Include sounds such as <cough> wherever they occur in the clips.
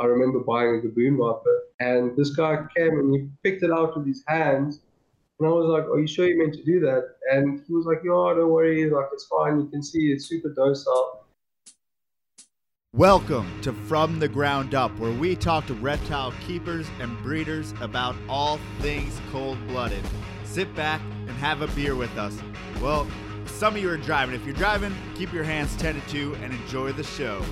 I remember buying a Gaboon Viper, and this guy came and he picked it out with his hands. And I was like, Are you sure you meant to do that? And he was like, Yeah, don't worry, like it's fine. You can see it's super docile. Welcome to From the Ground Up, where we talk to reptile keepers and breeders about all things cold blooded. Sit back and have a beer with us. Well, some of you are driving. If you're driving, keep your hands tended to and enjoy the show.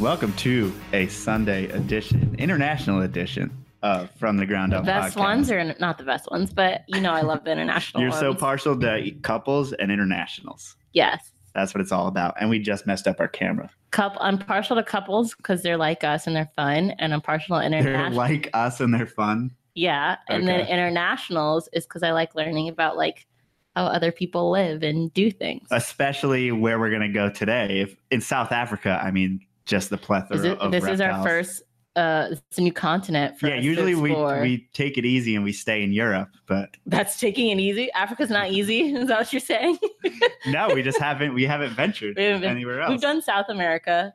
Welcome to a Sunday edition, international edition of From the Ground Up. The best podcast. ones are not the best ones, but you know I love the international You're so partial to couples and internationals. yes. That's what it's all about. And we just messed up our camera. Couple, I'm partial to couples because they're like us and they're fun, and I'm partial to They're like us and they're fun. yeah, and then internationals is because I like learning about like how other people live and do things. Especially where we're gonna go today. If in South Africa, I mean, just the plethora Is it, of this is our first. Uh, it's a new continent for Yeah, usually we we take it easy and we stay in Europe, but <laughs> That's taking it easy. Africa's not <laughs> easy. <laughs> Is that what you're saying? no, we just haven't we haven't ventured We haven't been- anywhere else. We've done South America.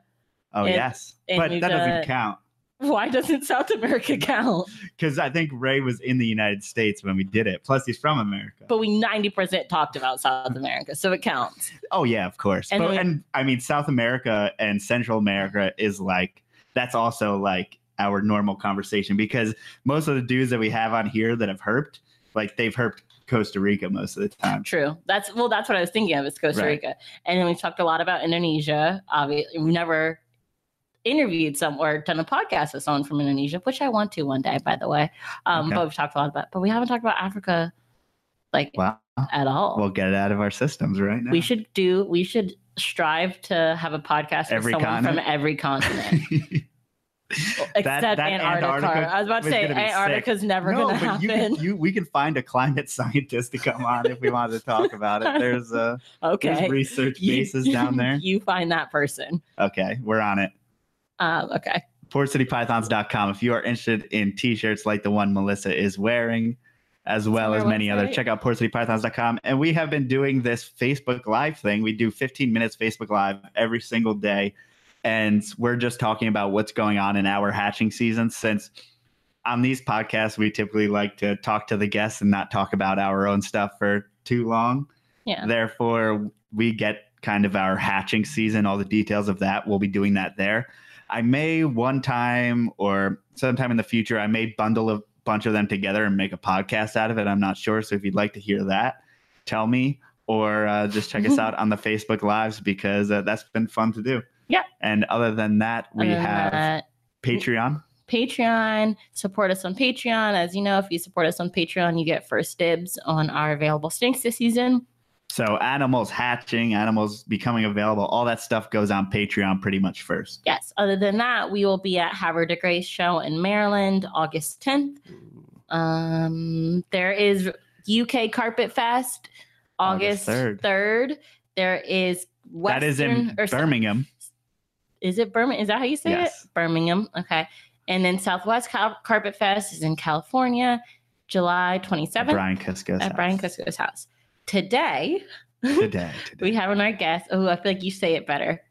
oh and- yes, and but that doesn't count Why doesn't South America count? because I think Ray was in the United States when we did it. Plus, he's from America. But we 90% talked about South America, so it counts. Oh yeah, of course. And but we- and I mean South America and Central America is like that's also like our normal conversation because most of the dudes that we have on here that have herped, like they've herped Costa Rica most of the time. True. That's well, that's what I was thinking of. Is Costa Right. Rica, and then we've talked a lot about Indonesia. Obviously, we've never interviewed some or done a podcast with someone from Indonesia, which I want to one day, by the way. Um, Okay. But we've talked a lot about, but we haven't talked about Africa like Wow. at all. We'll get it out of our systems right now. we should do. We should strive to have a podcast with someone continent? from every continent. <laughs> Except that Antarctica. Antarctica I was about to say be sick. Never no, gonna happen. you, can, you we can find a climate <laughs> scientist to come on if we wanted to talk about it. There's a okay. there's research You- bases down <laughs> there. you find that person. Okay, we're on it. Um, okay. PortCityPythons.com if you are interested in t-shirts like the one Melissa is wearing, as well as many others. website. Check out PortCityPythons.com. And we have been doing this Facebook Live thing. We do 15 minutes Facebook Live every single day. And we're just talking about what's going on in our hatching season since on these podcasts we typically like to talk to the guests and not talk about our own stuff for too long. Yeah. Therefore, we get kind of our hatching season, all the details of that. We'll be doing that there. I may one time or sometime in the future, I may bundle a bunch of them together and make a podcast out of it. I'm not sure. So if you'd like to hear that, tell me or uh, just check us <laughs> out on the Facebook Lives because uh, that's been fun to do. Yeah. And other than that, we have Patreon. Patreon. Support us on Patreon. As you know, if you support us on Patreon, you get first dibs on our available stinks this season. So animals hatching, animals becoming available, all that stuff goes on Patreon pretty much first. Yes. Other than that, we will be at Havre de Grace show in Maryland, August 10th. Um, there is UK Carpet Fest, August August 3rd. 3rd. There is Western, that is in or so- Birmingham. Is it Birmingham? Is that how you say Yes. it? Birmingham. Okay. And then Southwest Cal- Carpet Fest is in California, July 27th Brian Kusko's at house. Brian Kusko's house. Today, today. <laughs> today. we have on our guest. Oh, I feel like you say it better.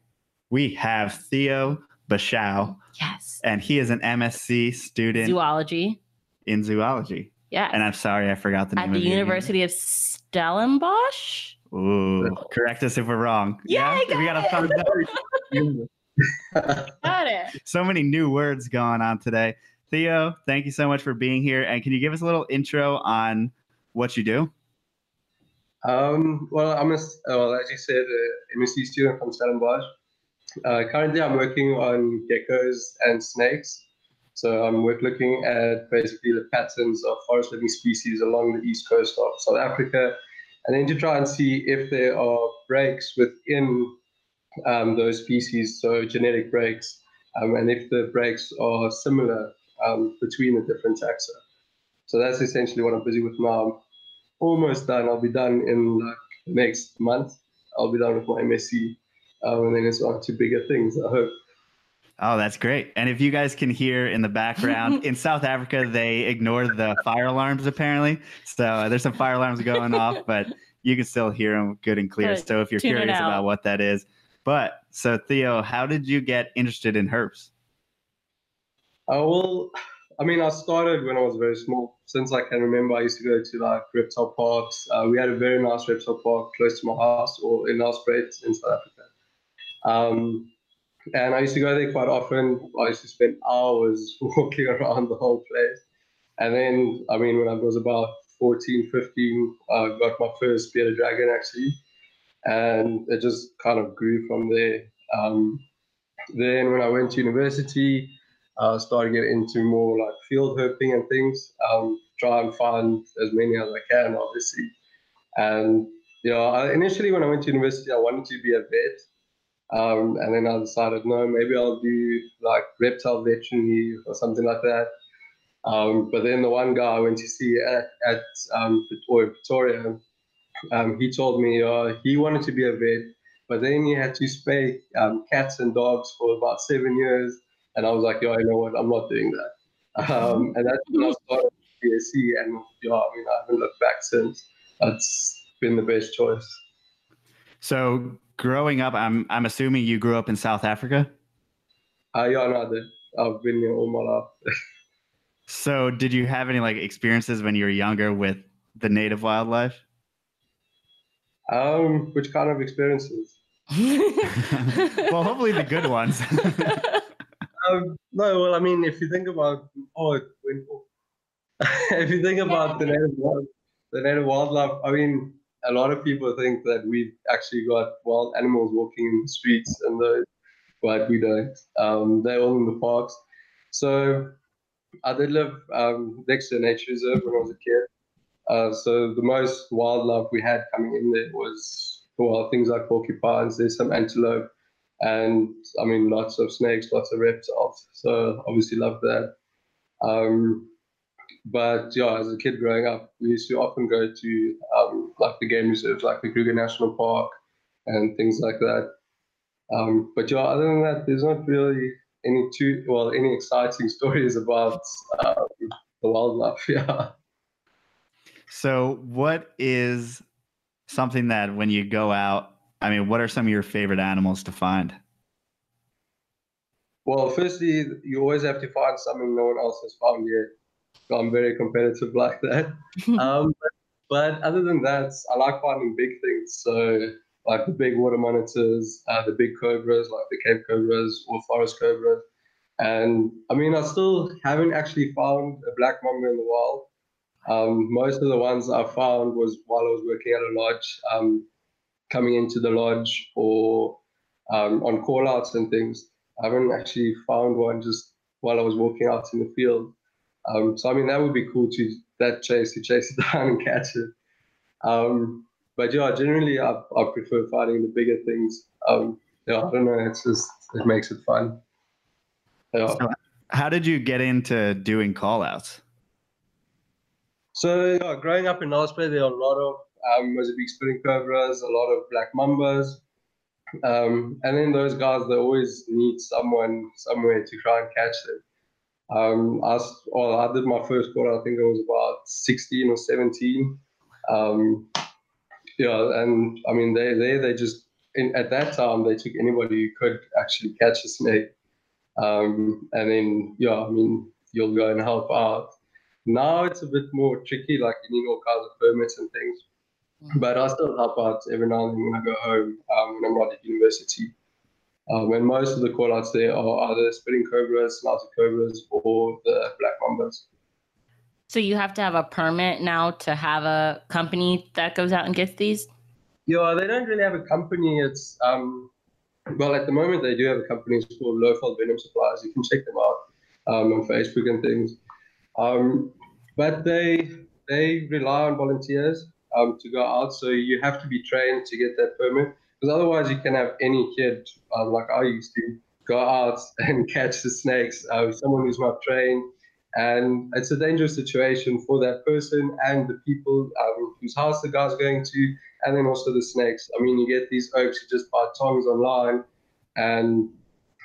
we have Theo Bashow, Yes. and he is an MSc student Zoology. in zoology. Yeah. And I'm sorry, I forgot the name at the University of Stellenbosch. Ooh, correct us if we're wrong. Yeah, I we got a thumbs up. Got it. So many new words going on today. Theo, thank you so much for being here. And can you give us a little intro on what you do? Um, well, I'm a, well, as you said, a MSc student from Stellenbosch. Uh, currently, I'm working on geckos and snakes. So I'm looking at basically the patterns of forest living species along the east coast of South Africa, and then to try and see if there are breaks within um, those species, so genetic breaks, um, and if the breaks are similar um, between the different taxa. So that's essentially what I'm busy with now. I'm almost done. I'll be done in like next month. I'll be done with my MSc, um, and then it's on to bigger things. I hope. Oh, that's great. And if you guys can hear in the background, <laughs> in South Africa, they ignore the fire alarms apparently. So uh, there's some fire alarms going off, <laughs> but you can still hear them good and clear. Good. So if you're curious about what that is, but so Theo, how did you get interested in herps? Oh, well, I mean, I started when I was very small. Since I can remember, I used to go to like reptile parks. Uh, we had a very nice reptile park close to my house or in Nelspruit in South Africa. Um, and I used to go there quite often. I used to spend hours <laughs> walking around the whole place. And then, I mean, when I was about 14, 15, I got my first bearded dragon actually. And it just kind of grew from there. Um, then when I went to university, uh, started getting into more like field herping and things. Um, try and find as many as I can, obviously. And you know, I, initially when I went to university, I wanted to be a vet. Um, and then I decided, no, maybe I'll do like reptile veterinary or something like that. Um, but then the one guy I went to see at, at um, Victoria um, he told me uh, he wanted to be a vet, but then he had to spay um, cats and dogs for about seven years. And I was like, yo, you know what? I'm not doing that. Um, and that's when I <laughs> started BSc. And yeah, I mean, I haven't looked back since. That's been the best choice. So growing up, I'm I'm assuming you grew up in South Africa. Uh, yeah, no, I did. I've been here all my life. <laughs> So did you have any like experiences when you were younger with the native wildlife? Um, which kind of experiences? <laughs> well, hopefully the good ones. No, well, I mean, if you think about oh, <laughs> if you think about the native wild, the native wildlife, I mean, a lot of people think that we've actually got wild animals walking in the streets and those, but we don't. Um, they're all in the parks. So I did live um, next to a nature reserve when I was a kid. Uh, so the most wildlife we had coming in there was well things like porcupines. There's some antelope, and I mean lots of snakes, lots of reptiles. So obviously love that. Um, but yeah, as a kid growing up, we used to often go to um, like the game reserves, like the Kruger National Park, and things like that. Um, but yeah, other than that, there's not really any too well any exciting <laughs> stories about um, the wildlife. <laughs> Yeah. so what is something that when you go out, I mean, what are some of your favorite animals to find? Well, firstly, you always have to find something no one else has found yet. So I'm very competitive <laughs> like that. um, but, other than that, I like finding big things. So like the big water monitors, uh, the big cobras, like the Cape cobras or forest cobras. And I mean, I still haven't actually found a black mamba in the wild. Um, most of the ones I found was while I was working at a lodge, um, coming into the lodge or um, on call outs and things. I haven't actually found one just while I was walking out in the field. Um, so I mean, that would be cool to that chase to chase it <laughs> down and catch it. Um, but yeah, generally I, I prefer fighting the bigger things. Um, yeah, I don't know. It's just it makes it fun. Yeah. So how did you get into doing call outs? So yeah, growing up in Nelspruit, there are a lot of um, Mozambique spitting cobras, a lot of black mambas, um, and then those guys they always need someone somewhere to try and catch them. Um, I, well, I did my first call. I think I was about 16 or 17. Um, yeah, and I mean they they they just in, at that time they took anybody who could actually catch a snake. Um, and then yeah, I mean you'll go and help out. Now it's a bit more tricky, like you need all kinds of permits and things. But I still help out every now and then when I go home, um, when I'm not at university. Um, and most of the call outs there are either spitting cobras, snouted cobras, or the black mambas. so you have to have a permit now to have a company that goes out and gets these? Yeah, they don't really have a company. It's um, well, at the moment they do have a company. It's called Lowveld Venom Suppliers. You can check them out um, on Facebook and things. Um, but they they rely on volunteers um, to go out, so you have to be trained to get that permit. Because otherwise, you can have any kid um, like I used to go out <laughs> and catch the snakes. Uh, someone who's not trained, and it's a dangerous situation for that person and the people um, whose house the guy's going to, and then also the snakes. I mean, you get these oaks who just buy tongs online, and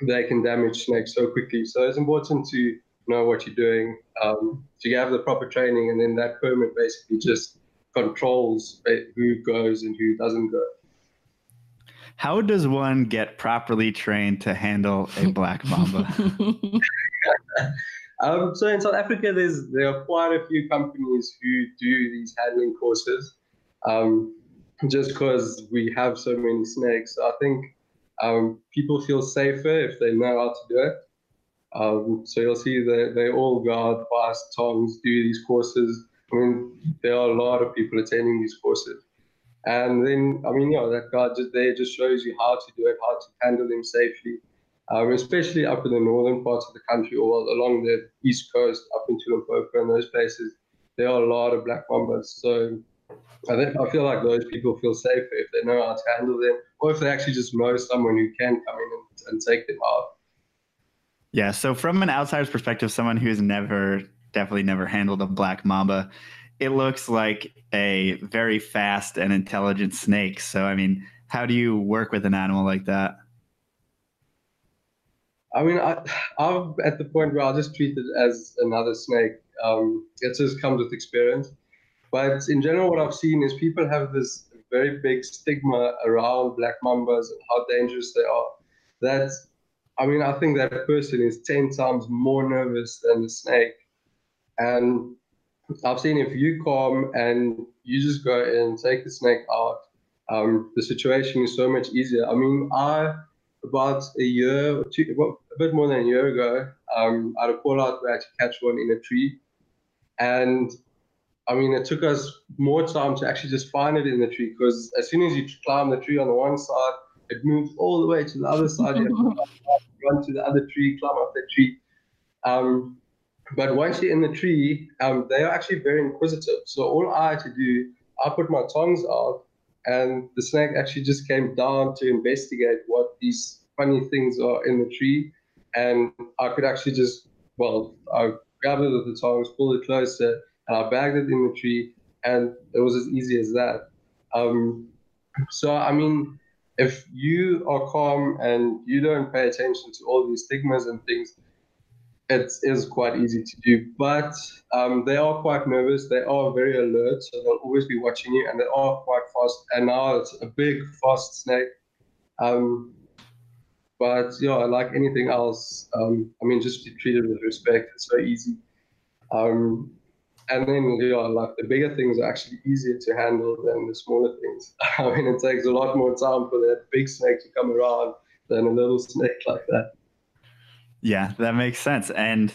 they can damage snakes so quickly. So it's important to know what you're doing, um, to have the proper training, and then that permit basically just controls who goes and who doesn't go. How does one get properly trained to handle a black mamba? <laughs> um, so in South Africa, there's there are quite a few companies who do these handling courses. Um, just because we have so many snakes, I think um, people feel safer if they know how to do it. Um, so you'll see that they all go guard, fast tongs, do these courses. I mean, there are a lot of people attending these courses. And then, I mean, you know, that guide just there just shows you how to do it, how to handle them safely, um, especially up in the northern parts of the country or along the east coast, up into Limpopo and those places. There are a lot of black mambas. So I, think, I feel like those people feel safer if they know how to handle them, or if they actually just know someone who can come in and, and take them out. Yeah. So from an outsider's perspective, someone who's never, definitely never handled a black mamba, it looks like a very fast and intelligent snake. So, I mean, how do you work with an animal like that? I mean, I, I'm at the point where I'll just treat it as another snake. Um, it just comes with experience. But in general, what I've seen is people have this very big stigma around black mambas and how dangerous they are. That, I mean, I think that person is 10 times more nervous than the snake. And I've seen if you come and you just go and take the snake out, um, the situation is so much easier. I mean, I about a year, or two, well, a bit more than a year ago, um, I had a call out where I had to catch one in a tree, and I mean, it took us more time to actually just find it in the tree because as soon as you climb the tree on the one side, it moves all the way to the other side. You have to <laughs> run to the other tree, climb up the tree. Um, but once you're in the tree, um, they are actually very inquisitive. So all I had to do, I put my tongs out, and the snake actually just came down to investigate what these funny things are in the tree. And I could actually just, well, I grabbed it with the tongs, pulled it closer, and I bagged it in the tree, and it was as easy as that. Um, so, I mean, if you are calm and you don't pay attention to all these stigmas and things, it is quite easy to do. But um, they are quite nervous. They are very alert, so they'll always be watching you, and they are quite fast. And now it's a big, fast snake. Um, but yeah, like anything else, um, I mean, just be treated with respect. It's so easy. Um, and then yeah, like the bigger things are actually easier to handle than the smaller things. <laughs> I mean, it takes a lot more time for that big snake to come around than a little snake like that. Yeah, that makes sense. And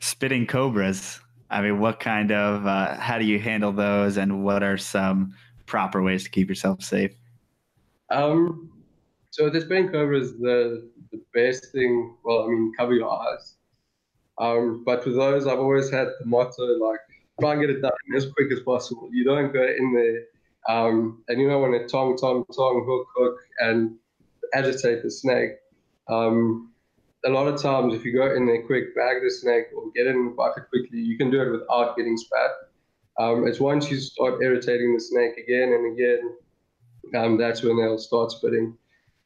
spitting cobras, I mean, what kind of, uh, how do you handle those and what are some proper ways to keep yourself safe? Um, so the spitting cobras, the, the best thing, well, I mean, cover your eyes. Um, but for those, I've always had the motto, like, try and get it done as quick as possible. You don't go in there um, and you don't want to tong, tong, tong, hook, hook, and agitate the snake. Um, a lot of times, if you go in there quick, bag the snake or get it in the bucket quickly, you can do it without getting spat. Um, it's once you start irritating the snake again and again, um, that's when they'll start spitting.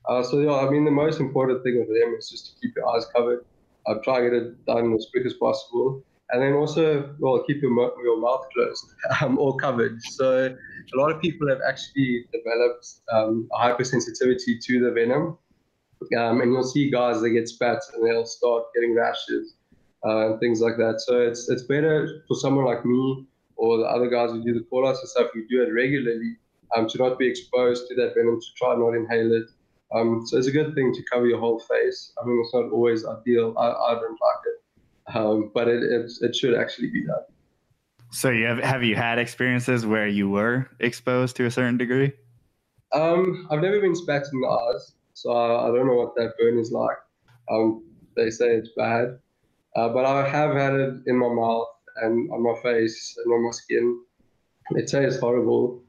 Uh, so yeah, I mean, the most important thing with them is just to keep your eyes covered. Uh, try to get it done as quick as possible, and then also, well, keep your your mouth closed <laughs> um, or covered. So a lot of people have actually developed um, a hypersensitivity to the venom, um, and you'll see guys that get spats and they'll start getting rashes uh, and things like that. So it's it's better for someone like me or the other guys who do the call outs and stuff who do it regularly um, to not be exposed to that venom, to try not inhale it. Um, so it's a good thing to cover your whole face. I mean, it's not always ideal. I, I don't like it, um, but it, it, it should actually be done. So you have have you had experiences where you were exposed to a certain degree? Um, I've never been spat in the eyes. So I, I don't know what that burn is like. Um, they say it's bad, uh, but I have had it in my mouth and on my face and on my skin. It tastes horrible,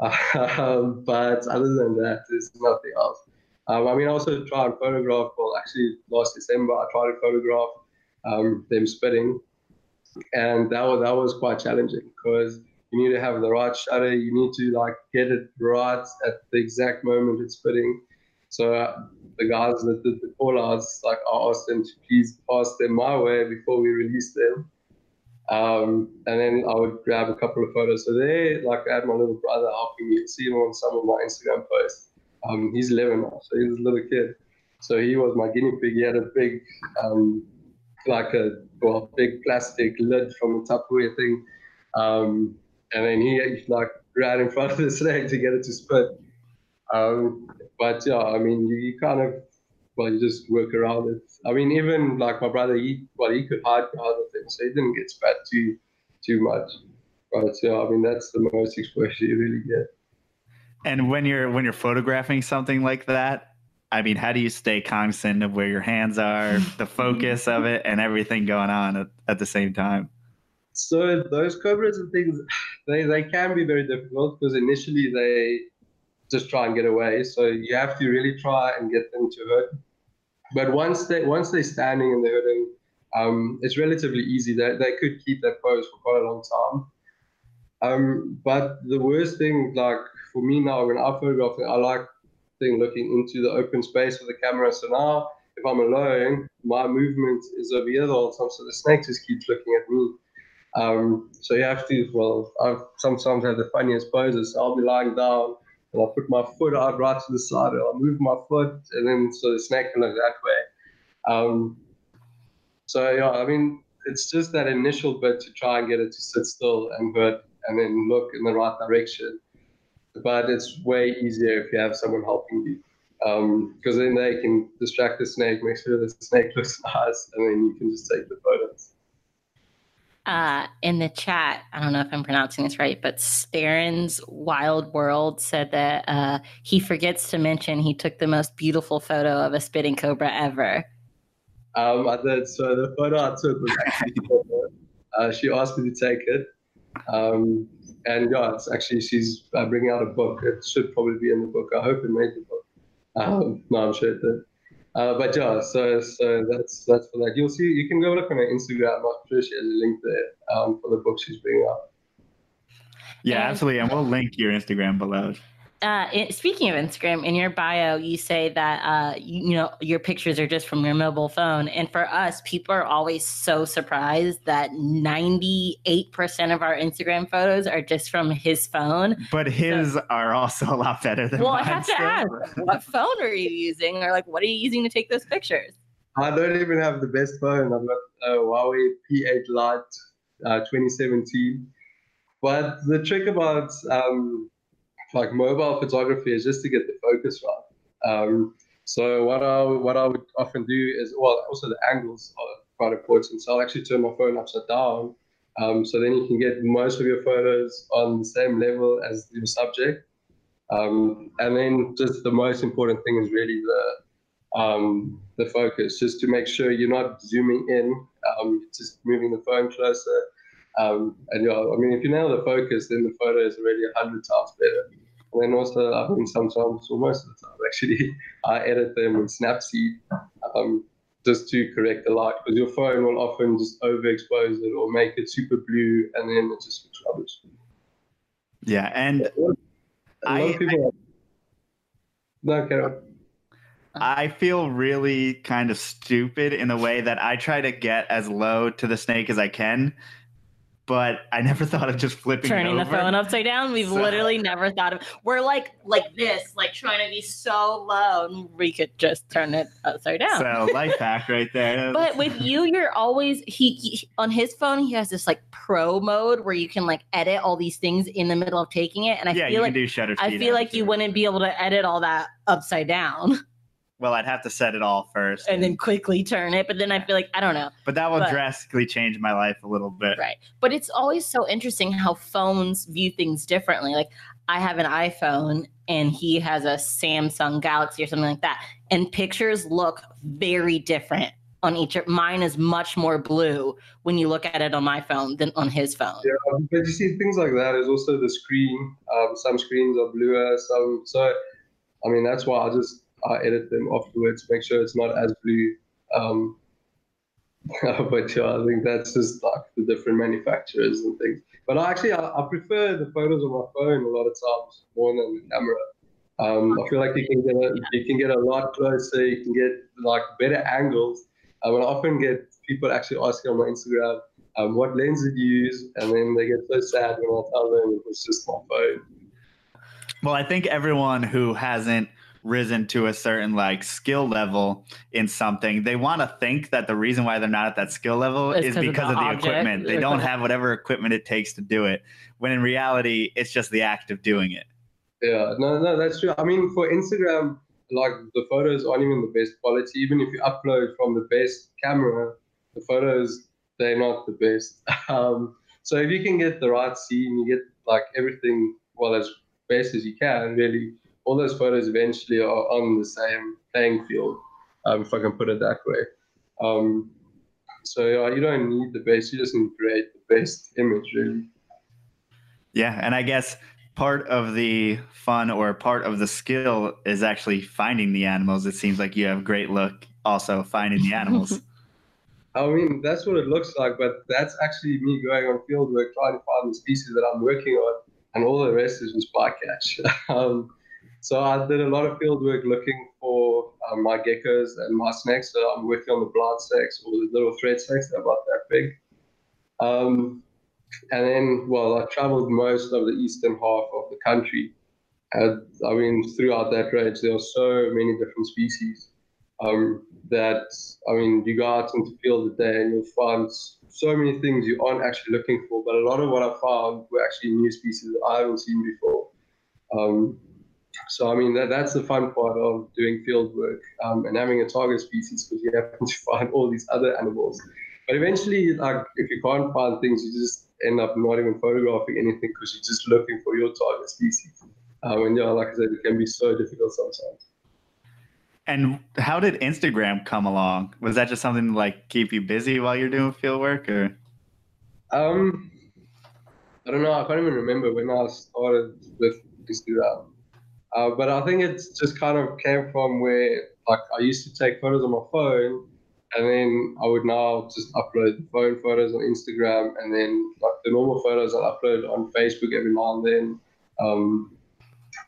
um, <laughs> but other than that, there's nothing else. Um, I mean, I also tried and photograph. Well, actually, last December, I tried to photograph um, them spitting, and that was that was quite challenging because you need to have the right shutter. You need to like get it right at the exact moment it's spitting. So uh, the guys that did the call outs, like I asked them to please pass them my way before we release them. Um, and then I would grab a couple of photos. So there, like I had my little brother helping me. See him on some of my Instagram posts. Um, he's 11 now, so he's a little kid. So he was my guinea pig. He had a big, um, like a well, big plastic lid from a Tupperware thing. Um, and then he like ran in front of the snake to get it to spit. Um, but yeah, I mean, you, you kind of well, you just work around it. I mean, even like my brother, he well, he could hide behind the thing, so he didn't get spat too too much. But yeah, I mean, that's the most exposure you really get. And when you're when you're photographing something like that, I mean, how do you stay cognizant of where your hands are, the focus of it, and everything going on at, at the same time? So those cobras and things, <sighs> they, they can be very difficult because initially they just try and get away. So you have to really try and get them to hurt. But once they once they're standing and they're hurting, um, it's relatively easy. They they could keep that pose for quite a long time. Um, but the worst thing, like for me now, when I photograph, I like thing looking into the open space with the camera. So now, if I'm alone, my movement is over here the whole time, so the snake just keeps looking at me. Um, so you have to, well, I sometimes have the funniest poses. So I'll be lying down and I'll put my foot out right to the side, and I'll move my foot, and then so the snake can look that way. Um, so yeah, I mean, it's just that initial bit to try and get it to sit still and hurt, and then look in the right direction. But it's way easier if you have someone helping you, because um, then they can distract the snake, make sure the snake looks <laughs> nice, and then you can just take the photos uh, in the chat, I don't know if I'm pronouncing this right, but Staren's Wild World said that uh, he forgets to mention he took the most beautiful photo of a spitting cobra ever. Um, I did. So the photo I took was actually uh, she asked me to take it. Um, and yeah, it's actually she's uh, bringing out a book. It should probably be in the book. I hope it made the book. Um, no, I'm sure it did. Uh, but yeah, so so that's that's for that. You'll see. You can go look on her Instagram. I'm sure she has a link there um, for the book she's bringing up. Yeah, absolutely, and we'll link your Instagram below uh, it, speaking of Instagram, in your bio, you say that uh, you, you, know your pictures are just from your mobile phone, and for us, people are always so surprised that ninety eight percent of our Instagram photos are just from his phone. But his so, are also a lot better than. Well, mine, I have to ask, what phone are you using, or like, what are you using to take those pictures? I don't even have the best phone. I've got a Huawei P8 Lite, uh, 2017. But the trick about um, like mobile photography is just to get the focus right. Um, so what I what I would often do is well also the angles are quite important. So I'll actually turn my phone upside down, um, so then you can get most of your photos on the same level as your subject. Um, and then just the most important thing is really the um, the focus, just to make sure you're not zooming in, um, just moving the phone closer. Um, and yeah, I mean, if you nail the focus, then the photo is already a hundred times better. And then also, I mean, sometimes, or most of the time, <laughs> actually, I edit them in Snapseed um, just to correct the light because your phone will often just overexpose it or make it super blue and then it just looks rubbish. Yeah. And a lot, a lot of people. I, no, I feel really kind of stupid in the way that I try to get as low to the snake as I can but I never <laughs> thought of just flipping turning the phone upside down. We've so. literally never thought of. We're like like this, like trying to be so low, and we could just turn it upside down. So life hack right there. <laughs> but with you, you're always he, he, on his phone. He has this like pro mode where you can like edit all these things in the middle of taking it, and I yeah, feel like. I feel like you wouldn't be able to edit all that upside down. <laughs> Well, I'd have to set it all first and then quickly turn it. But then I feel like I don't know. But that will but, drastically change my life a little bit. Right. But it's always so interesting how phones view things differently. Like I have an iPhone and he has a Samsung Galaxy or something like that. And pictures look very different on each. Mine is much more blue when you look at it on my phone than on his phone. Yeah, but you see things like that is also the screen. Um, some screens are bluer, some so. I mean, that's why I just I edit them afterwards, make sure it's not as blue. Um, <laughs> but yeah, I think that's just like the different manufacturers and things. But I actually I, I, prefer the photos on my phone a lot of times more than the camera. Um, I feel like you can get a, you can get a lot closer. You can get like better angles. I will often get people actually asking on my Instagram, um, what lens did you use, and then they get so sad when I tell them it was just my phone. Well, I think everyone who hasn't risen to a certain like skill level in something, they want to think that the reason why they're not at that skill level It's is 'cause of because the of the, equipment. They don't have whatever equipment it takes to do it. When in reality, it's just the act of doing it. Yeah, no, no, that's true. I mean, for Instagram, like the photos aren't even the best quality. Even if you upload from the best camera, the photos they're not the best. <laughs> Um, so if you can get the right scene, you get like everything well as best as you can. Really, all those photos eventually are on the same playing field, um, if I can put it that way. Um, so yeah, you don't need the best. You just need to create the best image, really. Yeah, and I guess part of the fun or part of the skill is actually finding the animals. It seems like you have great luck also finding the animals. <laughs> I mean, that's what it looks like, but that's actually me going on field work, trying to find the species that I'm working on, and all the rest is just bycatch. <laughs> um, so I did a lot of field work looking for um, my geckos and my snakes. So I'm working on the blood snakes or the little thread snakes that are about that big. Um, and then, well, I traveled most of the eastern half of the country. And I mean, throughout that range, there are so many different species um, that, I mean, you go out into the field a day and you'll find so many things you aren't actually looking for. But a lot of what I found were actually new species that I haven't seen before. Um, so, I mean, that, that's the fun part of doing field work um, and having a target species because you happen to <laughs> find all these other animals. But eventually, like, if you can't find things, you just end up not even photographing anything because you're just looking for your target species. Um, and yeah, like I said, it can be so difficult sometimes. and how did Instagram come along? Was that just something to like keep you busy while you're doing field work or Um, I don't know. I can't even remember when I started with Instagram. Uh, but I think it just kind of came from where, like, I used to take photos on my phone, and then I would now just upload the phone photos on Instagram, and then like the normal photos I upload on Facebook every now and then. Um,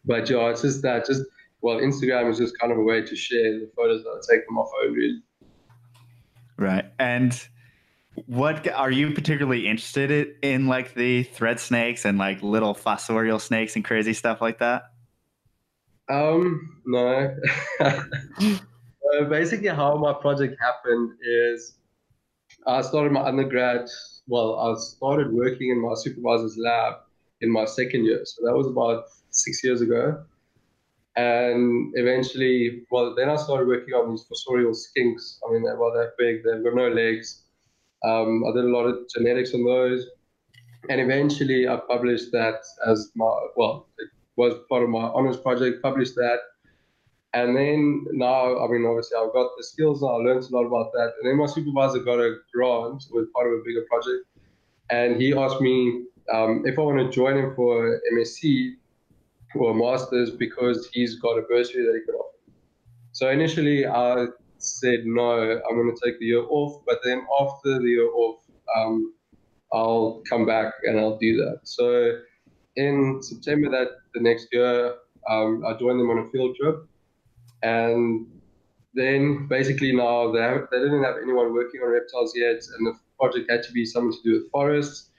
but yeah, it's just that. Just well, Instagram is just kind of a way to share the photos that I take on my phone, really. right? And what are you particularly interested in, in like the thread snakes and like little fossorial snakes and crazy stuff like that? Um, no. <laughs> uh, basically, how my project happened is I started my undergrad. Well, I started working in my supervisor's lab in my second year. So that was about six years ago. And eventually, well, then I started working on these fossorial skinks. I mean, they're about that big, they've got no legs. Um, I did a lot of genetics on those. And eventually, I published that as my, well, it was part of my honors project, published that. And then now, I mean, obviously, I've got the skills now, I learned a lot about that. And then my supervisor got a grant with part of a bigger project. And he asked me um, if I want to join him for MSc or a master's because he's got a bursary that he could offer. So initially, I said no, I'm going to take the year off. But then after the year off, um, I'll come back and I'll do that. So in September that the next year, um, I joined them on a field trip, and then basically now they have, they didn't have anyone working on reptiles yet, and the project had to be something to do with forests,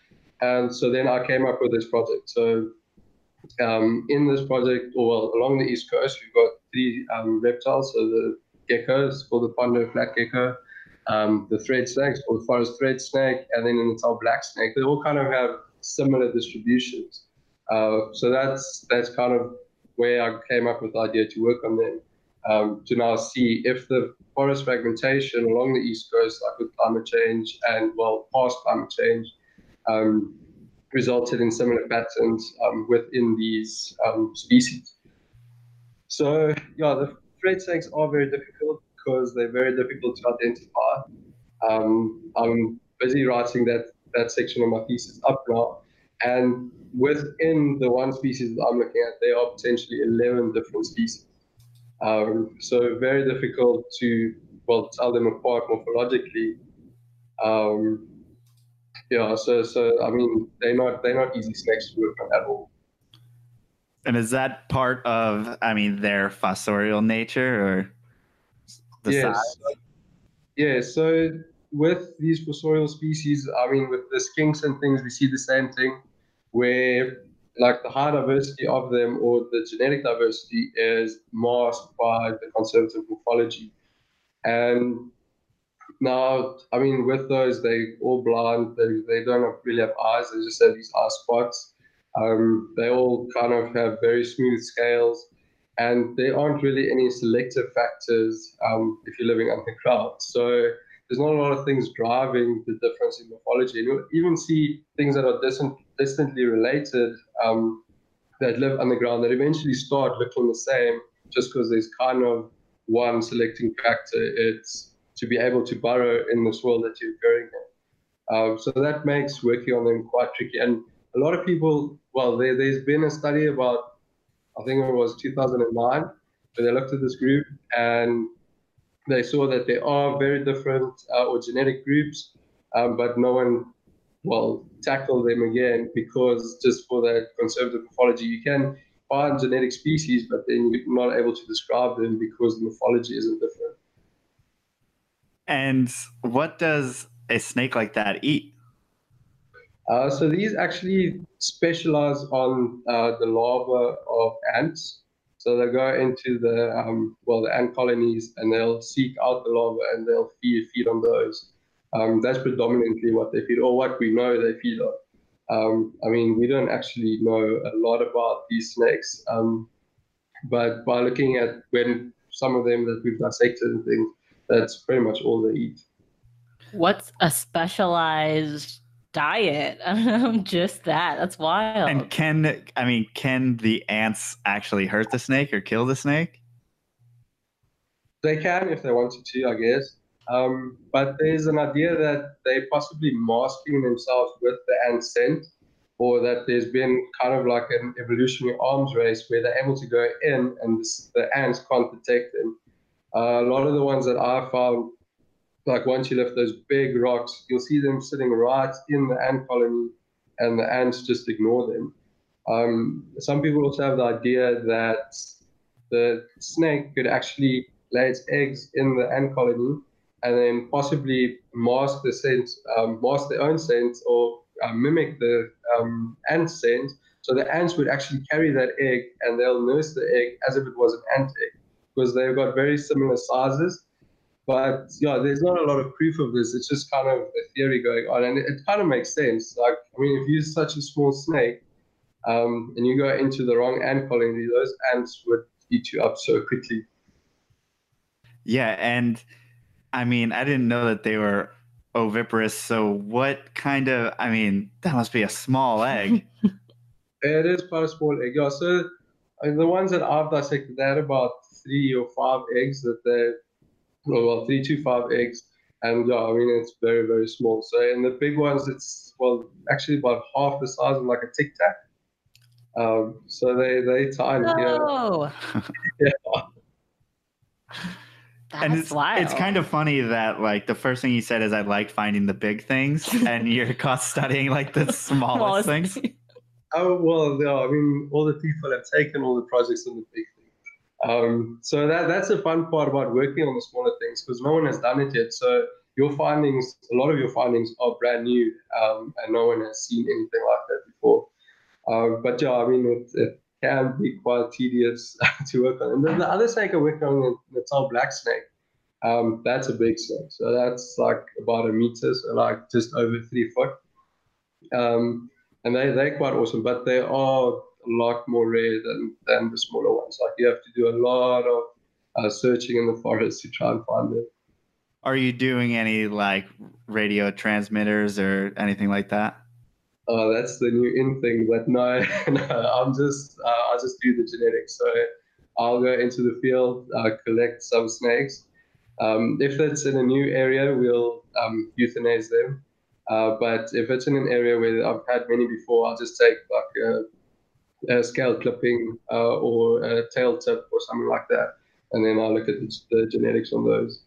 and so then I came up with this project. So um, in this project, or well, along the east coast, we've got three um, reptiles. So the geckos, called the Pondo flat gecko, um, the thread snakes, or the forest thread snake, and then the top black snake. They all kind of have similar distributions. Uh, so that's that's kind of where I came up with the idea to work on them. Um, to now see if the forest fragmentation along the east coast, like with climate change and well past climate change, um, resulted in similar patterns um, within these um, species. So yeah, the thread snakes are very difficult because they're very difficult to identify. Um, I'm busy writing that that section of my thesis up now, and within the one species that I'm looking at, there are potentially 11 different species. Um, so very difficult to well tell them apart morphologically. Um, yeah, so so I mean they're not they're not easy snakes to work on at all. And is that part of, I mean, their fossorial nature or the yes. size? Yeah, so with these fossorial species, I mean, with the skinks and things, we see the same thing, where like the high diversity of them or the genetic diversity is masked by the conservative morphology. And now, I mean, with those, they're all blind. They, they don't really have eyes. They just have these eye spots. Um, they all kind of have very smooth scales, and there aren't really any selective factors um, if you're living underground. So there's not a lot of things driving the difference in morphology. And you'll even see things that are distant, distantly related um, that live underground that eventually start looking the same just because there's kind of one selecting factor. It's to be able to burrow in this world that you're growing in. Um, so that makes working on them quite tricky. And a lot of people, well, there, there's been a study about, I think it was 2009, where they looked at this group and they saw that there are very different uh, or genetic groups, um, but no one, will tackle them again because just for that conservative morphology, you can find genetic species, but then you're not able to describe them because the morphology isn't different. And what does a snake like that eat? Uh, so these actually specialize on uh, the larvae of ants. So they go into the um, well the ant colonies and they'll seek out the larvae and they'll feed feed on those. Um, that's predominantly what they feed, or what we know they feed on. Um, I mean, we don't actually know a lot about these snakes, um, but by looking at when some of them that we've dissected and things, that's pretty much all they eat. What's a specialized diet? <laughs> Just that. That's wild. And can I mean can the ants actually hurt the snake or kill the snake? They can if they wanted to, I guess. Um, but there's an idea that they're possibly masking themselves with the ant scent, or that there's been kind of like an evolutionary arms race where they're able to go in and the ants can't detect them. Uh, a lot of the ones that I found, like once you lift those big rocks, you'll see them sitting right in the ant colony, and the ants just ignore them. Um, some people also have the idea that the snake could actually lay its eggs in the ant colony and then possibly mask the scent, um, mask their own scent, or uh, mimic the um, ant scent. So the ants would actually carry that egg and they'll nurse the egg as if it was an ant egg because they've got very similar sizes. But yeah, there's not a lot of proof of this. It's just kind of a theory going on, and it, it kind of makes sense. Like, I mean, if you're such a small snake um, and you go into the wrong ant colony, those ants would eat you up so quickly. Yeah, and I mean, I didn't know that they were oviparous. So, what kind of? I mean, that must be a small egg. <laughs> it is quite a small egg. Yeah. So, I mean, the ones that I've dissected, they're about three or five eggs that they, well, three to five eggs. And yeah, I mean, it's very, very small. So in the big ones, it's, well, actually about half the size of like a Tic Tac. Um, so they, they tiny. Oh. <laughs> Yeah. yeah. That's and it's, wild. it's kind of funny that like the first thing you said is I like finding the big things, <laughs> and you're caught studying like the <laughs> smallest things. Oh well, yeah. I mean, all the people have taken all the projects on the big um, so that that's the fun part about working on the smaller things because no one has done it yet. So your findings, a lot of your findings are brand new, um, and no one has seen anything like that before. Uh, but yeah, I mean, it, it can be quite tedious <laughs> to work on. And then the other snake I'm working on, the tall black snake, um, that's a big snake. So that's like about a meter, so like just over three foot. Um, and they, they're quite awesome, but they are a lot more rare than, than the smaller ones. Like you have to do a lot of uh, searching in the forest to try and find them. Are you doing any like radio transmitters or anything like that? Oh, that's the new in thing. But no, <laughs> no I'm just uh, I just do the genetics. So I'll go into the field, uh, collect some snakes. Um, if it's in a new area, we'll um, euthanize them. Uh, but if it's in an area where I've had many before, I'll just take like a scale clipping uh, or tail tip or something like that. And then I'll look at the, the, genetics on those.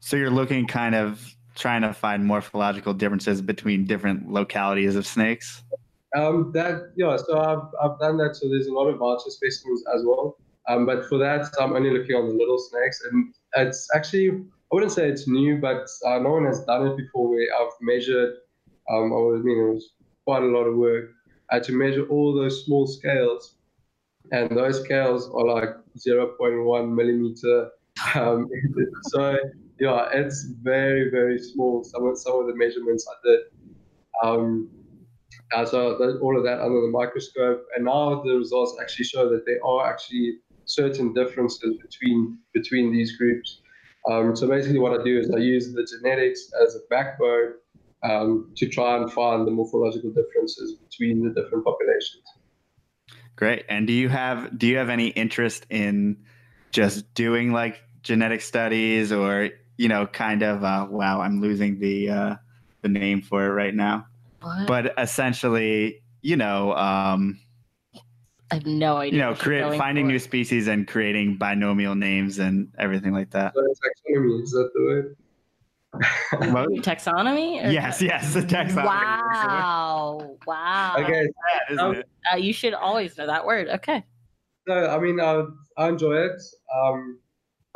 So you're looking kind of trying to find morphological differences between different localities of snakes? Um, that yeah, so I've, I've done that. So there's a lot of voucher specimens as well. Um, but for that, I'm only looking on the little snakes, and it's actually I wouldn't say it's new, but uh, no one has done it before. Where I've measured, um, I mean, it was quite a lot of work. I had to measure all those small scales, and those scales are like 0.1 millimeter. Um, <laughs> so yeah, it's very very small. Some of some of the measurements I did. Um, uh, so all of that under the microscope, and now the results actually show that there are actually certain differences between between these groups. Um, so basically, what I do is I use the genetics as a backbone um, to try and find the morphological differences between the different populations. Great. And do you have do you have any interest in just doing like genetic studies, or you know, kind of? Uh, wow, I'm losing the uh, the name for it right now. What? But essentially, you know, um, I have no idea. you know, what create finding for. new species and creating binomial names and everything like that. So taxonomy is that the word? What? taxonomy. or- yes, yes, the taxonomy. Wow! Wow! Okay, Yeah, isn't Um, it? Uh, you should always know that word. Okay. No, I mean, I, I enjoy it. Um,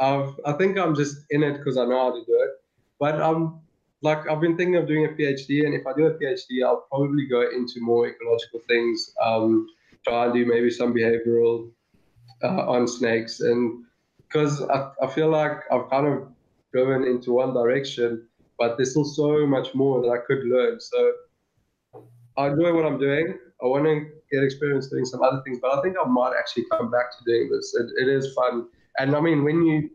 I've, I think I'm just in it because I know how to do it. But um, like I've been thinking of doing a PhD, and if I do a PhD, I'll probably go into more ecological things. Um, try and do maybe some behavioral uh, on snakes, and because I, I feel like I've kind of driven into one direction, but there's still so much more that I could learn. So I enjoy what I'm doing. I want to get experience doing some other things, but I think I might actually come back to doing this. It, it is fun, and I mean, when you,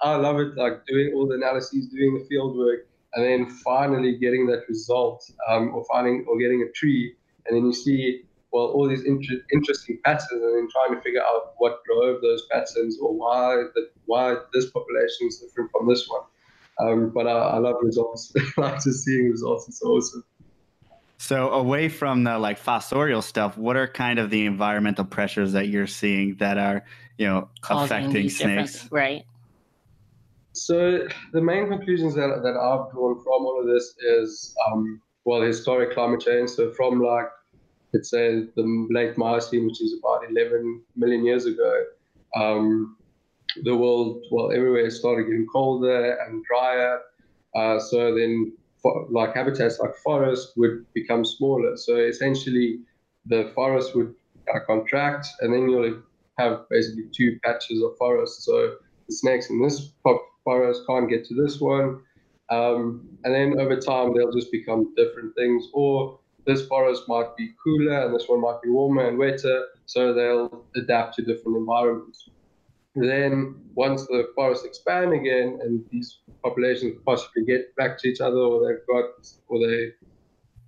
I love it, like doing all the analyses, doing the field work, and then finally getting that result, um, or finding or getting a tree, and then you see well all these inter- interesting patterns, and then trying to figure out what drove those patterns or why that why this population is different from this one. Um, but I, I love results. <laughs> I like just seeing results. It's awesome. So away from the like fossorial stuff, what are kind of the environmental pressures that you're seeing that are, you know, Causing affecting snakes? Right. So the main conclusions that, that I've drawn from all of this is, um, well, historic climate change. So from like, let's say the late Miocene, which is about 11 million years ago, um, the world, well, everywhere started getting colder and drier. Uh, so then, for, like habitats like forest would become smaller. So essentially, the forest would uh, contract, and then you'll have basically two patches of forest. So the snakes in this forest can't get to this one. Um, and then over time, they'll just become different things. Or this forest might be cooler and this one might be warmer and wetter. So they'll adapt to different environments. Then, once the forests expand again and these populations possibly get back to each other or they've got, or they,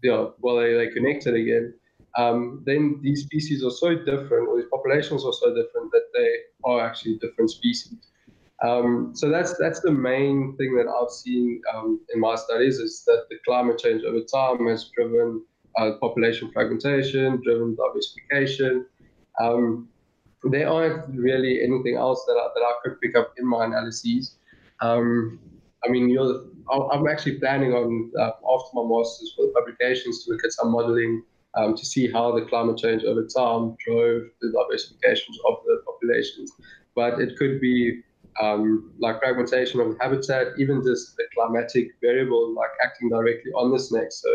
you know, well, they, they connected again, um, then these species are so different, or these populations are so different that they are actually different species. Um, so that's that's the main thing that I've seen um, in my studies is that the climate change over time has driven uh, population fragmentation, driven diversification. Um, there aren't really anything else that I, that I could pick up in my analyses. Um, I mean, you're, I'm actually planning on uh, after my masters for the publications to look at some modeling um, to see how the climate change over time drove the diversifications of the populations. But it could be um, like fragmentation of habitat, even just the climatic variable, like acting directly on the snakes. So,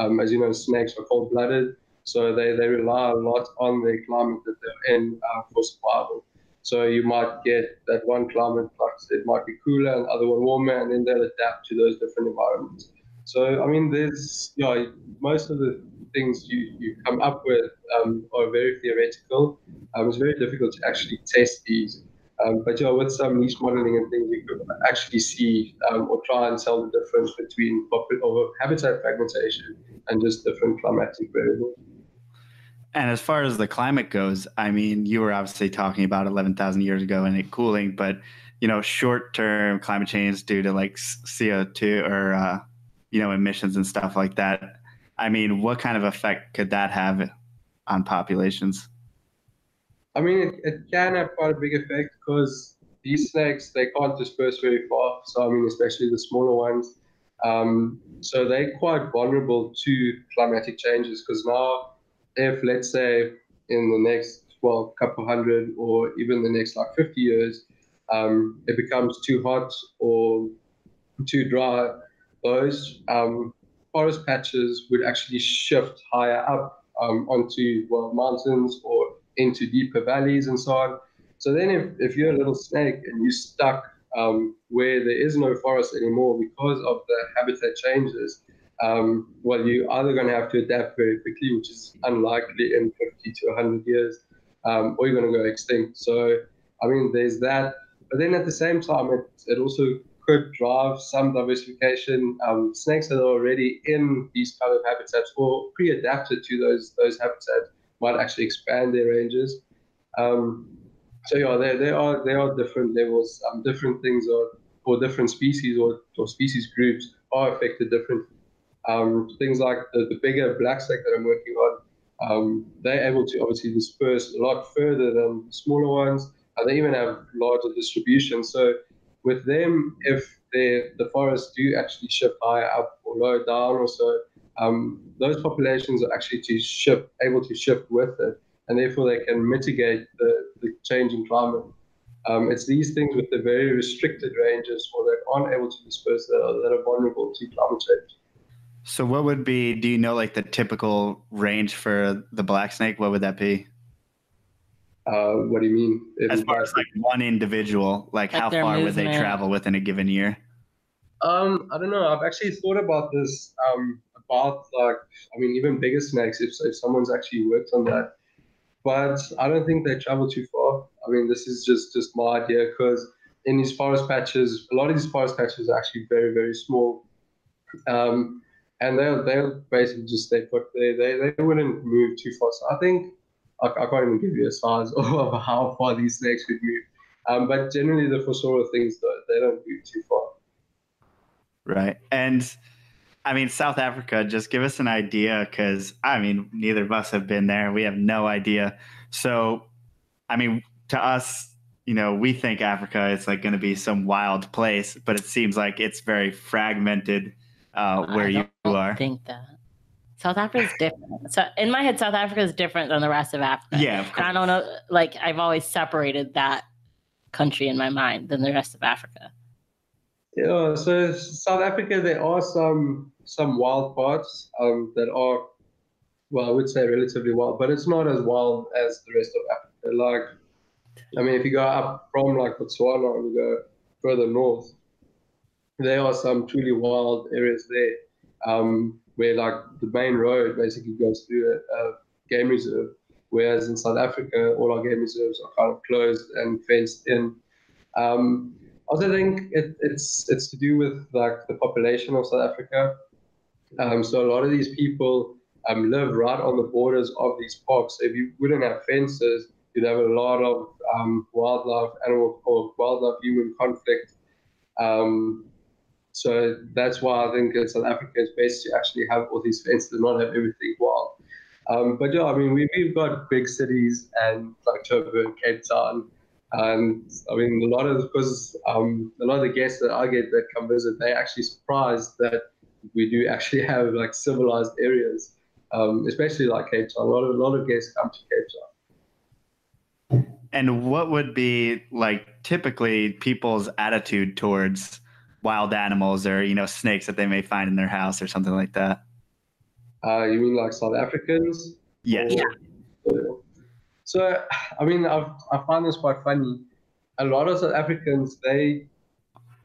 um, as you know, snakes are cold blooded, so they, they rely a lot on the climate that they're in uh, for survival. So, you might get that one climate, like it might be cooler and other one warmer, and then they'll adapt to those different environments. So, I mean, there's, you know, most of the things you, you come up with um, are very theoretical. Um, it's very difficult to actually test these. Um, but yeah, with some niche modeling and things, you could actually see um, or try and tell the difference between habitat fragmentation and just different climatic variables. And as far as the climate goes, I mean, you were obviously talking about 11,000 years ago and it cooling, but you know, short-term climate change due to like CO2 or uh, you know emissions and stuff like that. I mean, what kind of effect could that have on populations? I mean, it, it can have quite a big effect because these snakes they can't disperse very far. So I mean, especially the smaller ones. Um, so they're quite vulnerable to climatic changes because now, if let's say in the next well couple hundred or even the next like 50 years, um, it becomes too hot or too dry, those um, forest patches would actually shift higher up um, onto well mountains or into deeper valleys and so on. So then, if, if you're a little snake and you're stuck um, where there is no forest anymore because of the habitat changes, um, well, you're either going to have to adapt very quickly, which is unlikely in 50 to 100 years, um, or you're going to go extinct. So, I mean, there's that. But then at the same time, it, it also could drive some diversification. Um, snakes that are already in these kind of habitats or pre-adapted to those those habitats might actually expand their ranges. Um, so yeah, there, there are there are different levels, um, different things are or different species or, or species groups are affected differently. Um, things like the, the bigger black snake that I'm working on, um, they're able to obviously disperse a lot further than smaller ones, and they even have larger distribution. So with them, if the forests do actually shift higher up or lower down or so, um, those populations are actually to shift, able to shift with it, and therefore they can mitigate the, the changing climate. Um, it's these things with the very restricted ranges or that aren't able to disperse that are, that are vulnerable to climate change. So, what would be? Do you know like the typical range for the black snake? What would that be? Uh, what do you mean? As far as like one individual, like, like how far movement. would they travel within a given year? Um, I don't know. I've actually thought about this. Um, about like, I mean, even bigger snakes. If if someone's actually worked on that, but I don't think they travel too far. I mean, this is just just my idea because in these forest patches, a lot of these forest patches are actually very very small. Um, and they'll they'll basically just stay put there. They they wouldn't move too far. So I think I, I can't even give you a size <laughs> of how far these snakes would move. Um, but generally, the fossorial things though, they don't move too far. Right, and I mean South Africa. Just give us an idea, because I mean neither of us have been there. We have no idea. So, I mean, to us, you know, we think Africa is like going to be some wild place, but it seems like it's very fragmented uh, where you are. I think that. South Africa is different. So in my head, South Africa is different than the rest of Africa. Yeah, of course. I don't know. Like I've always separated that country in my mind than the rest of Africa. Yeah. So South Africa, there are some some wild parts um, that are, well, I would say relatively wild, but it's not as wild as the rest of Africa. Like, I mean, if you go up from like Botswana and you go further north, there are some truly wild areas there. Um, where like the main road basically goes through a, a game reserve, whereas in South Africa all our game reserves are kind of closed and fenced in. Um, also, think it, it's it's to do with like the population of South Africa. Um, so a lot of these people um, live right on the borders of these parks. So if you wouldn't have fences, you'd have a lot of um, wildlife, animal or wildlife human conflict. Um, so that's why I think in South Africa it's best to actually have all these fences and not have everything wild. Um, but yeah, I mean, we, we've got big cities and like Joburg, Cape Town. And I mean, a lot of because um, a lot of the guests that I get that come visit, they're actually surprised that we do actually <laughs> have like civilized areas, um, especially like Cape Town. A lot of a lot of guests come to Cape Town. And what would be like typically people's attitude towards wild animals or you know snakes that they may find in their house or something like that. Uh, you mean like South Africans? Yes. Yeah. So, I mean, I've, I find this quite funny. A lot of South Africans, they,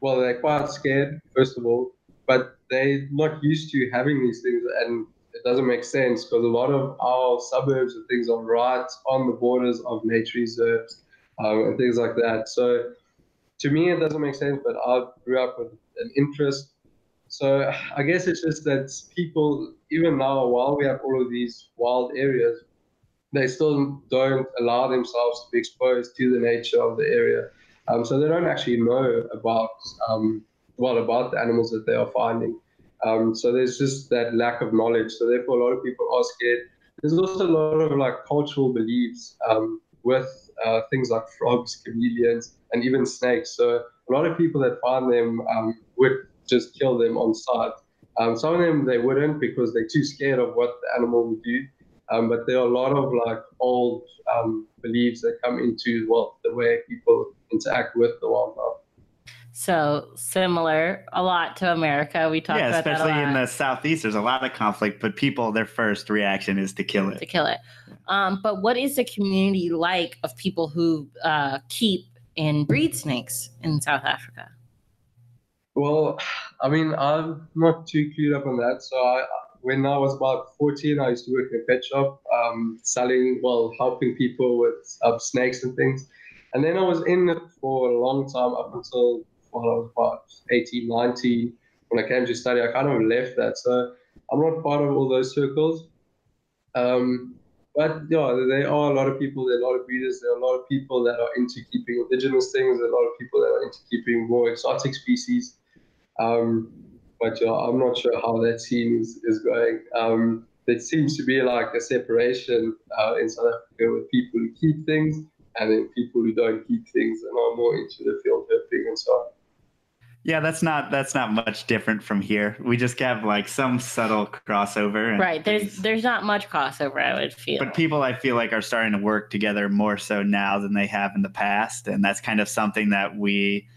well, they're quite scared, first of all, but they're not used to having these things, and it doesn't make sense because a lot of our suburbs and things are right on the borders of nature reserves um, and things like that. So, to me, it doesn't make sense, but I grew up with an interest. So I guess it's just that people, even now, while we have all of these wild areas, they still don't allow themselves to be exposed to the nature of the area. Um, so they don't actually know about, um, well, about the animals that they are finding. Um, so there's just that lack of knowledge. So therefore, a lot of people are scared. There's also a lot of like cultural beliefs um, with uh, things like frogs, chameleons, and even snakes. So a lot of people that find them um, would just kill them on sight. Um, some of them they wouldn't because they're too scared of what the animal would do. Um, but there are a lot of like old um, beliefs that come into well the way people interact with the wildlife. So similar a lot to America. We talk yeah, about especially that a in the southeast, there's a lot of conflict, but people, their first reaction is to kill it. to kill it. Um, but what is the community like of people who uh, keep and breed snakes in South Africa? Well, I mean, I'm not too clued up on that. So I, when I was about 14, I used to work in a pet shop, um, selling, well, helping people with uh, snakes and things. And then I was in it for a long time up until well, I was about 18, 19. When I came to study, I kind of left that. So I'm not part of all those circles. Um, but yeah, there are a lot of people, there are a lot of breeders, there are a lot of people that are into keeping indigenous things, there are a lot of people that are into keeping more exotic species. Um, but yeah, I'm not sure how that scene is, is going. Um, there seems to be like a separation uh, in South Africa with people who keep things and then people who don't keep things and are more into the field herping and so on. Yeah, that's not that's not much different from here. We just have like some subtle crossover. and Right. There's things. there's not much crossover, I would feel. but people I feel like are starting to work together more so now than they have in the past, and that's kind of something that we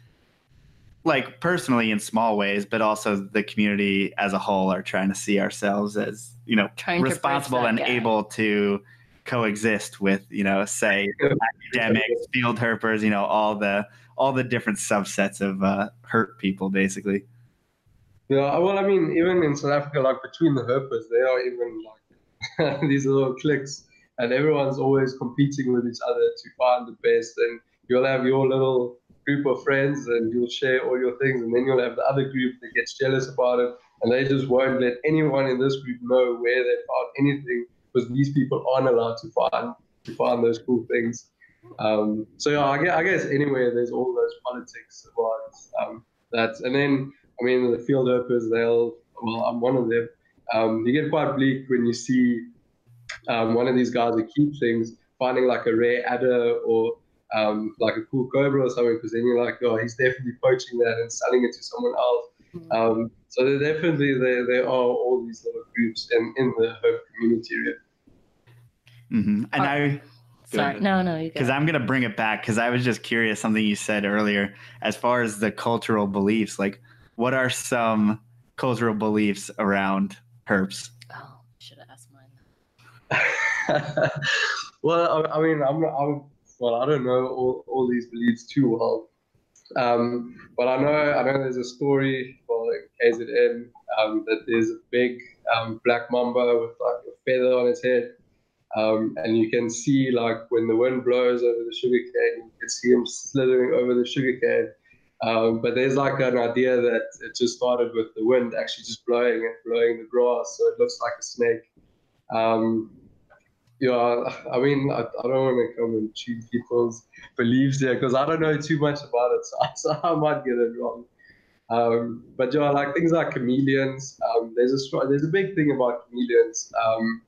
like personally in small ways, but also the community as a whole are trying to see ourselves as you know Trying responsible and gap. able to coexist with you know say <laughs> academics, field herpers, you know all the all the different subsets of uh, herp people basically. Yeah, well, I mean, even in South Africa, like between the herpers, they are even like <laughs> these little cliques, and everyone's always competing with each other to find the best. And you'll have your little group of friends, and you'll share all your things, and then you'll have the other group that gets jealous about it, and they just won't let anyone in this group know where they found anything, because these people aren't allowed to find to find those cool things. Um, so yeah, I guess, I guess anywhere there's all those politics about um, that, and then. I mean, the field herpers, they'll, well, I'm one of them. Um, you get quite bleak when you see um, one of these guys who keep things finding like a rare adder or um, like a cool cobra or something, because then you're like, oh, he's definitely poaching that and selling it to someone else. Um, so there definitely there, there are all these little groups in, in the herp community. Really. hmm And I Sorry. No, no, you because. I'm gonna bring it back because I was just curious something you said earlier as far as the cultural beliefs. Like, what are some cultural beliefs around herps? Oh, should have asked mine. <laughs> well, I, I mean, I'm, I'm, well, I don't know all, all these beliefs too well. Um, but I know, I know there's a story for KZN um, that there's a big um, black mamba with like a feather on its head. Um, and you can see like when the wind blows over the sugarcane, you can see him slithering over the sugarcane. Um, but there's like an idea that it just started with the wind actually just blowing and blowing the grass, so it looks like a snake. Um, yeah, I mean, I, I don't want to come and cheat people's beliefs here because I don't know too much about it, <laughs> so, so I might get it wrong. Um, but yeah, like things like chameleons. Um, there's a there's a big thing about chameleons um,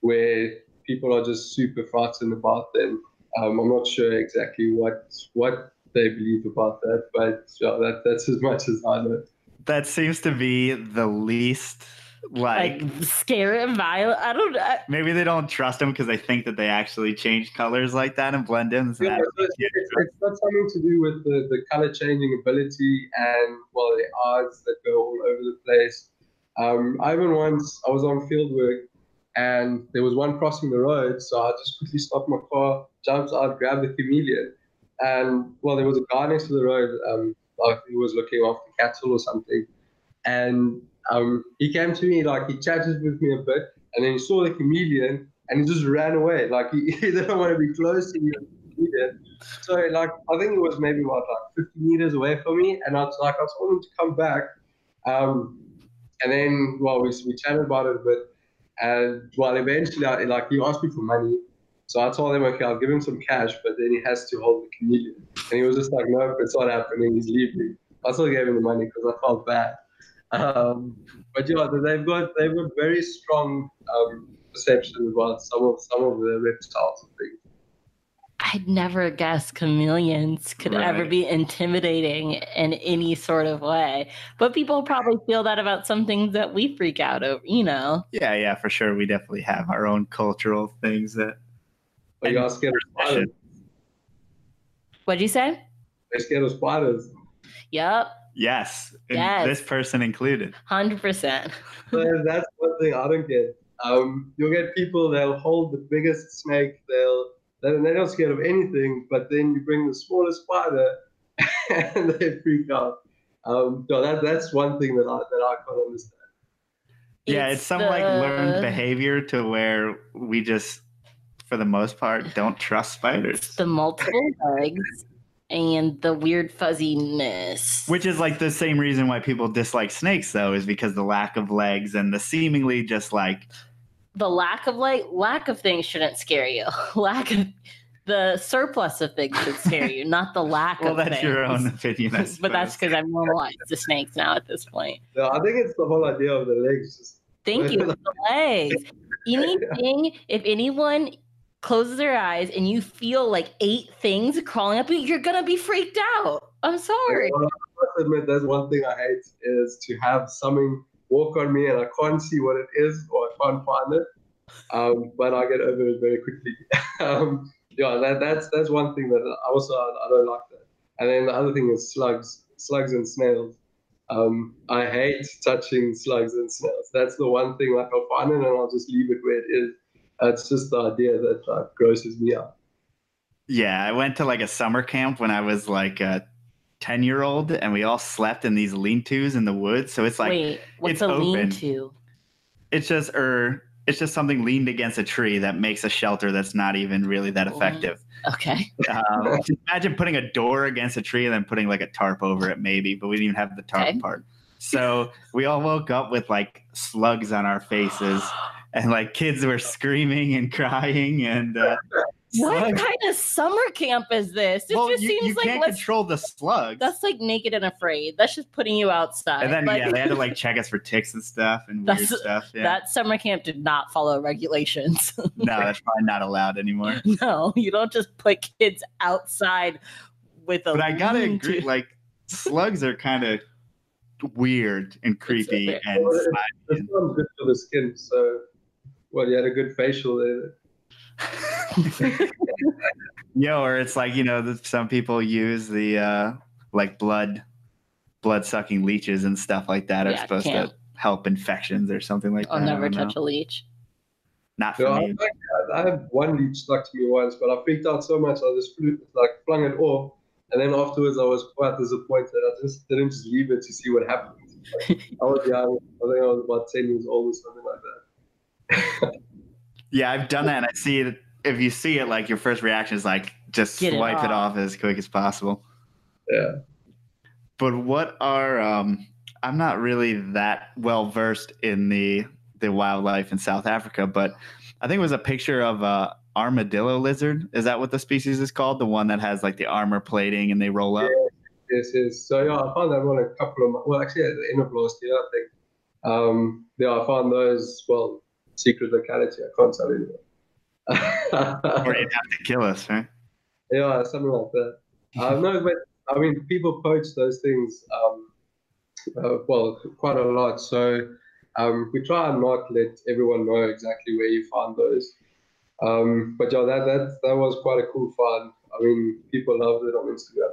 where people are just super frightened about them. Um, I'm not sure exactly what what they believe about that, but yeah, that that's as much as I know. That seems to be the least like. Like scary and violent. I don't know. maybe they don't trust them because they think that they actually change colors like that and blend in. So Yeah, that- it's, it's, it's got something to do with the, the color changing ability and well the odds that go all over the place. Um, I even once I was on field work and there was one crossing the road, so I just quickly stopped my car, jumped out, grabbed the chameleon, and well there was a guy next to the road, um, like he was looking after cattle or something, and um, he came to me like he chatted with me a bit, and then he saw the chameleon and he just ran away, <laughs> like he, he didn't want to be close to me. So like I think it was maybe what like 50 meters away from me, and I was like I told him to come back, um, and then well we we chatted about it a bit, and well eventually I, like he asked me for money, so I told him okay I'll give him some cash, but then he has to hold the chameleon, and he was just like no it's not happening he's leaving. I still gave him the money because I felt bad. Um, but yeah, they've got they've got very strong um, perception about some of some of the reptiles and things. I'd never guessed chameleons could ever be intimidating in any sort of way. But people probably feel that about some things that we freak out over, you know. yeah, yeah, for sure. We definitely have our own cultural things that. But you are scared of spiders. What'd you say? They're scared of spiders. Yep, Yes, Yes. this person included. hundred percent. <laughs> So that's one thing I don't get. Um, you'll get people they'll hold the biggest snake. They'll they're they're not scared of anything, but then you bring the smallest spider, <laughs> and they freak out. Um, so that that's one thing that I that I can't understand. yeah, it's some like learned behavior to where we just, for the most part, don't trust spiders. The multiple legs and the weird fuzziness. Which is like the same reason why people dislike snakes, though, is because the lack of legs and the seemingly just like the lack of like lack of things shouldn't scare you. <laughs> lack of the surplus of things should scare you, not the lack <laughs> well, of that's things. your own opinion. I <laughs> but that's because I've normalized the snakes now at this point. No, I think it's the whole idea of the legs. Thank you the legs. Anything, if anyone closes their eyes and you feel like eight things crawling up, you, you're gonna be freaked out. I'm sorry. I must admit, that's one thing I hate is to have something walk on me and I can't see what it is or I can't find it. Um, but I get over it very quickly. <laughs> um, yeah, that, that's that's one thing that I also I, I don't like that. And then the other thing is slugs, slugs and snails. Um, I hate touching slugs and snails. That's the one thing like I'll find it and I'll just leave it where it is. Uh, it's just the idea that like grosses me out. Yeah, I went to like a summer camp when I was like a 10 year old, and we all slept in these lean tos in the woods. So it's like, Wait, what's it's a open. lean-to? it's just, or it's just something leaned against a tree that makes a shelter that's not even really that effective. Okay. <laughs> Um, imagine putting a door against a tree and then putting like a tarp over it, maybe, but we didn't even have the tarp Okay. part. So we all woke up with like slugs on our faces, <gasps> <gasps> <gasps> and like kids were screaming and crying. And uh, What slugs- kind of summer camp is this? It well, just you, seems you like can't let's, control the slugs. that's like naked and afraid. That's just putting you outside. and then Like, yeah, they had to like <laughs> check us for ticks and stuff and weird stuff. Yeah. that summer camp did not follow regulations. <laughs> no, that's probably not allowed anymore. no, you don't just put kids outside with a. But I gotta lean-to. agree, like slugs are kind of weird and creepy bit- and Well, it- slimy. This one's good for the skin, so well, you had a good facial there. <laughs> Yeah, or it's like you know, that some people use the uh like blood, blood sucking leeches and stuff like that are supposed can't. to help infections or something like that. I'll that. I never touch know. a leech. Not for Yeah, I, me. I have one leech stuck to me once, but I freaked out so much I just flew, like flung it off, and then afterwards I was quite disappointed. I just didn't just leave it to see what happened. Like, <laughs> I was young. I think I was about ten years old or something like that. Yeah, I've done that, and I see it. If you see it, like your first reaction is like just Get swipe it off. off as quick as possible. Yeah. But what are um I'm not really that well versed in the the wildlife in South Africa, but I think it was a picture of a armadillo lizard. Is that what the species is called? The one that has like the armor plating and they roll up. Yes, yes. So yeah, I found that one a couple of months. Well, actually, at the end of last year, I think. Um, yeah, I found those. Well, secret locality. I can't tell anyone. <laughs> Or you'd have to kill us, right? Yeah, something like that. Uh, no, but I mean, people poach those things, um, uh, well, quite a lot. So um, we try and not let everyone know exactly where you found those. Um, but yeah, that, that that was quite a cool find. I mean, people loved it on Instagram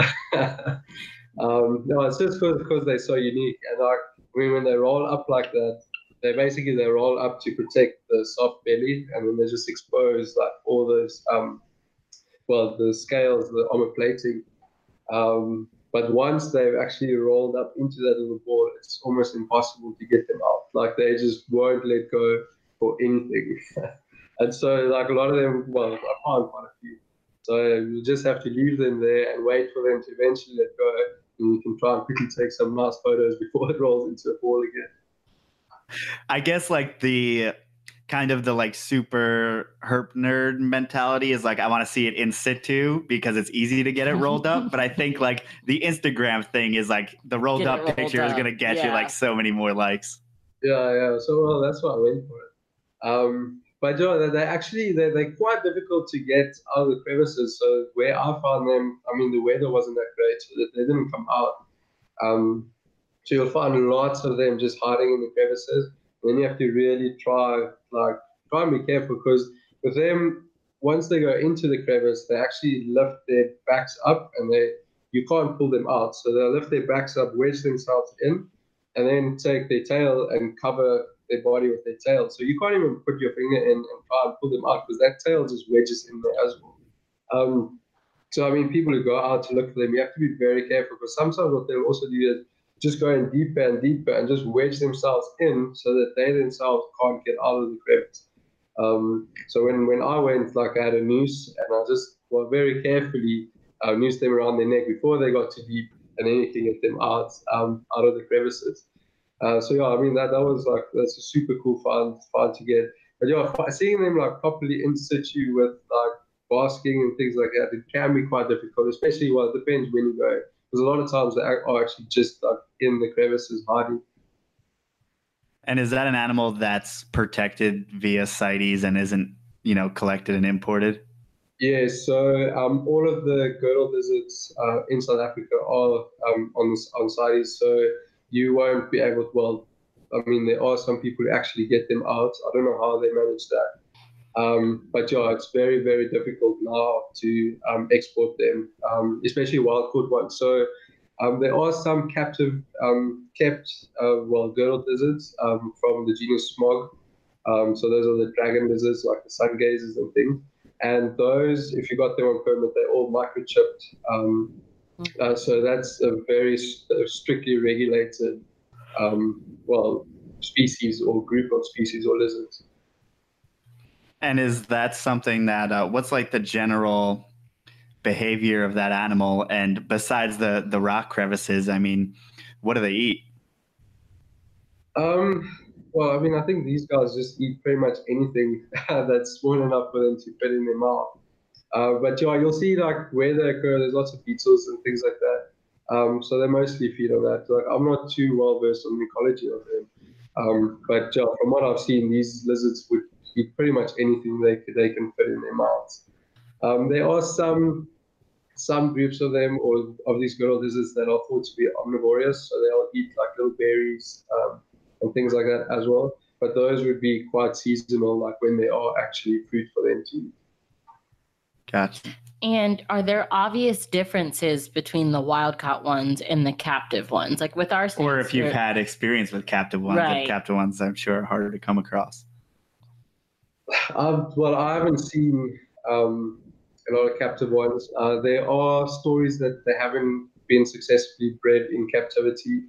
<laughs> um, no, it's just because they're so unique, and like, I mean, when they roll up like that, they basically they roll up to protect the soft belly, and then they just expose like all those um, well, the scales, the armor plating. Um, but once they've actually rolled up into that little ball, it's almost impossible to get them out. Like they just won't let go for anything. <laughs> and so, like a lot of them, well, I found quite a few. So you just have to leave them there and wait for them to eventually let go. And you can try and quickly take some nice photos <laughs> before it rolls into a ball again. <laughs> I guess like the kind of the like super herp nerd mentality is like I want to see it in situ because it's easy to get it rolled up. But I think <laughs> like the Instagram thing is like the rolled Get up rolled picture is gonna get you like so many more likes. Yeah, yeah. So well, that's why I went for it. Um, but yeah, they, they actually they they're quite difficult to get out of the crevices. So where I found them, I mean, the weather wasn't that great, so that they didn't come out. Um, so you'll find lots of them just hiding in the crevices. And then you have to really try, like, try and be careful because with them, once they go into the crevice, they actually lift their backs up and they you can't pull them out. So they'll lift their backs up, wedge themselves in, and then take their tail and cover their body with their tail. So you can't even put your finger in and try and pull them out because that tail just wedges in there as well. Um, so I mean, people who go out to look for them, you have to be very careful because sometimes what they'll also do is just going deeper and deeper and just wedge themselves in so that they themselves can't get out of the crevice. Um, so when, when I went, like I had a noose and I just well, very carefully uh, them around their neck before they got too deep and then you can get them out um, out of the crevices. Uh, so yeah, I mean that that was like that's a super cool fun fun to get. But yeah, seeing them like properly in situ with like basking and things like that, it can be quite difficult, especially well, it depends when you go. Because a lot of times they are actually just like in the crevices hiding. And is that an animal that's protected via CITES and isn't, you know, collected and imported? Yeah, so um, all of the girdle lizards uh, in South Africa are um, on on CITES, so you won't be able to. Well, I mean, there are some people who actually get them out. I don't know how they manage that, um, but yeah, it's very very difficult now to um, export them, um, especially wild caught ones. So um, there are some captive kept uh, well girdle lizards from the genus Smaug. so those are the dragon lizards, like the sun gazers and things. And those, if you got them on permit, they're all microchipped. Um, mm-hmm. uh, so that's a very st- strictly regulated, um, well, species or group of species or lizards. And is that something that, uh, what's like the general behavior of that animal? And besides the, the rock crevices, I mean, what do they eat? Um, well, I mean, I think these guys just eat pretty much anything <laughs> that's small enough for them to fit in their mouth. Uh, but yeah, you'll see like where they occur, there's lots of beetles and things like that. Um, so they mostly feed on that. Like I'm not too well versed on the ecology of them, um, but yeah, from what I've seen, these lizards would eat pretty much anything they they can fit in their mouths. Um, there are some some groups of them or of these girdle lizards that are thought to be omnivorous, so they'll eat like little berries, um, and things like that as well. But those would be quite seasonal, like when there are actually fruit for them to eat. Gotcha. And are there obvious differences between the wild caught ones and the captive ones? Like with our or if you've had experience with captive ones, right. captive ones I'm sure are harder to come across. Um, well, I haven't seen um, a lot of captive ones. Uh, there are stories that they haven't been successfully bred in captivity.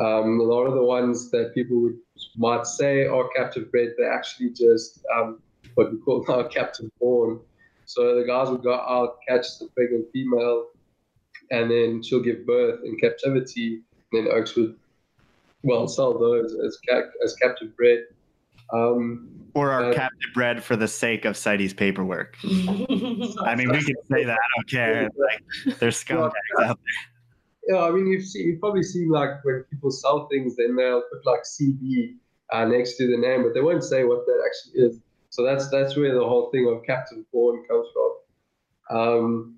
Um, a lot of the ones that people would, might say are captive bred, they're actually just um, what we call now <laughs> captive born. So the guys would go out, catch the pregnant female, and then she'll give birth in captivity. And then oaks would, well, sell those as, as captive bred. Um, or are uh, captive bred for the sake of CITES paperwork. <laughs> I mean, we can say that. I don't care. Like, there's scumbags out there yeah, I mean, you've seen, you've probably seen like when people sell things, then they'll put like CB uh, next to the name, but they won't say what that actually is. So that's that's where the whole thing of captive born comes from. Um,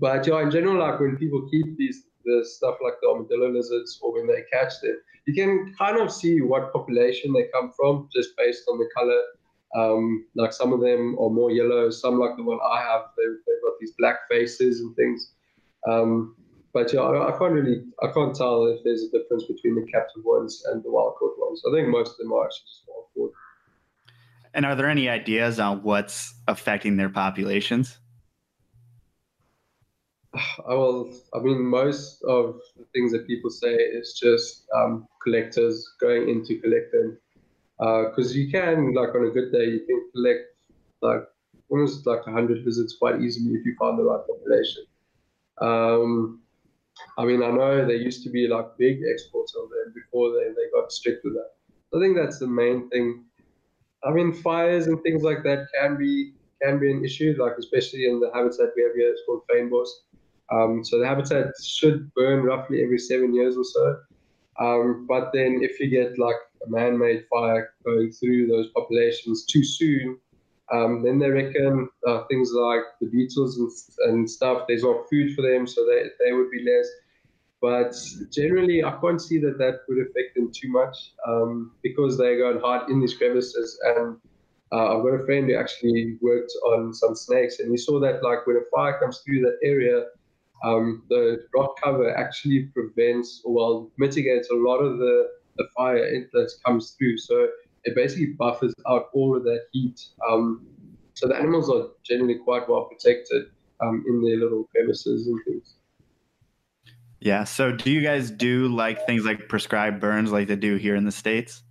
but yeah, in general, like when people keep these the stuff like the armadillo lizards, or when they catch them, you can kind of see what population they come from just based on the color. Um, like some of them are more yellow, some like the one I have, they've, they've got these black faces and things. Um, but yeah, I, I, can't really, I can't tell if there's a difference between the captive ones and the wild caught ones. I think most of them are actually just wild caught. And are there any ideas on what's affecting their populations? <sighs> I will I mean, most of the things that people say is just um, collectors going into collecting. Because uh, you can, like on a good day, you can collect like almost like 100 visits quite easily if you find the right population. Um, I mean, I know there used to be like big exports of them before they, they got strict with that. I think that's the main thing. I mean, fires and things like that can be can be an issue, like especially in the habitat we have here. It's called fynbos. Um, so the habitat should burn roughly every seven years or so. Um, but then if you get like a man-made fire going through those populations too soon, um, then they reckon uh, things like the beetles and, and stuff, there's not food for them, so they, they would be less. But generally, I can't see that that would affect them too much um, because they go and hide in these crevices. And uh, I've got a friend who actually worked on some snakes, and he saw that like when a fire comes through that area, um, the rock cover actually prevents or well mitigates a lot of the, the fire that comes through. So it basically buffers out all of that heat. Um, so the animals are generally quite well protected um, in their little crevices and things. Yeah. So do you guys do like things like prescribed burns like they do here in the States?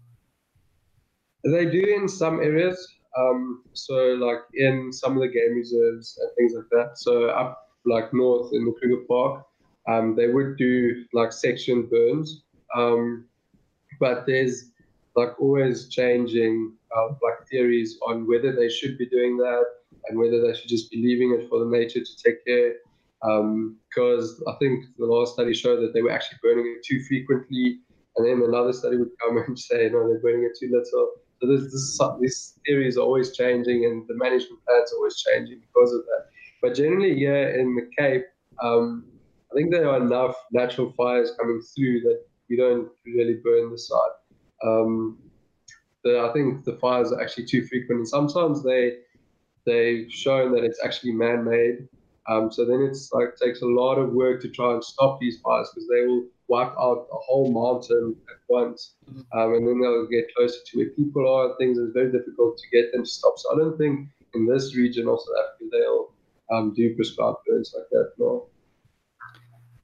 They do in some areas. Um, so like in some of the game reserves and things like that. So up like north in the Kruger Park, um, they would do like section burns. Um, but there's like always changing uh, like theories on whether they should be doing that and whether they should just be leaving it for the nature to take care. Because um, I think the last study showed that they were actually burning it too frequently, and then another study would come <laughs> and say, no, they're burning it too little. So this, this, this theory is always changing, and the management plans are always changing because of that. But generally, here in the Cape, um, I think there are enough natural fires coming through that we don't really burn the site. Um, the, I think the fires are actually too frequent, and sometimes they they've shown that it's actually man-made. Um, so then it's like takes a lot of work to try and stop these fires because they will wipe out a whole mountain at once, mm-hmm. um, and then they'll get closer to where people are. And things it's very difficult to get them to stop. So I don't think in this region of South Africa they'll um, do prescribed burns like that. No.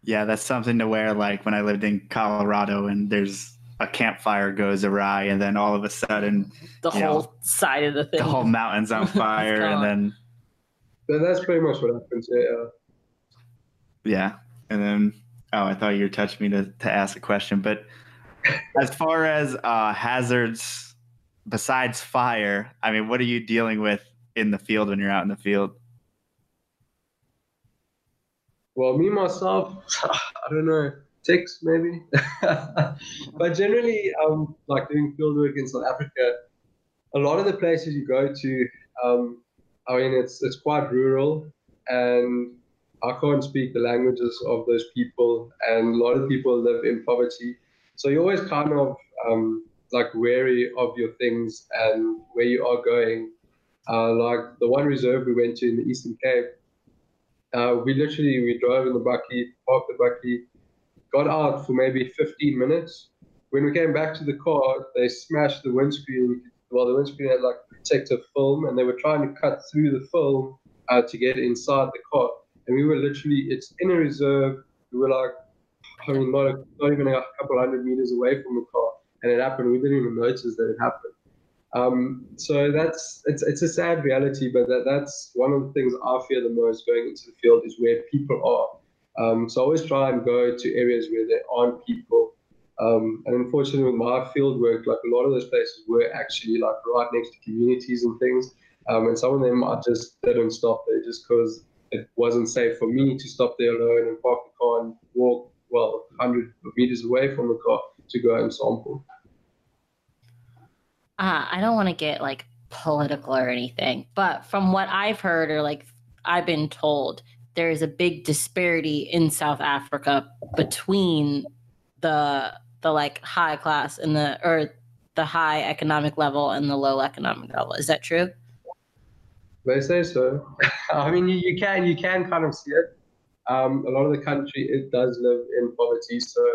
Yeah, that's something to wear. Like when I lived in Colorado, and there's a campfire goes awry, and then all of a sudden, the whole know, side of the thing, the whole mountain's on <laughs> fire, and then. But that's pretty much what happens. Yeah. Yeah, and then oh, I thought you touched me to to ask a question, but <laughs> as far as uh, hazards besides fire, I mean, what are you dealing with in the field when you're out in the field? Well, me myself, <sighs> I don't know six maybe. <laughs> but generally, um, like doing field work in South Africa, a lot of the places you go to, um, I mean, it's it's quite rural, and I can't speak the languages of those people, and a lot of people live in poverty. So you're always kind of um, like wary of your things and where you are going. Uh, like the one reserve we went to in the Eastern Cape, uh, we literally we drove in the bakkie, parked the bakkie, got out for maybe 15 minutes. When we came back to the car, they smashed the windscreen. Well, the windscreen had like protective film, and they were trying to cut through the film uh, to get inside the car. And we were literally, it's in a reserve. We were like, I mean, not, not even a couple hundred meters away from the car. And it happened. We didn't even notice that it happened. Um, so that's it's it's a sad reality, but that, that's one of the things I fear the most going into the field is where people are. Um, so I always try and go to areas where there aren't people. Um, and unfortunately, with my field work, like a lot of those places were actually like right next to communities and things. Um, and some of them I just didn't stop there just because it wasn't safe for me to stop there alone and park the car and walk, well, 100 meters away from the car to go and sample. Uh, I don't want to get like political or anything, but from what I've heard or like I've been told, there is a big disparity in South Africa between the the like high class and the or the high economic level and the low economic level. Is that true? They say so. <laughs> I mean, you, you can you can kind of see it. Um, a lot of the country it does live in poverty, so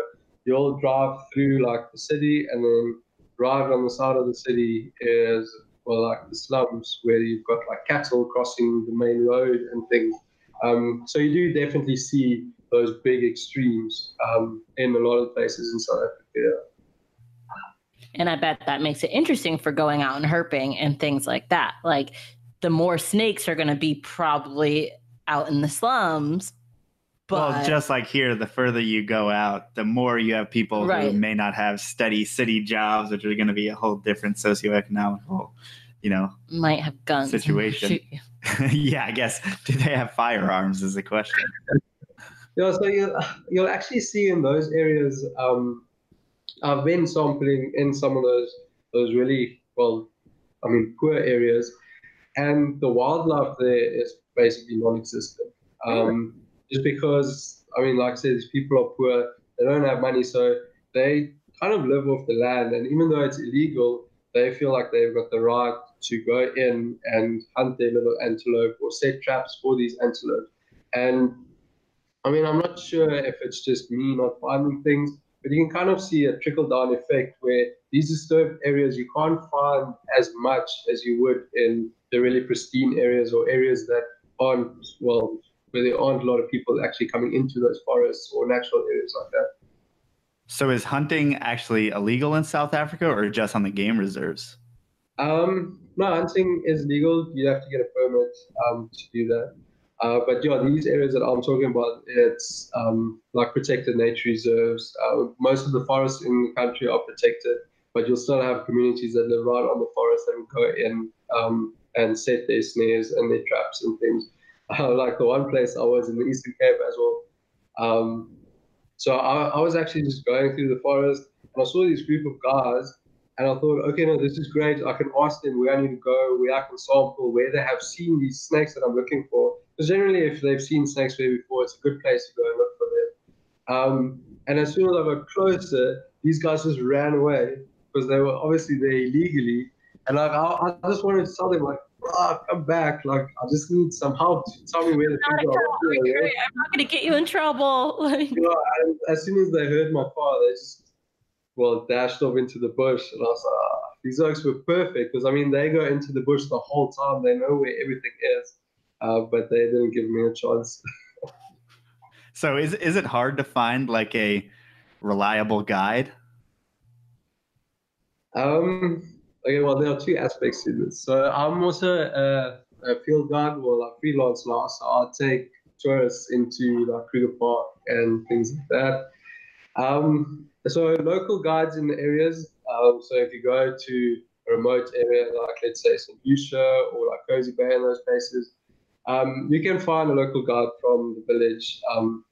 you'll drive through like the city, and then right on the side of the city is well like the slums where you've got like cattle crossing the main road and things. Um, so you do definitely see those big extremes um, in a lot of places in South Africa. And I bet that makes it interesting for going out and herping and things like that. Like the more snakes are going to be probably out in the slums. But well, just like here, the further you go out, the more you have people right. who may not have steady city jobs, which are going to be a whole different socioeconomic, you know, might have guns situation. <laughs> yeah, I guess. Do they have firearms? Is the question. <laughs> Yeah, so you'll, you'll actually see in those areas. Um, I've been sampling in some of those those really well, I mean, poor areas, and the wildlife there is basically non-existent. Um, just because, I mean, like I said, these people are poor. They don't have money, so they kind of live off the land. And even though it's illegal, they feel like they've got the right to go in and hunt their little antelope or set traps for these antelope. And I mean, I'm not sure if it's just me not finding things, but you can kind of see a trickle down effect where these disturbed areas you can't find as much as you would in the really pristine areas or areas that aren't, well, where there aren't a lot of people actually coming into those forests or natural areas like that. So is hunting actually illegal in South Africa or just on the game reserves? Um, no, hunting is legal. You have to get a permit um, to do that. Uh, but yeah, these areas that I'm talking about, it's um, like protected nature reserves. Uh, most of the forests in the country are protected, but you'll still have communities that live right on the forest and go in um, and set their snares and their traps and things. <laughs> Uh, like the one place I was in the Eastern Cape as well. Um, so I, I was actually just going through the forest and I saw this group of guys and I thought, okay, no, this is great. I can ask them where I need to go, where I can sample, where they have seen these snakes that I'm looking for. Because generally, if they've seen snakes there before, it's a good place to go and look for them. Um, and as soon as I got closer, these guys just ran away because they were obviously there illegally. And like, I, I just wanted to tell them, like, bro, come back. Like, I just need some help. Tell me where the people are. I'm not going to get you in trouble. <laughs> you know, and as soon as they heard my car, they just well dashed off into the bush, and I was like, oh, these okes were perfect because I mean they go into the bush the whole time. They know where everything is, uh, but they didn't give me a chance. <laughs> so is is it hard to find like a reliable guide? Um. Okay. Well, there are two aspects to this. So I'm also a, a field guide, well, like freelance now. So I take tourists into like Kruger Park and things like that. Um, so local guides in the areas. Um, so if you go to a remote area like let's say St. Lucia or like Kosi Bay and those places, um, you can find a local guide from the village. Um,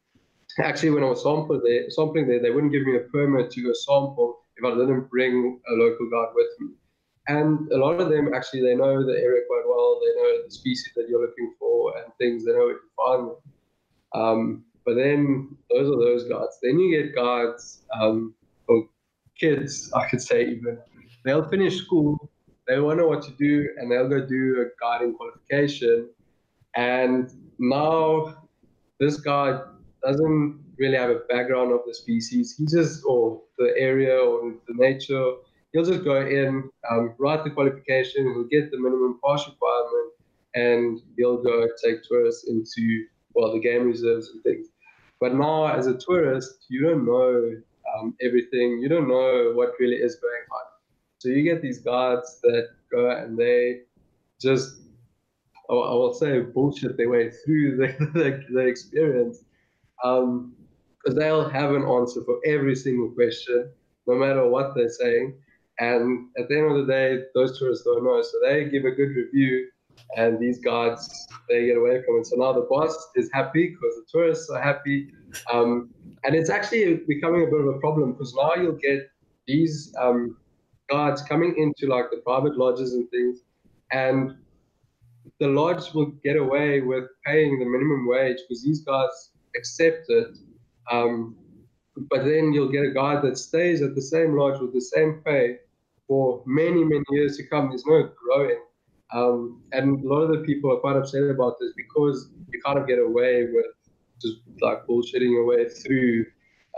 actually, when I was sampling there, sampling there, they wouldn't give me a permit to go sample if I didn't bring a local guide with me. And a lot of them actually they know the area quite well. They know the species that you're looking for and things. They know where to find them. Um, but then those are those guides. Then you get guides um, for kids, <laughs> I could say even. They'll finish school, they won't know what to do, and they'll go do a guiding qualification. And now this guy doesn't really have a background of the species. He just, or the area or the nature, he'll just go in, um, write the qualification, he'll get the minimum pass requirement, and he'll go take tourists into well the game reserves and things. But now, as a tourist, you don't know um, everything. You don't know what really is going on. So you get these guides that go and they just, I will say, bullshit their way through the, <laughs> the, the experience. Because um, they'll have an answer for every single question, no matter what they're saying. And at the end of the day, those tourists don't know. So they give a good review and these guards they get away from it. So now the boss is happy because the tourists are happy, um, and it's actually becoming a bit of a problem because now you'll get these um, guards coming into like the private lodges and things, and the lodge will get away with paying the minimum wage because these guys accept it. Um, but then you'll get a guy that stays at the same lodge with the same pay for many, many years to come. There's no growing. Um, and a lot of the people are quite upset about this because you kind of get away with just like bullshitting your way through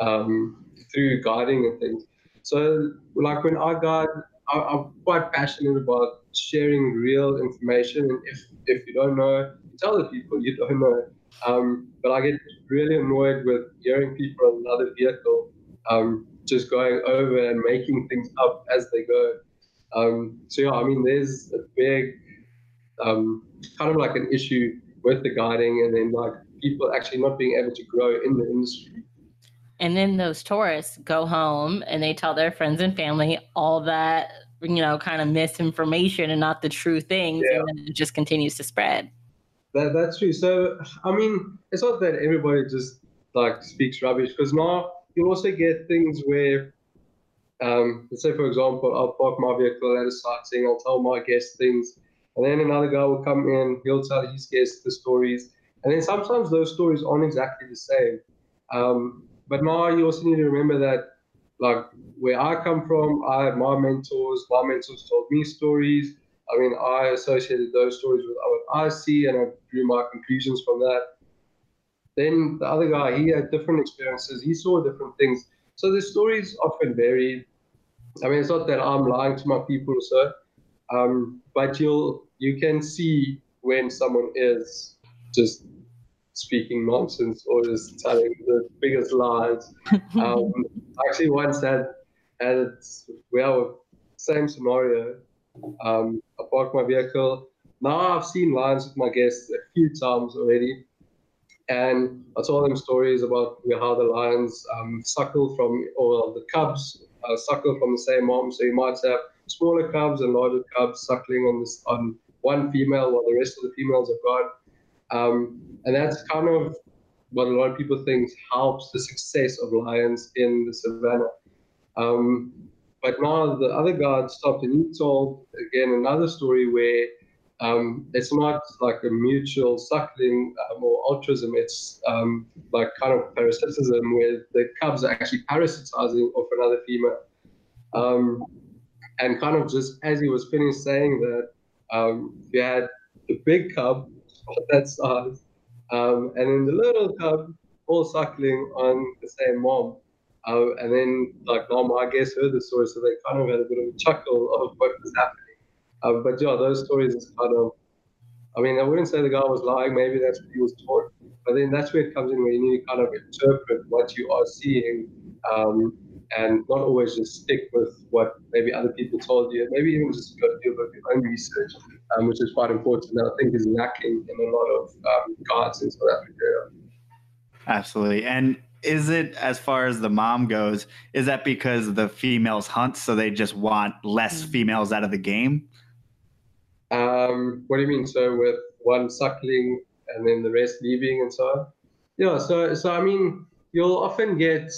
um, through guiding and things. So like when I guide, I, I'm quite passionate about sharing real information. And if if you don't know, tell the people you don't know. Um, but I get really annoyed with hearing people on another vehicle um, just going over and making things up as they go. Um, so yeah, I mean, there's a big um, kind of like an issue with the guiding and then like people actually not being able to grow in the industry. And then those tourists go home and they tell their friends and family all that, you know, kind of misinformation and not the true things. Yeah. And then it just continues to spread. That, that's true. So, I mean, it's not that everybody just like speaks rubbish because now you also get things where, um, let's say, for example, I'll park my vehicle at a sighting, I'll tell my guests things and then another guy will come in, he'll tell his guests the stories. And then sometimes those stories aren't exactly the same. Um, but now you also need to remember that, like, where I come from, I have my mentors. My mentors told me stories. I mean, I associated those stories with what I see and I drew my conclusions from that. Then the other guy, he had different experiences. He saw different things. So the stories often vary. I mean, it's not that I'm lying to my people or so, um, but you'll you can see when someone is just speaking nonsense or just telling the biggest lies. <laughs> Um, I actually once had had well same scenario. Um, I parked my vehicle. Now I've seen lions with my guests a few times already, and I told them stories about how the lions um, suckle from, or the cubs uh, suckle from the same mom. So you might have smaller cubs and larger cubs suckling on this on one female while the rest of the females are gone. Um, and that's kind of what a lot of people think helps the success of lions in the savannah. Um, but now the other guard stopped and he told again another story where um, it's not like a mutual suckling um, or altruism. It's um, like kind of parasitism where the cubs are actually parasitizing off another female. Um, and kind of just as he was finished saying that, um, you had the big cub that size, um, and then the little cub all suckling on the same mom. Uh, and then, like, now I guess, heard the story, so they kind of had a bit of a chuckle of what was happening. Uh, but yeah, those stories is kind of, I mean, I wouldn't say the guy was lying. Maybe that's what he was taught. But then that's where it comes in, where you need to kind of interpret what you are seeing um, and not always just stick with what maybe other people told you. Maybe even just go do a bit of your own research, um, which is quite important. And I think is lacking in a lot of um, guards in South Africa. Absolutely. And is it as far as the mom goes is that because the females hunt so they just want less mm. females out of the game um, what do you mean? So with one suckling and then the rest leaving and so on? Yeah so so i mean you'll often get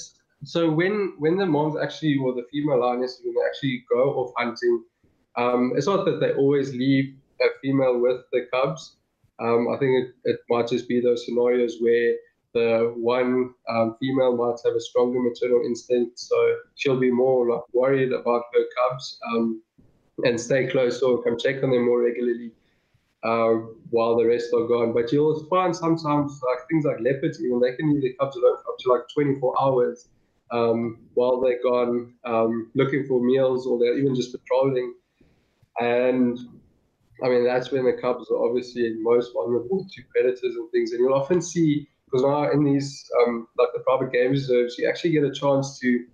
so when when the moms actually or the female lioness will actually go off hunting um, it's not that they always leave a female with the cubs. Um, i think it, it might just be those scenarios where the one um, female might have a stronger maternal instinct, so she'll be more like worried about her cubs um, and stay close or come check on them more regularly uh, while the rest are gone. But you'll find sometimes like things like leopards, even they can leave their cubs up to like 24 hours um, while they're gone um, looking for meals or they're even just patrolling. And I mean, that's when the cubs are obviously most vulnerable to predators and things. And you'll often see because now in these um, like the private game reserves, you actually get a chance to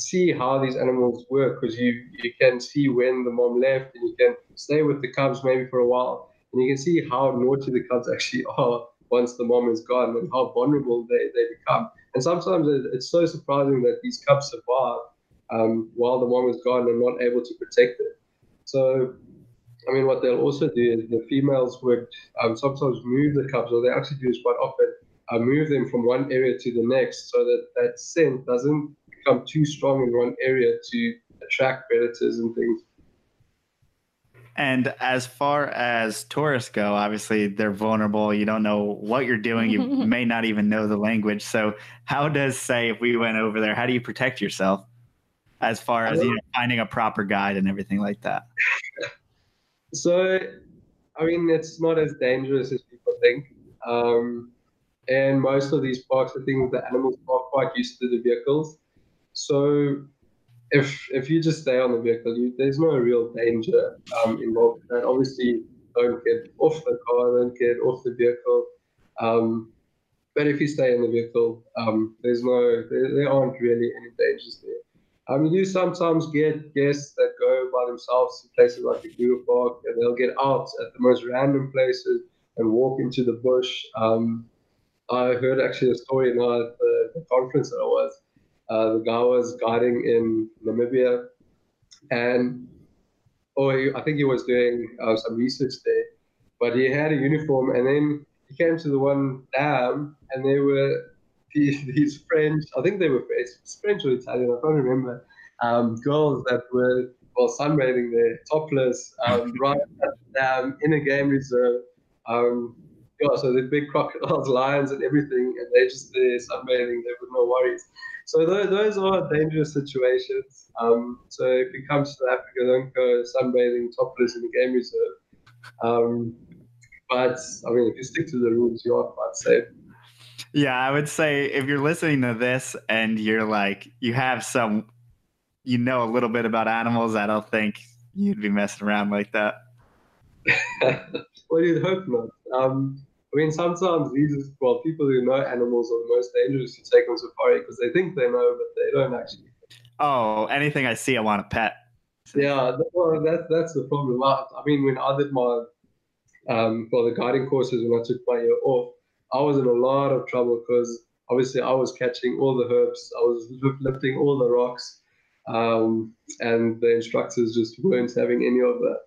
see how these animals work because you you can see when the mom left and you can stay with the cubs maybe for a while and you can see how naughty the cubs actually <laughs> are once the mom is gone and how vulnerable they, they become. And sometimes it's so surprising that these cubs survive um, while the mom is gone and not able to protect it. So I mean, what they'll also do is the females would um, sometimes move the cubs, or they actually do this quite often uh, move them from one area to the next so that that scent doesn't become too strong in one area to attract predators and things. And as far as tourists go, obviously they're vulnerable. You don't know what you're doing. You <laughs> may not even know the language. So, how does, say, if we went over there, how do you protect yourself as far as you know, finding a proper guide and everything like that? <laughs> So, I mean, it's not as dangerous as people think. Um, and most of these parks, I think the animals are quite used to the vehicles. So if if you just stay on the vehicle, you, there's no real danger um, involved. And obviously, don't get off the car, don't get off the vehicle. Um, but if you stay in the vehicle, um, there's no, there, there, aren't really any dangers there. Um, you do sometimes get guests that go by themselves to places like the Kruger Park, and they'll get out at the most random places and walk into the bush. Um, I heard actually a story now at the, the conference that I was. Uh, the guy was guiding in Namibia, and oh, I think he was doing uh, some research there. But he had a uniform, and then he came to the one dam, and there were <laughs> these, these French, I think they were French, French or Italian, I can't remember, um, girls that were well sunbathing there, topless, um, <laughs> right at the dam in a game reserve. Um, yeah, so the big crocodiles, lions, and everything, and they're just there sunbathing there with no worries. So those, those are dangerous situations. Um, so if you come to South Africa, don't go sunbathing topless in the game reserve. Um, but I mean, if you stick to the rules, you are quite safe. Yeah, I would say if you're listening to this and you're like, you have some, you know, a little bit about animals, I don't think you'd be messing around like that. <laughs> well, you'd hope not. Um, I mean, sometimes these, well, people who know animals are the most dangerous to take on safari because they think they know, but they don't actually. Oh, anything I see, I want to pet. Yeah, well, that's that's the problem. I, I mean, when I did my, um, well, the guiding courses when I took my year off, I was in a lot of trouble because obviously I was catching all the herps, I was lifting all the rocks, um, and the instructors just weren't having any of that.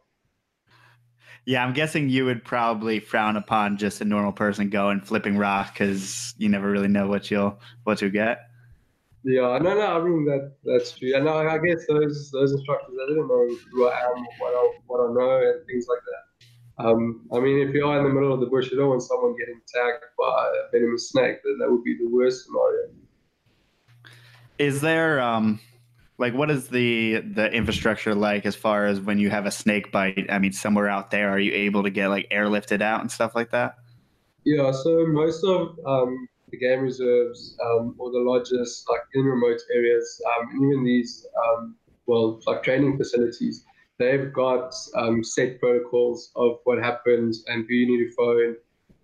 Yeah, I'm guessing you would probably frown upon just a normal person going flipping rock because you never really know what you'll what you'll get. Yeah, no, no, I mean that that's true. And I, I guess those those instructors, they didn't know who I am, what I what I know, and things like that. Um, I mean, if you are in the middle of the bush, you don't want someone getting attacked by a venomous snake. That that would be the worst scenario. Is there um like what is the the infrastructure like as far as when you have a snake bite? I mean somewhere out there are you able to get like airlifted out and stuff like that? Yeah so most of um, the game reserves um, or the lodges like in remote areas um, even these um, well like training facilities they've got um, set protocols of what happens and who you need to phone.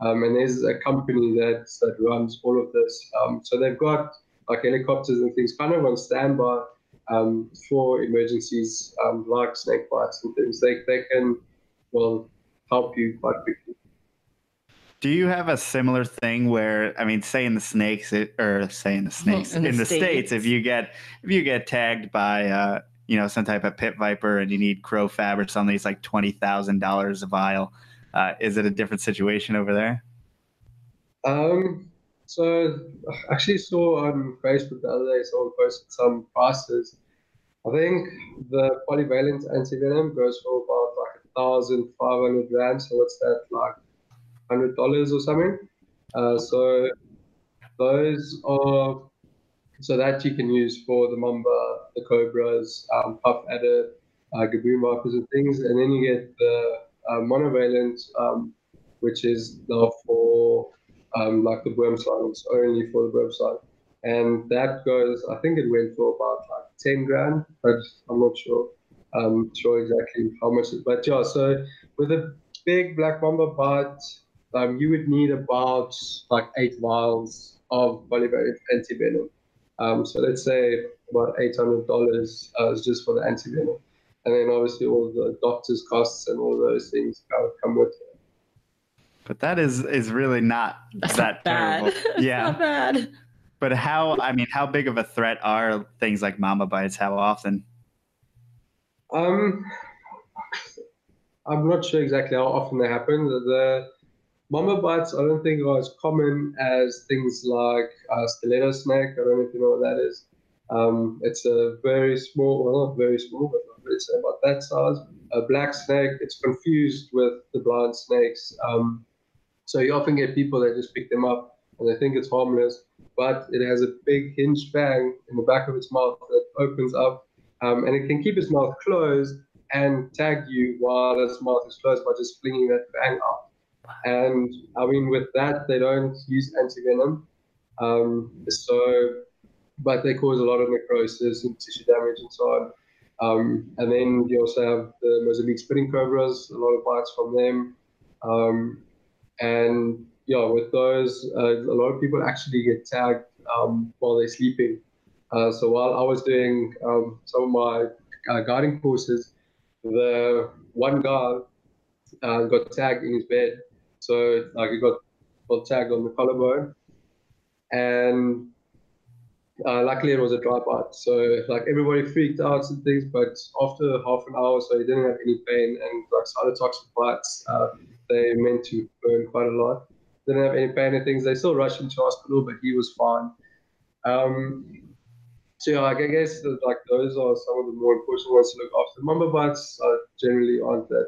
Um, and there's a company that that runs all of this. So they've got like helicopters and things kind of on standby um, for emergencies um, like snake bites and things. They, they can, well, help you quite quickly. Do you have a similar thing where I mean, say in the snakes or say in the snakes in, in the, states. states, if you get if you get tagged by uh, you know some type of pit viper and you need CroFab or something, it's like twenty thousand dollars a vial. Uh, is it a different situation over there? Um, so I actually saw on Facebook the other day someone posted some prices. I think the polyvalent antivenom goes for about like a thousand five hundred rand. So what's that like hundred dollars or something? Uh, so those are so that you can use for the mamba, the cobras, um, puff adder, uh, gaboon vipers and things, and then you get the uh, monovalent, um, which is now for um, like the worm silence only for the worm silence. And that goes, I think it went for about like 10 grand, but I'm not sure, um, sure exactly how much. It, but yeah, so with a big black mamba bite, um, you would need about like eight vials of polyvalent antivenom. Um, so let's say about $800 uh, is just for the antivenom. And then obviously all the doctor's costs and all those things come with it. But that is is really not That's that not bad. terrible. <laughs> Yeah. not bad. But how? I mean, how big of a threat are things like mamba bites? How often? Um, I'm not sure exactly how often they happen. The, the mamba bites, I don't think are as common as things like uh, stiletto snake. I don't know if you know what that is. Um, it's a very small, well, not very small, but it's about that size. A black snake. It's confused with the blind snakes. Um, so you often get people that just pick them up and they think it's harmless, but it has a big hinged fang in the back of its mouth that opens up um, and it can keep its mouth closed and tag you while its mouth is closed by just flinging that fang out. And I mean, with that, they don't use antivenom. Um, so, but they cause a lot of necrosis and tissue damage and so on. Um, and then you also have the Mozambique spitting cobras, a lot of bites from them. Um, and yeah, with those, uh, a lot of people actually get tagged um, while they're sleeping. Uh, so while I was doing um, some of my uh, guiding courses, the one guy uh, got tagged in his bed. So like he got, got tagged on the collarbone, and uh, luckily it was a dry bite. So like everybody freaked out and things, but after half an hour, so he didn't have any pain and like cytotoxic bites. Uh, they meant to burn quite a lot. They Didn't have any pain and things. They still rushed him to hospital, but he was fine. Um, so yeah, I guess like those are some of the more important ones to look after. Mamba bites are generally aren't that,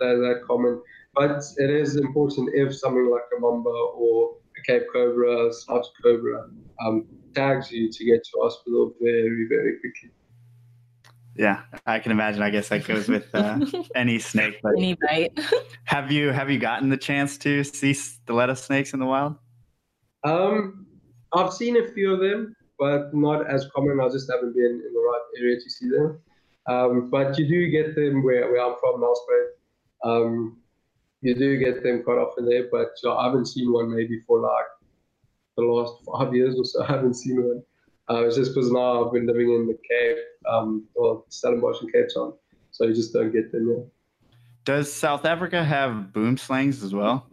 that that common, but it is important if something like a mamba or a Cape Cobra, Snout Cobra, um, tags you to get to hospital very very quickly. Yeah, I can imagine. I guess that goes with uh, <laughs> any snake. But any bite. <laughs> have you have you gotten the chance to see stiletto snakes in the wild? Um, I've seen a few of them, but not as common. I just haven't been in the right area to see them. Um, but you do get them where, where I'm from, Nelspruit. Um, you do get them quite often there, but uh, I haven't seen one maybe for like the last five years or so. <laughs> I haven't seen one. Uh, it's just because now I've been living in the Cape, um, or Stellenbosch and Cape Town, so you just don't get them there. Does South Africa have boomslangs as well?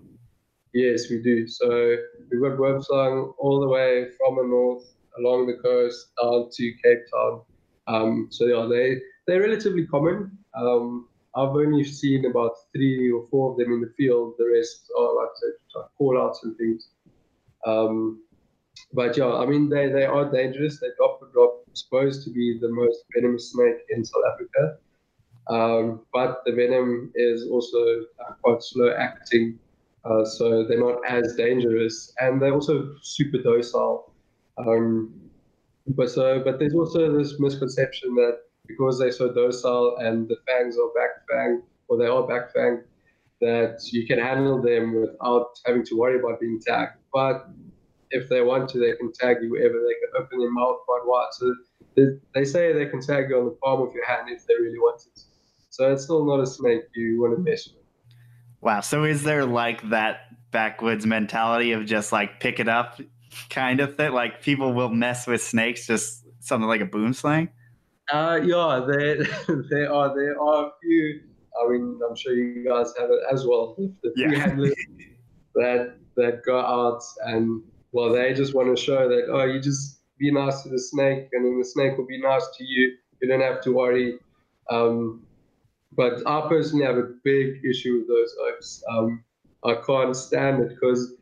Yes, we do. So we've got boomslang all the way from the north along the coast down to Cape Town. Um, so yeah, they they're relatively common. Um, I've only seen about three or four of them in the field. The rest are like, like call outs and things. Um, but yeah, I mean they, they are dangerous. They drop drop supposed to be the most venomous snake in South Africa. Um, but the venom is also uh, quite slow acting, uh, so they're not as dangerous, and they're also super docile. Um, but so, but there's also this misconception that because they're so docile and the fangs are back fang or they are back fang, that you can handle them without having to worry about being tagged. But if they want to, they can tag you wherever. They can open their mouth quite wide. So they, they say they can tag you on the palm of your hand if they really want it. So it's still not a snake you want to mess with. Wow. So is there like that backwoods mentality of just like pick it up kind of thing? Like people will mess with snakes, just something like a boomslang? Uh, yeah, there, <laughs> there are there are a few. I mean, I'm sure you guys have it as well. The <laughs> few Yeah. handlers <laughs> that that go out and well, they just want to show that oh, you just be nice to the snake, and then the snake will be nice to you. You don't have to worry. Um, but I personally have a big issue with those okes. Um, I can't stand it because,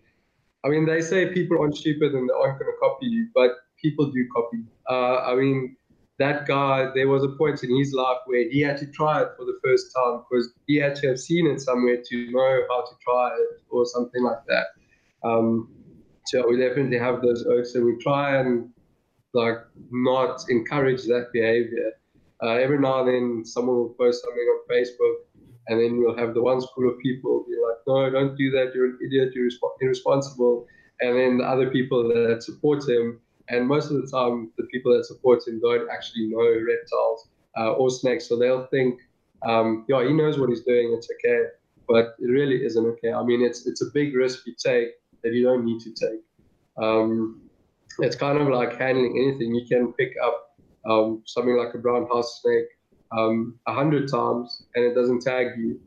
I mean, they say people aren't stupid and they aren't going to copy you, but people do copy. Uh, I mean, that guy, there was a point in his life where he had to try it for the first time because he had to have seen it somewhere to know how to try it or something like that. Um, so we definitely have those okes and we try and like not encourage that behavior. Uh, every now and then someone will post something on Facebook and then you'll have the one school of people be like, no, don't do that. You're an idiot. You're irresponsible. And then the other people that support him, and most of the time, the people that support him don't actually know reptiles uh, or snakes. So they'll think, um, yeah, he knows what he's doing. It's okay. But it really isn't okay. I mean, it's it's a big risk you take that you don't need to take. Um, it's kind of like handling anything. You can pick up um, something like a brown house snake um, a hundred times and it doesn't tag you.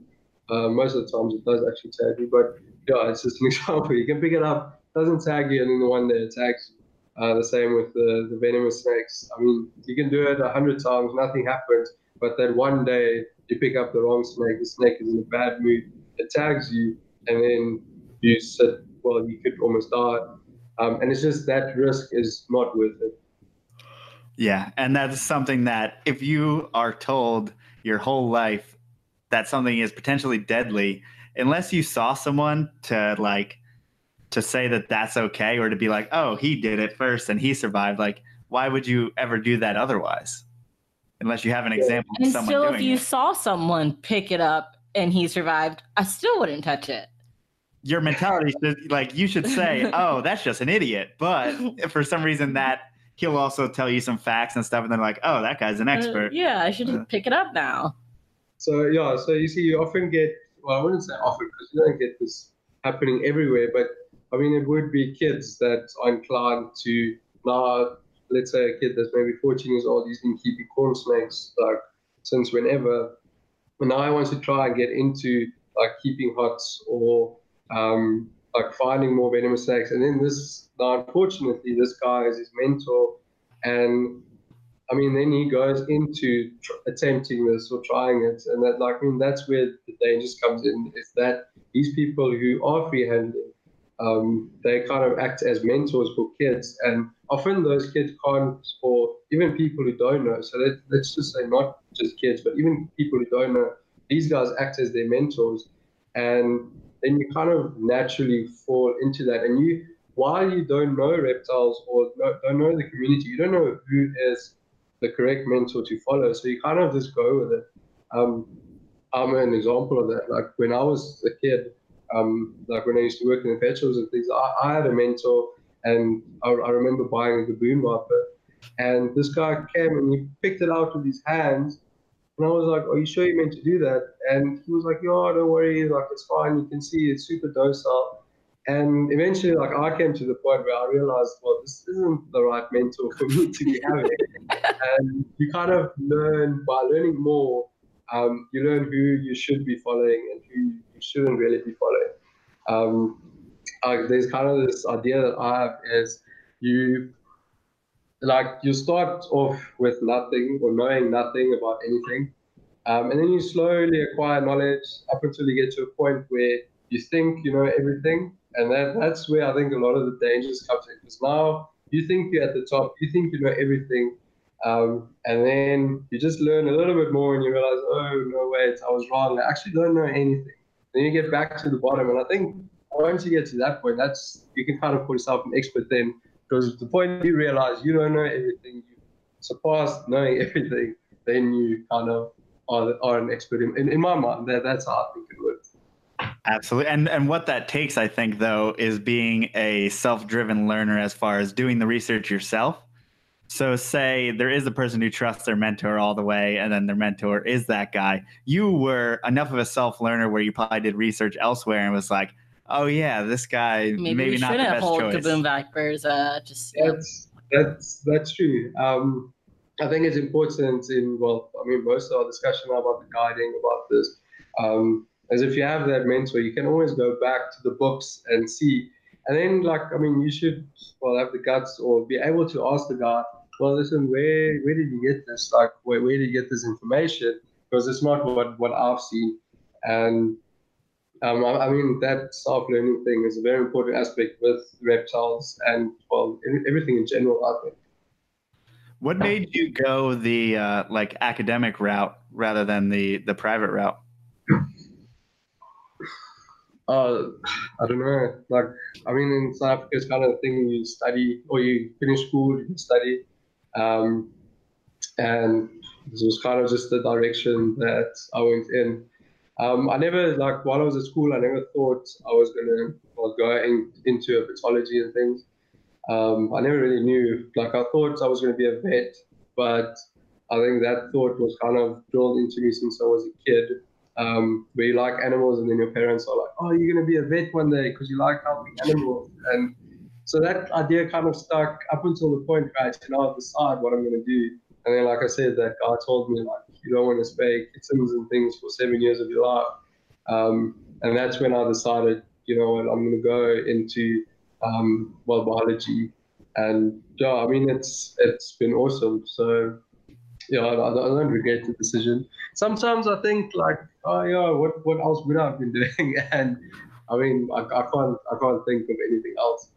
Uh, most of the times it does actually tag you, but yeah, it's just an <laughs> example. You can pick it up, doesn't tag you, and then the one that attacks you. Uh, the same with the, the venomous snakes. I mean, you can do it a hundred times, nothing happens, but that one day you pick up the wrong snake, the snake is in a bad mood, it tags you, and then you sit, well, you could almost die. Um, and it's just that risk is not worth it. Yeah, and that's something that if you are told your whole life that something is potentially deadly, unless you saw someone to like to say that that's okay or to be like, "Oh, he did it first and he survived." Like, why would you ever do that otherwise? Unless you have an example of And someone still, doing if you it. saw someone pick it up and he survived, I still wouldn't touch it. Your mentality should like you should say, <laughs> "Oh, that's just an idiot." But for some reason that he'll also tell you some facts and stuff and they're like, "Oh, that guy's an Uh, expert." yeah, I should Uh. pick it up now. So yeah, so you see, you often get well, I wouldn't say often because you don't get this happening everywhere, but I mean, it would be kids that are inclined to now, let's say a kid that's maybe 14 years old, he's been keeping corn snakes like since whenever, and now I want to try and get into like keeping hots or um, like finding more venomous snakes, and then this unfortunately this guy is his mentor, and I mean, then he goes into tr- attempting this or trying it, and that, like, I mean, that's where the danger comes in. Is that these people who are free handling, um, they kind of act as mentors for kids, and often those kids can't, or even people who don't know. So let, let's just say not just kids, but even people who don't know, these guys act as their mentors, and then you kind of naturally fall into that, and you. While you don't know reptiles or don't know the community, you don't know who is the correct mentor to follow. So you kind of just go with it. Um, I'm an example of that. Like when I was a kid, um, like when I used to work in the pet shops and things, I, I had a mentor, and I, I remember buying a Gaboon Viper, and this guy came and he picked it out with his hands, and I was like, "Are you sure you meant to do that?" And he was like, "Yeah, don't worry, like it's fine. You can see it's super docile." And eventually, like I came to the point where I realized, well, this isn't the right mentor for me to be having. <laughs> and you kind of learn by learning more. Um, you learn who you should be following and who you shouldn't really be following. Um, uh, there's kind of this idea that I have is you like you start off with nothing or knowing nothing about anything, um, and then you slowly acquire knowledge up until you get to a point where you think you know everything, and that that's where I think a lot of the dangers come in. Because now you think you're at the top, you think you know everything, um, and then you just learn a little bit more, and you realize, oh no, wait, I was wrong. I actually don't know anything. Then you get back to the bottom, and I think once you get to that point, that's you can kind of call yourself an expert then, because the point you realize you don't know everything, you surpass knowing <laughs> everything, then you kind of are, are an expert. In, in, in my mind, that, that's how I think it works. Absolutely. And and what that takes, I think, though, is being a self-driven learner as far as doing the research yourself. So say there is a person who trusts their mentor all the way, and then their mentor is that guy. You were enough of a self-learner where you probably did research elsewhere and was like, oh yeah, this guy Maybe, maybe, we not the shouldn't best hold choice. Gaboon Vipers. Uh, just you That's that's that's true. Um, I think it's important in well, I mean, most of our discussion about the guiding about this, um, as if you have that mentor, you can always go back to the books and see. And then, like, I mean, you should well have the guts or be able to ask the guy, well, listen, where where did you get this? Like, where where did you get this information? Because it's not what what I've seen, and um, I, I mean, that self-learning thing is a very important aspect with reptiles and well, in- everything in general. I think. What made you go the uh, like academic route rather than the the private route? Uh, I don't know. Like, I mean, in South Africa, it's kind of the thing you study or you finish school, you study, um, and this was kind of just the direction that I went in. Um, I never like while I was at school, I never thought I was gonna well, go in, into herpetology and things. Um, I never really knew. Like I thought I was gonna be a vet, but I think that thought was kind of drilled into me since I was a kid. Um, where you like animals, and then your parents are like, "Oh, you're gonna be a vet one day because you like helping animals," and so that idea kind of stuck up until the point where I said, "I'll decide what I'm gonna do." And then, like I said, that guy told me like, "You don't want to spay kittens and things for seven years of your life," um, and that's when I decided, you know what, I'm gonna go into um, well biology, and yeah, I mean it's it's been awesome. So yeah, I, I don't regret the decision. Sometimes I think like, oh yeah, what what else would I have been <laughs> doing? And I mean, I, I can't I can't think of anything else.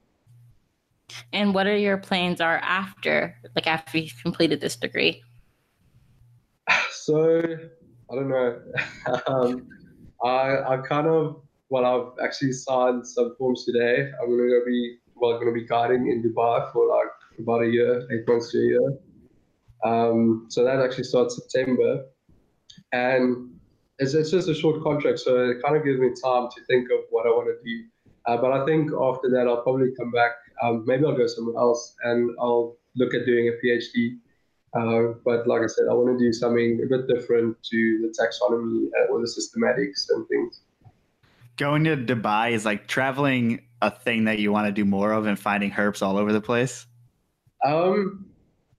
and what are your plans are after, like after you've completed this degree? So I don't know. <laughs> um, I I kind of well, I've actually signed some forms today. I'm gonna go be well, gonna be guiding in Dubai for like about a year, eight months to a year. Um, so that actually starts September, and it's, it's just a short contract, so it kind of gives me time to think of what I want to do. Uh, but I think after that, I'll probably come back. Um, maybe I'll go somewhere else, and I'll look at doing a PhD. Uh, but like I said, I want to do something a bit different to the taxonomy uh, or the systematics and things. Going to Dubai is like traveling a thing that you want to do more of and finding herps all over the place. Um,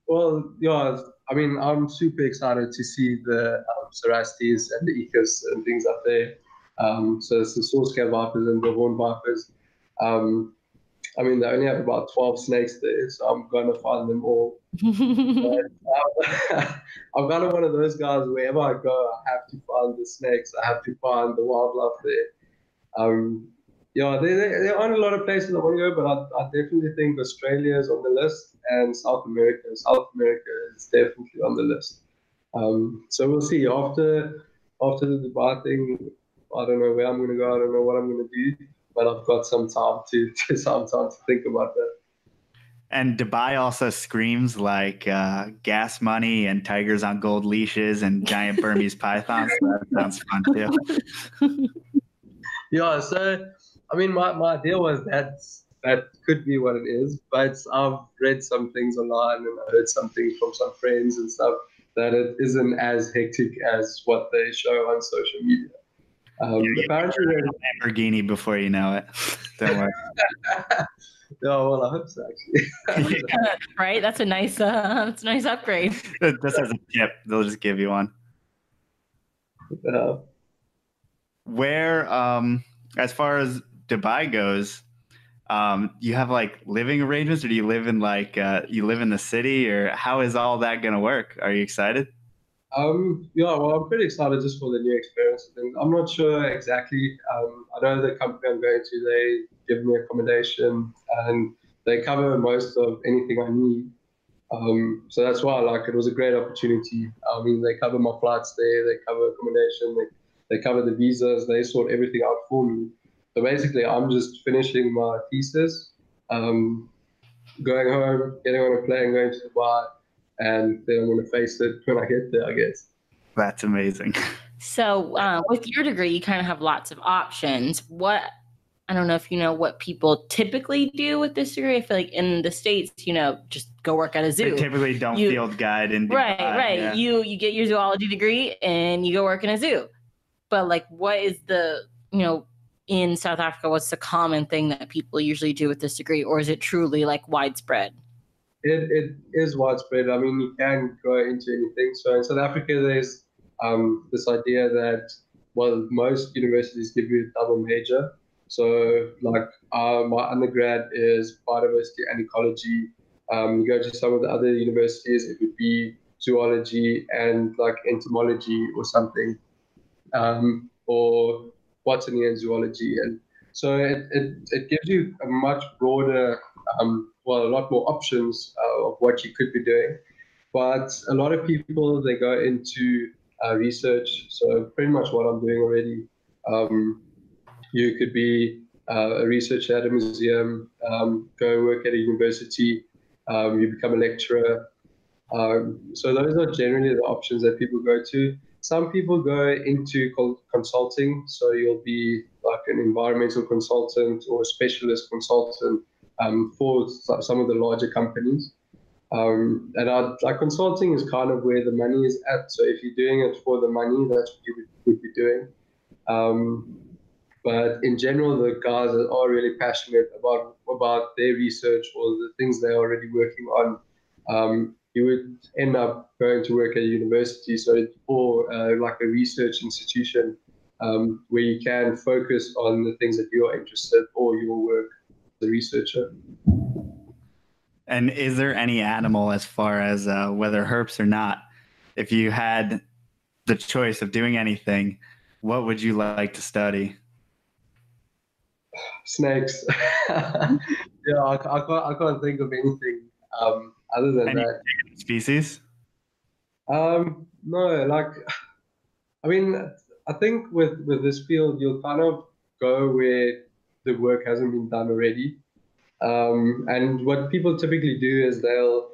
well, yeah, I mean, I'm super excited to see the um, Cerastes and the Echis and things up there. Um, so it's the Saw-scaled Vipers and the Horn Vipers. Um, I mean, they only have about 12 snakes there, so I'm going to find them all. <laughs> But, um, <laughs> I'm kind of one of those guys, wherever I go, I have to find the snakes, I have to find the wildlife there. Um, yeah, there, there, there aren't a lot of places I want to go, but I, I definitely think Australia is on the list and South America. South America is definitely on the list. Um, so we'll see. After after the Dubai thing, I don't know where I'm going to go. I don't know what I'm going to do, but I've got some time to, <laughs> to some time to think about that. And Dubai also screams like uh, gas money and tigers on gold leashes and giant Burmese <laughs> pythons. So that sounds fun too. <laughs> Yeah, so I mean, my, my idea was that that could be what it is. But I've read some things online and I heard some things from some friends and stuff that it isn't as hectic as what they show on social media. Um, Yeah, apparently, they're- Lamborghini before you know it. <laughs> Don't worry. <laughs> oh well, I hope so. Actually, <laughs> right? That's a nice uh that's a nice upgrade. Just as a tip, they'll just give you one. uh, Where, um, as far as Dubai goes, um, you have like living arrangements, or do you live in like uh, you live in the city, or how is all that gonna work? Are you excited? Um, yeah, well, I'm pretty excited just for the new experience. And I'm not sure exactly. Um, I know the company I'm going to, they give me accommodation and they cover most of anything I need. Um, so that's why I like it. It was a great opportunity. I mean, they cover my flights there, they cover accommodation, they, they cover the visas, they sort everything out for me. So basically, I'm just finishing my thesis, um, going home, getting on a plane, going to Dubai, and then I'm going to face it when I get there, I guess. That's amazing. <laughs> So, uh, with your degree, you kind of have lots of options. What I don't know if you know what people typically do with this degree. I feel like in the states, you know, just go work at a zoo. They zoo. typically don't You- field guide and Right, Dubai, right. yeah. You you get your zoology degree and you go work in a zoo. But like, what is the you know in South Africa? What's the common thing that people usually do with this degree, or is it truly like widespread? It, it is widespread. I mean, you can go into anything. So in South Africa, there's um, this idea that, well, most universities give you a double major. So, like, uh, my undergrad is biodiversity and ecology. Um, you go to some of the other universities, it would be zoology and like entomology or something, um, or botany and zoology. And so it, it, it gives you a much broader um, well, a lot more options uh, of what you could be doing. But a lot of people they go into uh, research. So pretty much what I'm doing already. Um, you could be uh, a researcher at a museum, um, go work at a university, um, you become a lecturer. Um, so those are generally the options that people go to. Some people go into consulting. So you'll be like an environmental consultant or a specialist consultant um, for some of the larger companies. Um, and our, like consulting is kind of where the money is at. So if you're doing it for the money, that's what you would, would be doing. Um, but in general, the guys that are really passionate about about their research or the things they're already working on, um, you would end up going to work at a university, so or uh, like a research institution um, where you can focus on the things that you are interested or your work a researcher. And is there any animal, as far as uh, whether herps or not, if you had the choice of doing anything, what would you like to study? Snakes. <laughs> yeah, I, I, can't, I can't think of anything um, other than Any- that. Species? Um, no, like, I mean, I think with with this field, you'll kind of go where the work hasn't been done already. Um, and what people typically do is they'll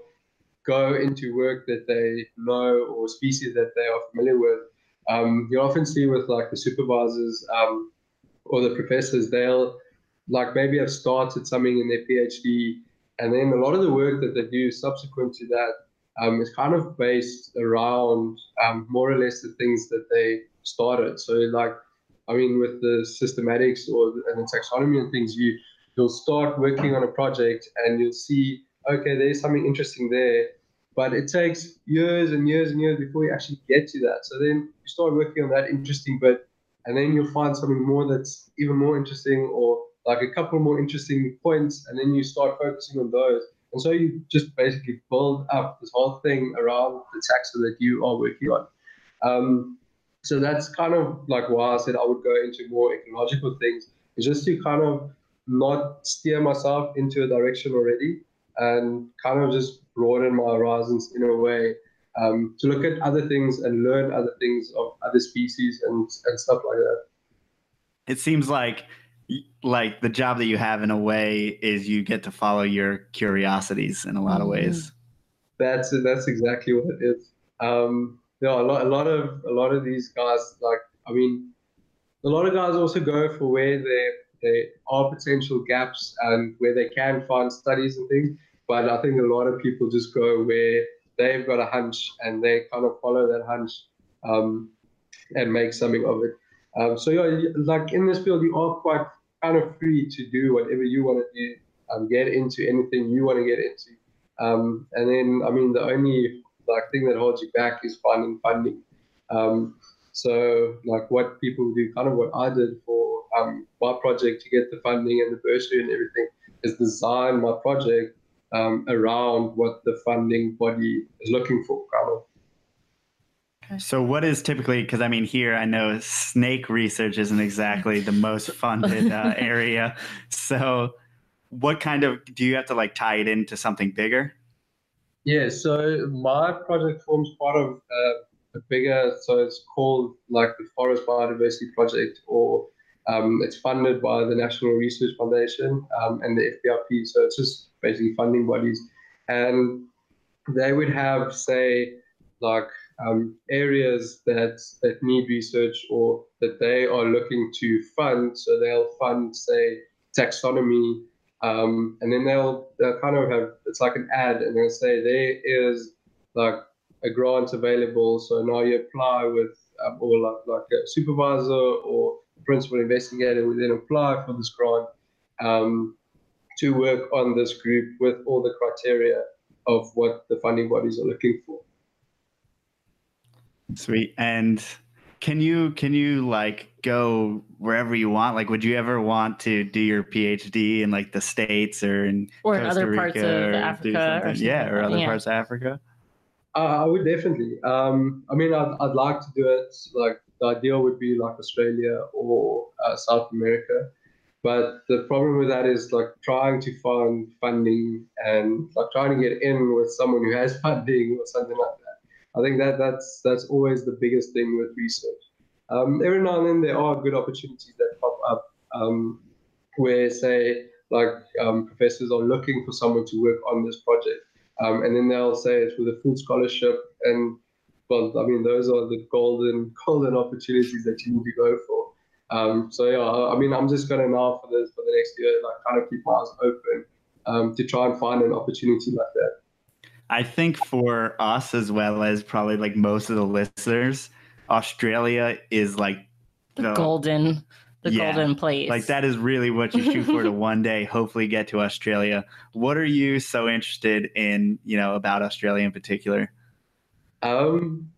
go into work that they know or species that they are familiar with. Um, you often see with like the supervisors um, or the professors, they'll like maybe have started something in their PhD, and then a lot of the work that they do subsequent to that um, is kind of based around um, more or less the things that they started. So, like, I mean, with the systematics or and the taxonomy and things, you you'll start working on a project and you'll see, okay, there's something interesting there, but it takes years and years and years before you actually get to that. So then you start working on that interesting bit, and then you'll find something more that's even more interesting, or like a couple more interesting points, and then you start focusing on those. And so you just basically build up this whole thing around the taxa that you are working on. Um, so that's kind of like why I said I would go into more ecological things, is just to kind of not steer myself into a direction already and kind of just broaden my horizons in a way um, to look at other things and learn other things of other species and, and stuff like that. It seems like like the job that you have in a way is you get to follow your curiosities in a lot of ways. That's that's exactly what it is. Um, yeah, a lot, a lot of a lot of these guys, like I mean, a lot of guys also go for where their there are potential gaps and where they can find studies and things. But I think a lot of people just go where they've got a hunch and they kind of follow that hunch um, and make something of it. Um, so yeah, like in this field, you are quite kind of free to do whatever you want to do, um, get into anything you want to get into. Um, and then, I mean, the only like thing that holds you back is finding funding. Um, so like what people do, kind of what I did for um, my project to get the funding and the bursary and everything, is design my project um, around what the funding body is looking for, kind of. So, what is typically, because I mean, here I know snake research isn't exactly the most <laughs> funded uh, area. So, what kind of do you have to like tie it into something bigger? Yeah, so my project forms part of uh, a bigger, so it's called like the Forest Biodiversity Project, or um, it's funded by the National Research Foundation um, and the FBRP. So, it's just basically funding bodies. And they would have, say, like um, areas that that need research or that they are looking to fund. So they'll fund, say, taxonomy, um, and then they'll they'll kind of have it's like an ad, and they'll say there is like a grant available. So now you apply with um, or like like a supervisor or principal investigator would then apply for this grant um, to work on this group with all the criteria of what the funding bodies are looking for. Sweet. And can you can you like go wherever you want? Like, would you ever want to do your PhD in like the states or in or in other parts of Africa? Or yeah, or other yeah. parts of Africa. Uh, I would definitely. Um, I mean, I'd, I'd like to do it. Like the ideal would be like Australia or uh, South America. But the problem with that is like trying to find funding and like trying to get in with someone who has <laughs> funding or something like that. I think that that's that's always the biggest thing with research. Um, every now and then there are good opportunities that pop up um, where, say, like um, professors are looking for someone to work on this project, um, and then they'll say it's with a full scholarship. And well, I mean, those are the golden <laughs> golden opportunities that you need to go for. Um, so yeah, I mean, I'm just gonna now for this for the next year, like kind of keep my eyes open um, to try and find an opportunity like that. I think for us as well as probably like most of the listeners, Australia is like the, the golden the yeah, golden place. Like that is really what you shoot for to <laughs> one day hopefully get to Australia. What are you so interested in, you know, about Australia in particular? Um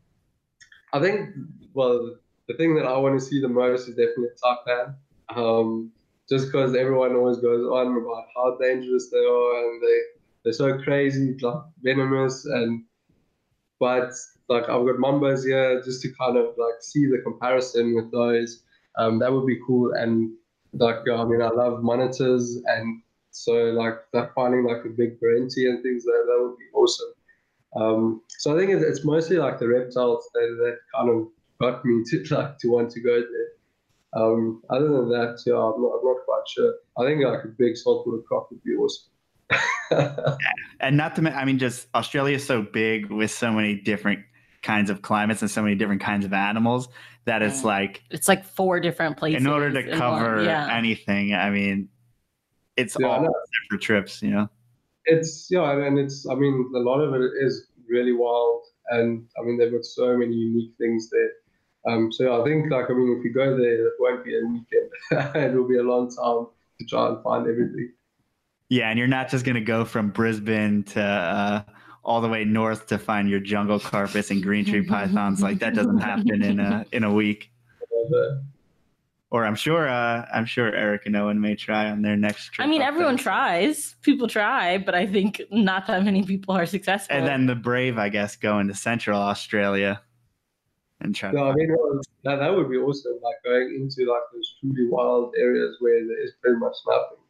I think well the thing that I want to see the most is definitely Taipan. Um just because everyone always goes on about how dangerous they are and they they're so crazy, like venomous, and but like I've got mambas here just to kind of like see the comparison with those. Um, that would be cool, and like I mean, I love monitors, and so like that finding like a big Perenti and things like that, that would be awesome. Um, so I think it's, it's mostly like the reptiles that, that kind of got me to <laughs> like to want to go there. Um, other than that, yeah, I'm not, I'm not quite sure. I think like a big saltwater croc would be awesome. <laughs> and not to I mean, just Australia is so big with so many different kinds of climates and so many different kinds of animals that it's like it's like four different places. In order to cover yeah. anything, I mean, it's yeah, all separate trips, you know. It's yeah, and it's I mean, a lot of it is really wild, and I mean, they've got so many unique things there. Um, so I think like I mean, if you go there, it won't be a weekend. <laughs> it will be a long time to try and find everything. Yeah, and you're not just going to go from Brisbane to uh, all the way north to find your jungle carpets and green tree pythons. Like that doesn't happen in a in a week. Or I'm sure uh, I'm sure Eric and Owen may try on their next trip. I mean, everyone there. tries. People try, but I think not that many people are successful. And then the brave, I guess, go into Central Australia and try. No, I mean that, that would be awesome. Like going into like those truly wild areas where there is pretty much nothing.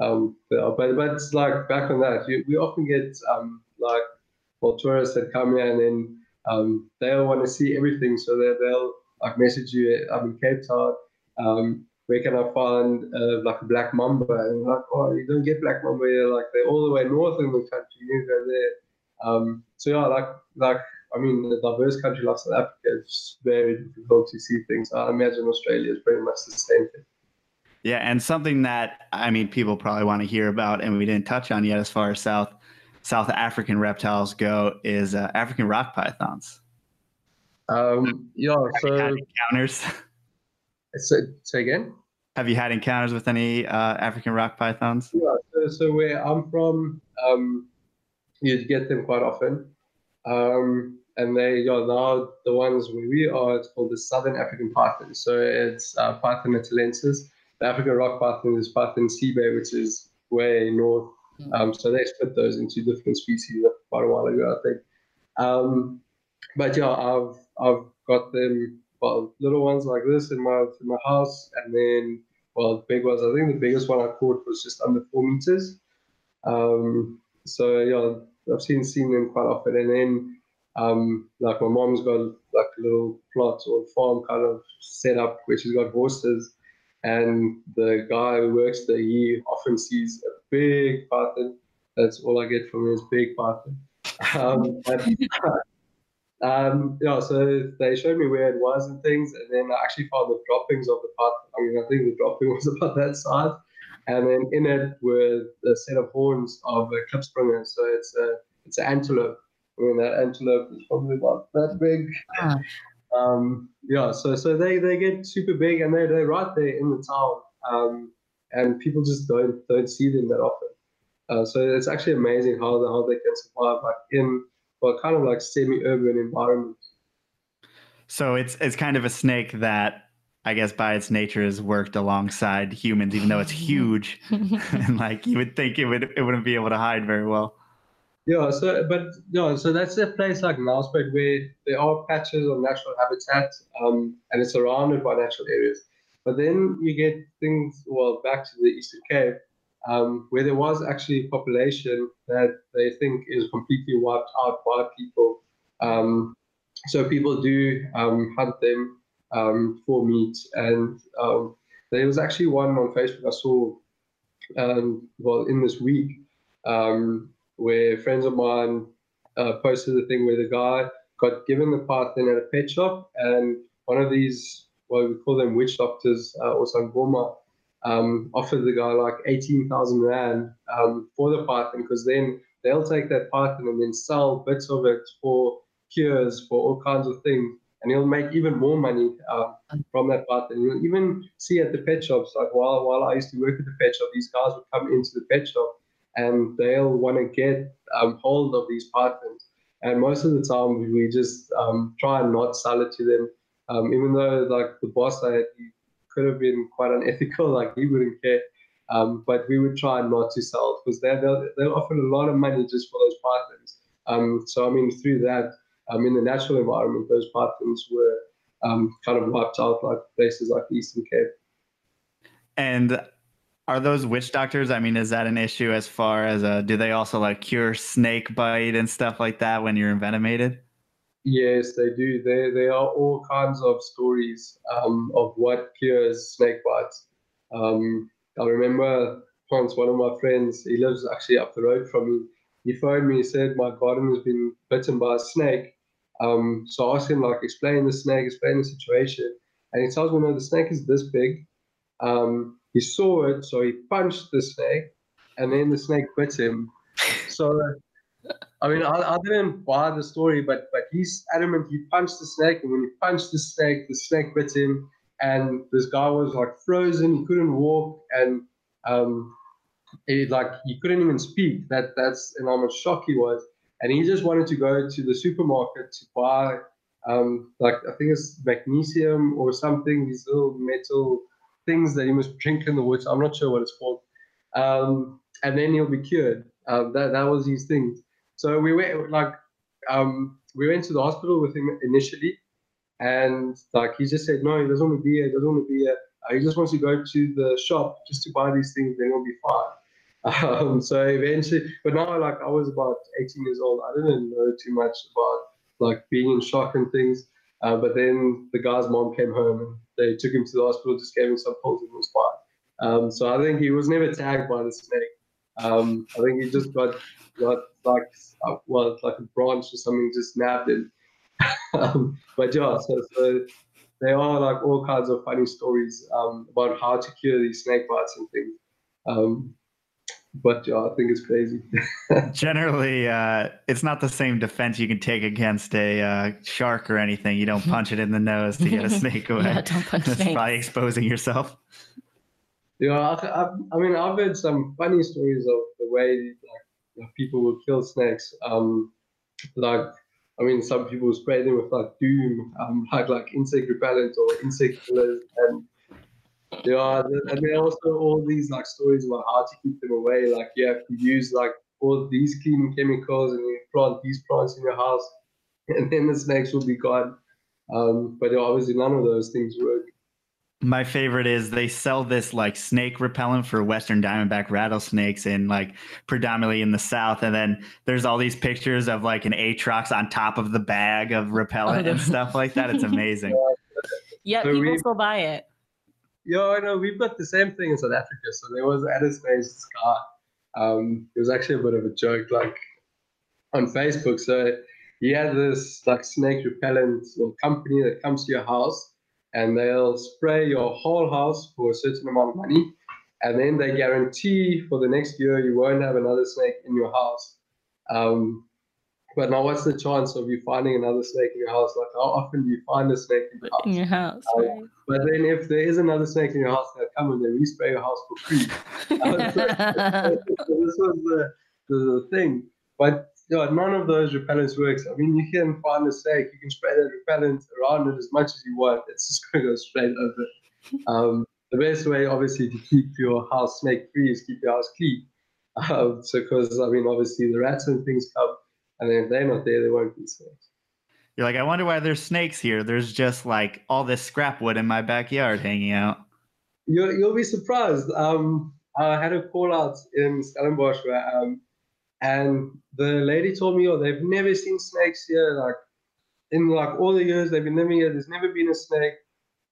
Um, but but it's like back on that, you, we often get um, like well tourists that come here and then um, they'll want to see everything, so they they'll like message you. I'm in Cape Town. Um, where can I find uh, like a black mamba? And like, oh, you don't get black mamba here. Like they're all the way north in the country. You go there. Um, so yeah, like like I mean, a diverse country like South Africa, it's very difficult to see things. I imagine Australia is pretty much the same thing. Yeah, and something that I mean people probably want to hear about, and we didn't touch on yet, as far as South South African reptiles go, is uh, African rock pythons. Um, yeah, Have you had so encounters? <laughs> say, say again. Have you had encounters with any uh, African rock pythons? Yeah, so, so where I'm from, um, you get them quite often. Um, and they are now the ones where we are, it's called the Southern African python. So it's uh, Python natalensis. The African rock python is Python sebae, which is way north. Um, so they split those into different species quite a while ago, I think. Um, but yeah, I've I've got them well little ones like this in my in my house, and then well big ones. I think the biggest one I caught was just under four meters. Um, so yeah, I've seen seen them quite often, and then um, like my mom's got like a little plot or farm kind of set up where she's got horses, and the guy who works there, he often sees a big python. That's all I get from him is big python. Um, <laughs> but, um, yeah, so they showed me where it was and things, and then I actually found the droppings of the python. I mean, I think the dropping <laughs> was about that size, and then in it were a set of horns of a klipspringer. So it's a it's an antelope. I mean, that antelope is probably about that big. Ah. Um, yeah, so so they, they get super big and they they're right there in the town, um, and people just don't don't see them that often. Uh, so it's actually amazing how the, how they can survive like in well kind of like semi-urban environment. So it's it's kind of a snake that I guess by its nature has worked alongside humans, even though it's <laughs> huge, <laughs> <laughs> and like you would think it would it wouldn't be able to hide very well. Yeah, so but yeah, so that's a place like Nelspruit where there are patches of natural habitat, um, and it's surrounded by natural areas. But then you get things well back to the Eastern Cape, um, where there was actually a population that they think is completely wiped out by people. Um, so people do um, hunt them um, for meat, and um, there was actually one on Facebook I saw, well, in this week, um, where friends of mine uh, posted a thing where the guy got given the python at a pet shop, and one of these, well, we call them witch doctors uh, or sangoma, um, offered the guy like 18,000 Rand um, for the python because then they'll take that python and then sell bits of it for cures, for all kinds of things. And he'll make even more money um, from that python. You'll even see at the pet shops, like while, while I used to work at the pet shop, these guys would come into the pet shop and they'll want to get um, hold of these pythons. And most of the time, we just um, try and not sell it to them, um, even though like the boss I had, could have been quite <laughs> unethical, like he wouldn't care. Um, but we would try not to sell because they're, they're often a lot of money just for those pythons. Um, so, I mean, through that, um, in the natural environment, those pythons were kind of wiped out like places like Eastern Cape. And are those witch doctors? I mean, is that an issue as far as uh, do they also like cure snake bite and stuff like that when you're envenomated? Yes, they do. There, there are all kinds of stories um, of what cures snake bites. Um, I remember once one of my friends, he lives actually up the road from me. He phoned me. He said my garden has been bitten by a snake. Um, so I asked him like, explain the snake, explain the situation, and he tells me, no, the snake is this big. Um, he saw it, so he punched the snake, and then the snake bit him. So I mean, I, I didn't buy the story, but but he's adamant he punched the snake, and when he punched the snake, the snake bit him, and this guy was like frozen. He couldn't walk, and um, like he couldn't even speak. That that's and how much shock he was, and he just wanted to go to the supermarket to buy um, like I think it's magnesium or something. These little metal things that he must drink in the woods. I'm not sure what it's called, um, and then he'll be cured. Um, that that was his thing. So we went like um, we went to the hospital with him initially, and like he just said no, he doesn't want to be here. He doesn't want to be here. Uh, he just wants to go to the shop just to buy these things. Then he'll be fine. <laughs> Um, so eventually, but now like I was about 18 years old. I didn't know too much about like being in shock and things. Uh, but then the guy's mom came home and they took him to the hospital, just gave him some pills and was fine. Um, so I think he was never tagged by the snake. Um, I think he just got got like uh, well like a branch or something just nabbed him. <laughs> um, but yeah, so, so there are like all kinds of funny stories um, about how to cure these snake bites and things. Um, but yeah, I think it's crazy. <laughs> Generally, uh, it's not the same defense you can take against a uh, shark or anything. You don't punch it in the nose to get a <laughs> snake away. yeah, don't punch <laughs> That's snakes. by exposing yourself. Yeah, I, I, I mean, I've heard some funny stories of the way like you know, people will kill snakes. Um, like, I mean, some people spray them with like doom, um, like like insect repellent or insect killers, and yeah, th- and then also all these like stories about how to keep them away. Like you have to use like all these cleaning chemicals, and you plant these plants in your house, <laughs> and then the snakes will be gone. Um, but yeah, obviously none of those things work. My favorite is they sell this like snake repellent for Western diamondback rattlesnakes in like predominantly in the South. And then there's all these pictures of like an Atrox on top of the bag of repellent Oh, and stuff like that. It's <laughs> amazing. Yeah, So people we- still buy it. Yeah, I know. We've got the same thing in South Africa. So there was this guy. Um, it was actually a bit of a joke, like on Facebook. So he had this like snake repellent company that comes to your house and they'll spray your whole house for a certain amount of money. And then they guarantee for the next year you won't have another snake in your house. Um, but now, what's the chance of you finding another snake in your house? Like, how often do you find a snake in your house? in your house. Oh, right? But then if there is another snake in your house, they'll come and they respray your house for free. so <laughs> this was the, the, the thing. But yeah, none of those repellents works. I mean, you can find a snake, you can spray that repellent around it as much as you want. It's just going to go straight over. <laughs> Um, the best way, obviously, to keep your house snake free is keep your house clean. Um, so, because I mean, obviously, the rats and things come, and then if they're not there, there won't be snakes. You're like, I wonder why there's snakes here. There's just like all this scrap wood in my backyard hanging out. You'll, you'll be surprised. Um, I had a call out in Stellenbosch where, um, and the lady told me, oh, they've never seen snakes here. Like in like all the years they've been living here, there's never been a snake.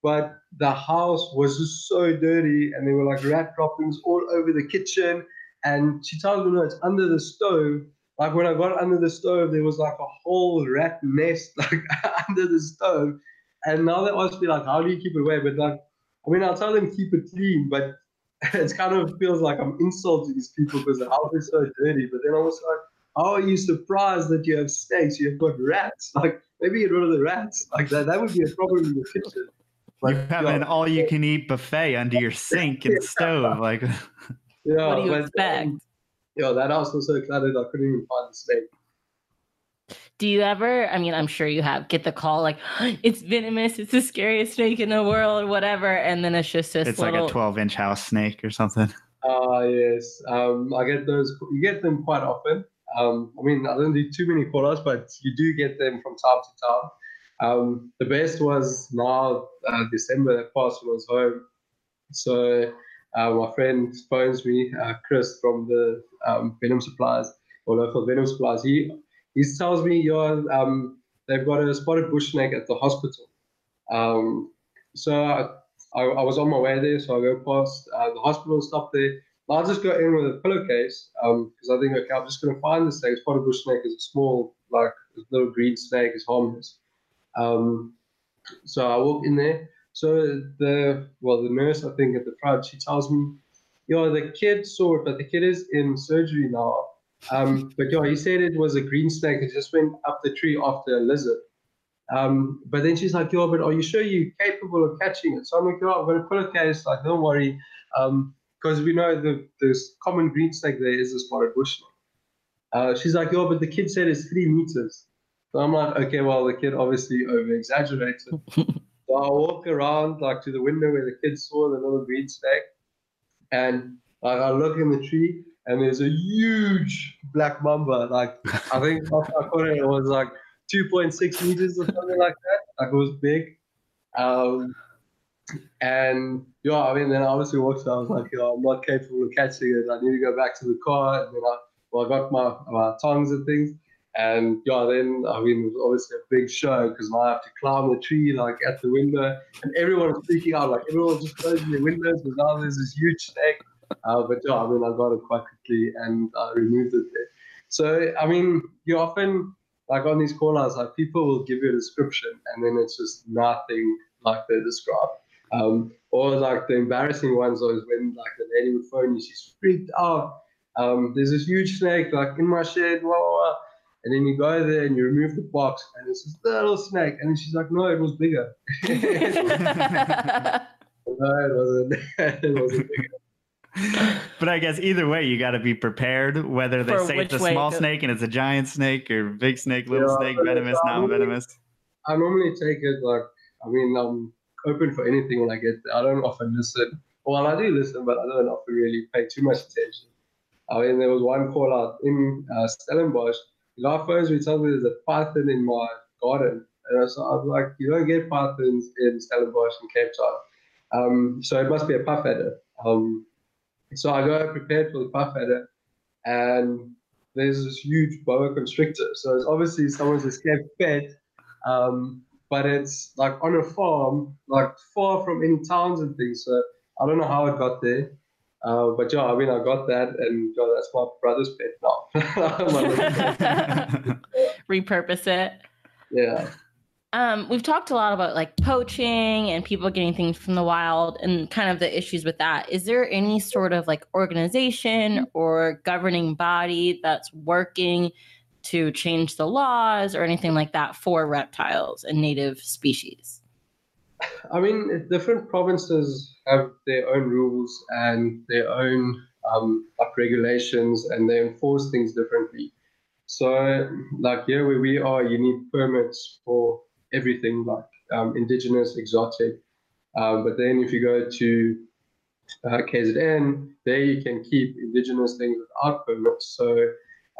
But the house was just so dirty, and there were like rat droppings all over the kitchen. And she told me, no, it's under the stove. Like when I got under the stove, there was like a whole rat nest <laughs> like under the stove. And now they ask me like, how do you keep it away? But like, I mean, I'll tell them keep it clean, but <laughs> it kind of feels like I'm insulting these people because the house is so dirty. But then I was like, how are you surprised that you have snakes? You've got rats. <laughs> Like maybe get rid of the rats. Like that, that would be a problem in the kitchen. you have yeah, an all you can eat buffet under your sink and stove. Like yeah, what do you but, expect? um, yeah, that house was so cluttered I couldn't even find the snake. Do you ever, I mean, I'm sure you have, get the call like, <gasps> it's venomous, it's the scariest snake in the world, or whatever. And then it's just this it's little. like a 12 inch house snake or something. Ah, yes. Um, I get those. You get them quite often. Um, I mean, I don't do too many call-outs, but you do get them from time to time. Um, the best was now uh, December that passed when I was home. So uh, my friend phones me, uh, Chris from the um, Venom Supplies or Lowveld Venom Supplies. He he tells me, "Yo, um, they've got a spotted bush snake at the hospital." Um, so I, I, I was on my way there, so I go past uh, the hospital, stop there. I'll just go in with a pillowcase because I think, okay, I'm just going to find the snake. Spotted bush snake is a small, like little green snake, is harmless. Um, so I walk in there. So the well, the nurse I think at the front, she tells me, "Yo, the kid saw it, but the kid is in surgery now. Um, but yeah, he said it was a green snake. It just went up the tree after a lizard." Um, but then she's like, "Yo, but are you sure you're capable of catching it?" So I'm like, "Yo, I'm gonna put a case. Like, don't worry." Um, because we know the this common green snake there is a spotted bush. Uh, she's like, yo, but the kid said it's three meters. So I'm like, okay, well, the kid obviously over exaggerated. <laughs> so I walk around like to the window where the kids saw the little green snake, and like, I look in the tree, and there's a huge black mamba. Like I think I caught it, it was like 2.6 meters or something like that. Like it was big. Um, and yeah, I mean, then I obviously walked. I was like, yeah, I'm not capable of catching it. I need to go back to the car. And then I, well, I got my, my tongs and things. And yeah, then I mean, it was obviously a big show because now I have to climb the tree like at the window, and everyone was freaking out. Like everyone was just closing their windows because now there's this huge snake. Uh, but yeah, I mean, I got it quite quickly and I removed it there. So I mean, you often like on these call outs, like people will give you a description and then it's just nothing like they describe. Um, or like the embarrassing ones was when like the lady would phone you, she's freaked out. Um, there's this huge snake like in my shed, blah, blah, blah. And then you go there and you remove the box, and it's this little snake. And then she's like, "No, it was bigger." <laughs> no, it wasn't. <laughs> it wasn't bigger. <laughs> but I guess either way, you got to be prepared. Whether they For say it's a small snake and it's a giant snake, or big snake, little Yeah, snake, venomous, it's non venomous. I normally take it like I mean I'm open for anything when I get there. I don't often listen. Well, I do listen, but I don't often really pay too much attention. I mean, there was one call out in uh, Stellenbosch. Tells me there's a python in my garden, and I was, I was like, you don't get pythons in Stellenbosch and Cape Town, um, so it must be a puff adder. Um, so I go prepared for the puff adder, and there's this huge boa constrictor. So it's obviously someone's escaped <laughs> pet, um, but it's like on a farm, like far from any towns and things. So I don't know how it got there. Uh, but yeah, I mean, I got that, and yeah, that's my brother's pet now. My little pet. Repurpose it. yeah. Um, we've talked a lot about like poaching and people getting things from the wild and kind of the issues with that. Is there any sort of like organization or governing body that's working to change the laws or anything like that for reptiles and native species? I mean, different provinces have their own rules and their own um, like regulations, and they enforce things differently. So, like here where we are, you need permits for everything, like um, indigenous, exotic. Um, but then if you go to uh, KZN, there you can keep indigenous things without permits. So,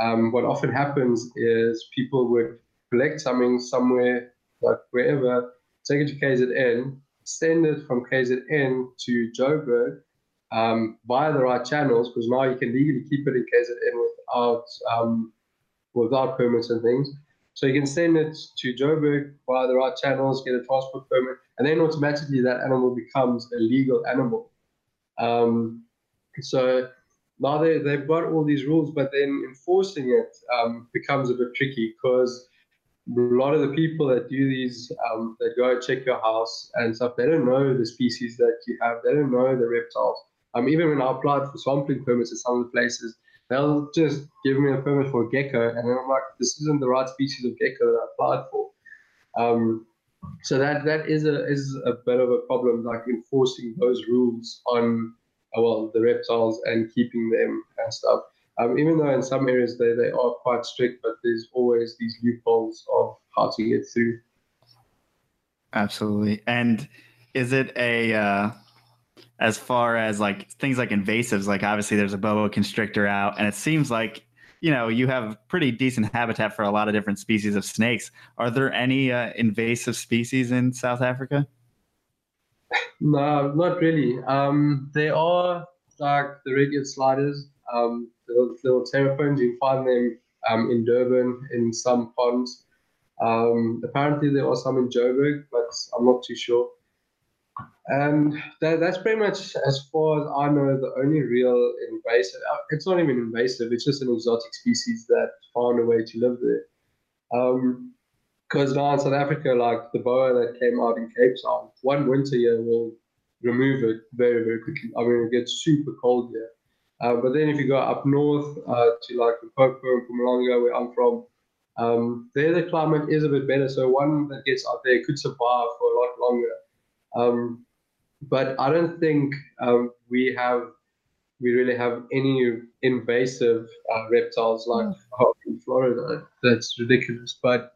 um, what often happens is people would collect something somewhere, like wherever, take it to KZN, send it from KZN to Joburg um, via the right channels, because now you can legally keep it in KZN without um, without permits and things. So you can send it to Joburg via the right channels, get a transport permit, and then automatically that animal becomes a legal animal. Um, so now they, they've got all these rules, but then enforcing it um, becomes a bit tricky because a lot of the people that do these, um, that go check your house and stuff, they don't know the species that you have. They don't know the reptiles. Um, even when I applied for sampling permits at some of the places, they'll just give me a permit for a gecko, and then I'm like, this isn't the right species of gecko that I applied for. Um, so that that is a is a bit of a problem, like enforcing those rules on well the reptiles and keeping them and stuff. Um, even though in some areas they, they are quite strict, but there's always these loopholes of how to get through. Absolutely. And is it a uh, as far as like things like invasives? Like obviously there's a boa constrictor out, and it seems like you know you have pretty decent habitat for a lot of different species of snakes. Are there any uh, invasive species in South Africa? No, not really. Um, there are like the red-eared sliders, um, little, terrapins. You find them um, in Durban in some ponds. Um, apparently, there are some in Joburg, but I'm not too sure. And that, that's pretty much, as far as I know, the only real invasive. uh, It's not even invasive. It's just an exotic species that found a way to live there. Um, because now in South Africa, like the boa that came out in Cape Town, one winter year will remove it very, very quickly. I mean, it gets super cold here. Uh, but then if you go up north uh, to like Limpopo and Mpumalanga, where I'm from, um, there the climate is a bit better. So one that gets out there could survive for a lot longer. Um, but I don't think um, we have, we really have any invasive uh, reptiles like oh, in Florida. That's ridiculous. But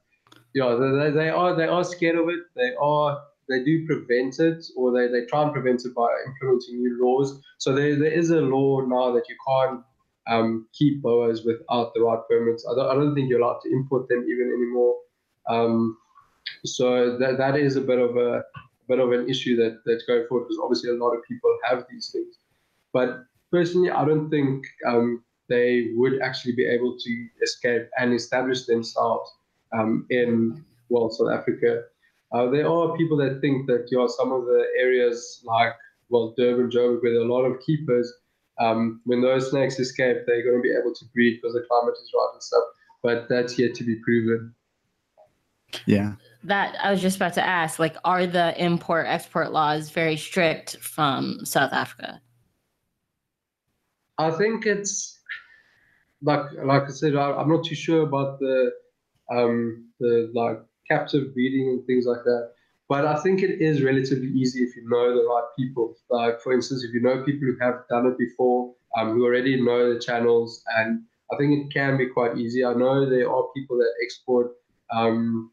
yeah, they, they are they are scared of it. They are they do prevent it, or they, they try and prevent it by implementing new laws. So there, there is a law now that you can't um, keep boas without the right permits. I don't, I don't think you're allowed to import them even anymore. Um, so that that is a bit of a, bit of an issue that that's going forward because obviously a lot of people have these things. But personally, I don't think um, they would actually be able to escape and establish themselves um, in well South Africa. Uh, there are people that think that you know, some of the areas like well Durban, Joburg, where there are a lot of keepers, um, when those snakes escape, they're going to be able to breed because the climate is right and stuff. But that's yet to be proven. Yeah. that I was just about to ask. Like, are the import export laws very strict from South Africa? I think it's like like I said, I, am not too sure about the um the like captive breeding and things like that. But I think it is relatively easy if you know the right people. Like for instance, if you know people who have done it before, um, who already know the channels, and I think it can be quite easy. I know there are people that export, um,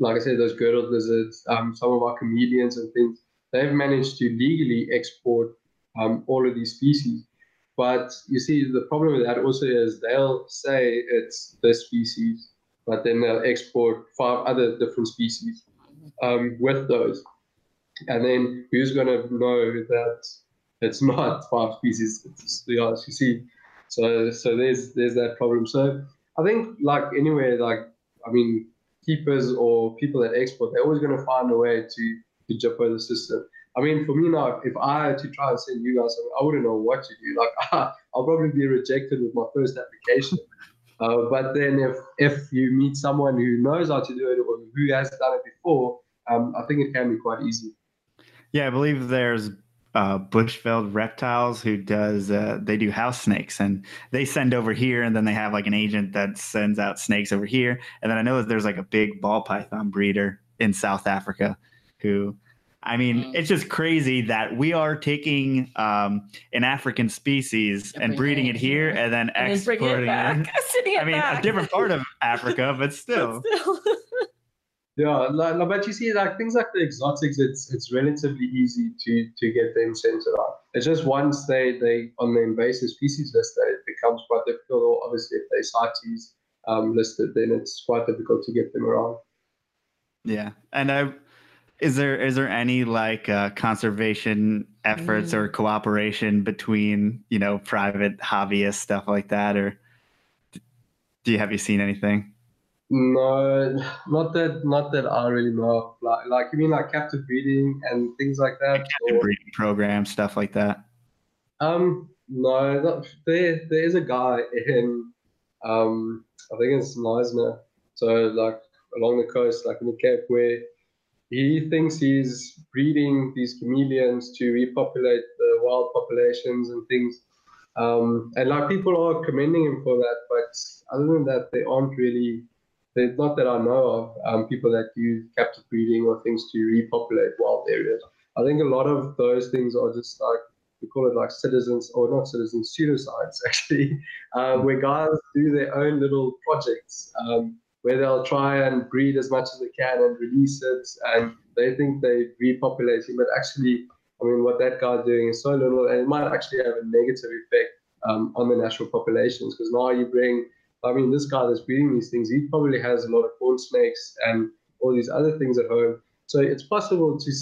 like I said, those girdle lizards. Um, some of our comedians and things, they've managed to legally export um, all of these species. But you see, the problem with that also is they'll say it's this species, but then they'll export five other different species um, with those. And then who's going to know that it's <laughs> not five species? It's the see. So so there's there's that problem. So I think like anywhere, like I mean, keepers or people that export, they're always going to find a way to to jump over the system. I mean, for me now, if I had to try and send you guys something, I wouldn't know what to do. Like, <laughs> I'll probably be rejected with my first application. Uh, but then if if you meet someone who knows how to do it or who has done it before, um, I think it can be quite easy. Yeah, I believe there's uh, Bushveld Reptiles who does uh, they do house snakes and they send over here and then they have like an agent that sends out snakes over here and then I know that there's like a big ball python breeder in South Africa who I mean, mm. it's just crazy that we are taking um, an African species and, and breeding it here and then and exporting it. Back. <laughs> it. I mean, back. a different part of <laughs> Africa, but still. But still. <laughs> Yeah, no, but you see, like things like the exotics, it's it's relatively easy to to get them censored out. It's just once they they on the invasive species list, that it becomes quite difficult. Or obviously, if they CITES um, listed, then it's quite difficult to get them around. Yeah, and I is there is there any like uh, conservation efforts mm. or cooperation between you know private hobbyists stuff like that, or do you have you seen anything? No, not that not that I really know. Like, like you mean like captive breeding and things like that? Like captive or, breeding programs, stuff like that. Um, no, not, there there is a guy in um I think it's Knysna, so like along the coast, like in the Cape, where he thinks he's breeding these chameleons to repopulate the wild populations and things. Um, and like people are commending him for that, but other than that, they aren't really There's not that I know of um, people that do captive breeding or things to repopulate wild areas. I think a lot of those things are just like we call it like citizens or not citizens pseudoscience <laughs> actually, uh, where guys do their own little projects um, where they'll try and breed as much as they can and release it, and they think they're repopulating, but actually, I mean, what that guy's doing is so little, and it might actually have a negative effect um, on the natural populations because now you bring I mean, this guy that's breeding these things, he probably has a lot of corn snakes and all these other things at home. So it's possible to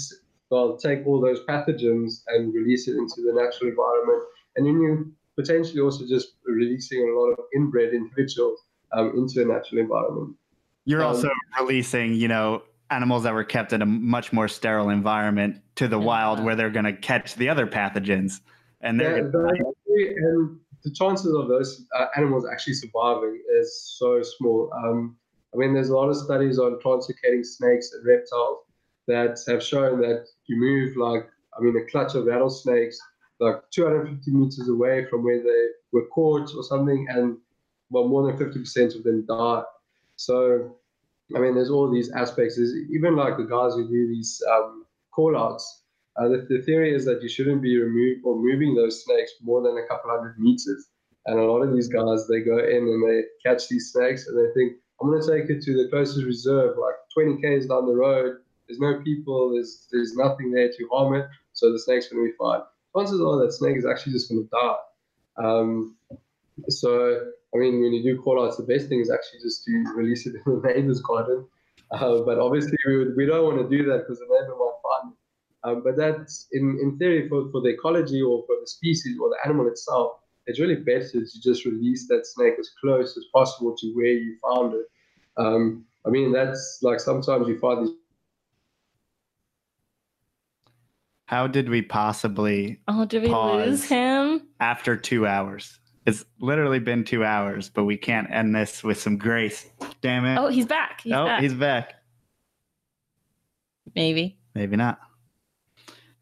well, take all those pathogens and release it into the natural environment. And then you potentially also just releasing a lot of inbred individuals um, into a natural environment. You're um, also releasing, you know, animals that were kept in a much more sterile environment to the yeah. wild where they're going to catch the other pathogens. And they're yeah, and the chances of those uh, animals actually surviving is so small. Um, I mean, there's a lot of studies on translocating snakes and reptiles that have shown that you move like, I mean, a clutch of rattlesnakes like 250 meters away from where they were caught or something, and well, more than 50% of them die. So, I mean, there's all these aspects. There's even like the guys who do these um, call outs uh, the, the, theory is that you shouldn't be removing or moving those snakes more than a couple hundred meters. And a lot of these guys, they go in and they catch these snakes and they think, I'm going to take it to the closest reserve, like 20 k's down the road. There's no people. There's there's nothing there to harm it. So the snake's going to be fine. Chances are that snake is actually just going to die. Um, so I mean, when you do call outs, the best thing is actually just to release it in the <laughs> neighbor's garden. Uh, but obviously, we, would, we don't want to do that because the neighbor might find it. Um, but that's in, in theory for, for the ecology or for the species or the animal itself, it's really better to just release that snake as close as possible to where you found it. Um, I mean, that's like sometimes you find these. How did we possibly? Oh, did we lose him? After two hours. It's literally been two hours, but we can't end this with some grace. Damn it. Oh, he's back. He's oh, back. he's back. Maybe. maybe not.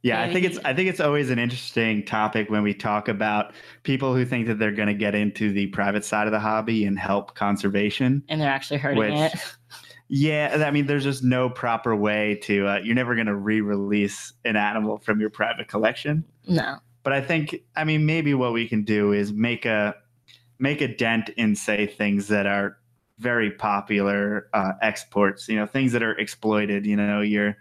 Yeah, I think it's I think it's always an interesting topic when we talk about people who think that they're going to get into the private side of the hobby and help conservation. And they're actually hurting Which- it. <laughs> Yeah, I mean, there's just no proper way to. Uh, you're never going to re-release an animal from your private collection. No. But I think, I mean, maybe what we can do is make a make a dent in, say, things that are very popular uh, exports. You know, things that are exploited. You know, your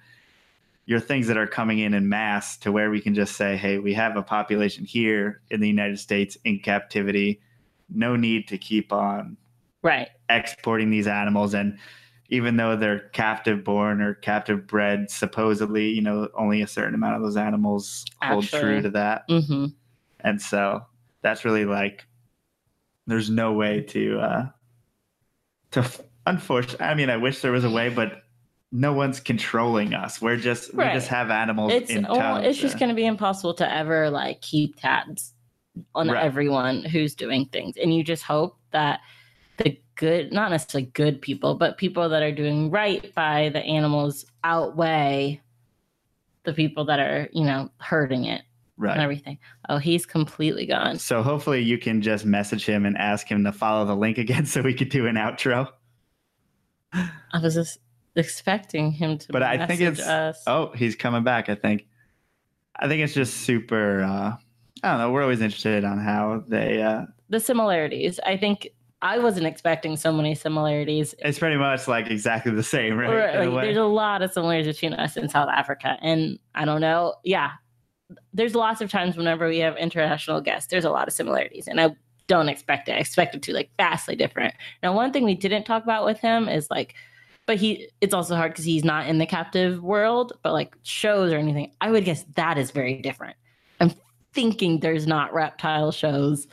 your things that are coming in in mass to where we can just say, hey, we have a population here in the United States in captivity. No need to keep on Right. exporting these animals and even though they're captive born or captive bred supposedly you know only a certain amount of those animals hold true to that. Mm-hmm. and so that's really like there's no way to uh to unfortunately i mean i wish there was a way but no one's controlling us. We're just we just have animals It's in town it's just going to be impossible to ever like keep tabs on Right. everyone who's doing things, and you just hope that the good, not necessarily good people, but people that are doing right by the animals outweigh the people that are, you know, hurting it and right everything. Oh, he's completely gone. so hopefully you can just message him and ask him to follow the link again <laughs> so we could do an outro I was just expecting him to. But I think it's- us. Oh, he's coming back, I think. I think it's just super uh I don't know, we're always interested on how they uh the similarities. I think I wasn't expecting so many similarities. it's pretty much like exactly the same, right? Right, In a like, there's a lot of similarities between us and South Africa. And I don't know. Yeah. There's lots of times whenever we have international guests, there's a lot of similarities. And I don't expect it. I expect it to like vastly different. Now, one thing we didn't talk about with him is like, but he it's also hard because he's not in the captive world, but like shows or anything. I would guess that is very different. I'm thinking there's not reptile shows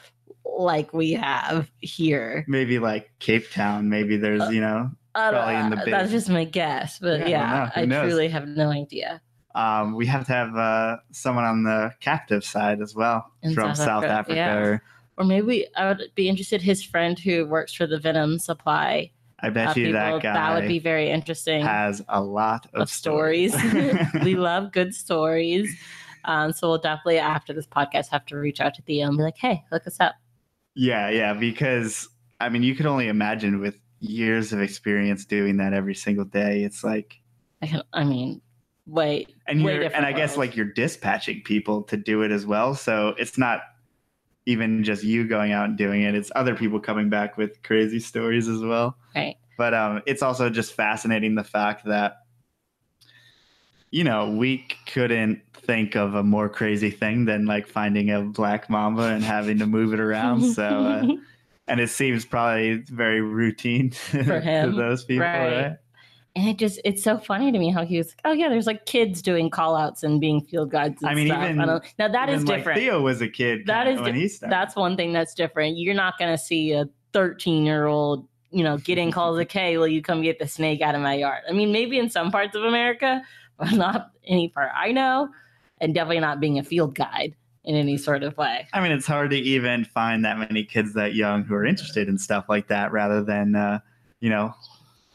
like we have here. maybe like Cape Town, maybe there's, you know, I Probably in the that's just my guess, but Yeah, I yeah. Who I truly have no idea. um we have to have uh someone on the captive side as well In from South South Africa, Africa. yeah. or Or maybe I would be interested. His friend who works for the Venom Supply, I bet uh, you people, that guy that would be very interesting. has a lot of, of stories. <laughs> we <laughs> love good stories. Um, so we'll definitely after this podcast have to reach out to Theo and be like, "Hey, look us up." Yeah, yeah, because I mean, you could only imagine with years of experience doing that every single day. It's like, I, I mean, wait, and Way and I guess like you're dispatching people to do it as well. So it's not even just you going out and doing it; it's other people coming back with crazy stories as well. right? But um, it's also just fascinating the fact that you know we couldn't think of a more crazy thing than like finding a black mamba and having to move it around. So. Uh, <laughs> and it seems probably very routine <laughs> to him, those people, right. right? and it just it's so funny to me how he was like, "Oh yeah, there's like kids doing call outs and being field guides." And I mean, stuff. even- I don't, now that is Even, like, different. Theo was a kid. That is di-. That's one thing that's different. You're not going to see a 13 year old, you know, getting calls like, "Hey, will you come get the snake out of my yard?" I mean, maybe in some parts of America, <laughs> not any part I know, and definitely not being a field guide in any sort of way. I mean, it's hard to even find that many kids that young who are interested in stuff like that, rather than uh, you know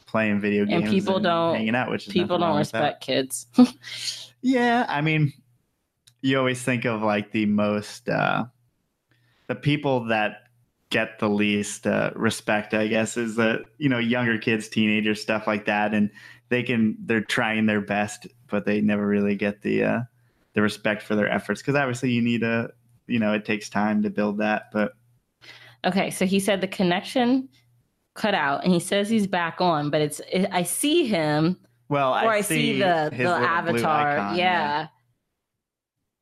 playing video games And people don't- hanging out, which is People don't respect kids. <laughs> Yeah, I mean, you always think of like the most uh, the people that get the least uh, respect, I guess, is the you know younger kids, teenagers, stuff like that, and they can they're trying their best, but they never really get the uh, the respect for their efforts because obviously you need a you know it takes time to build that, but Okay, so he said the connection cut out, and he says he's back on, but it's it, I see him well, or I, see, the the avatar. icon, yeah.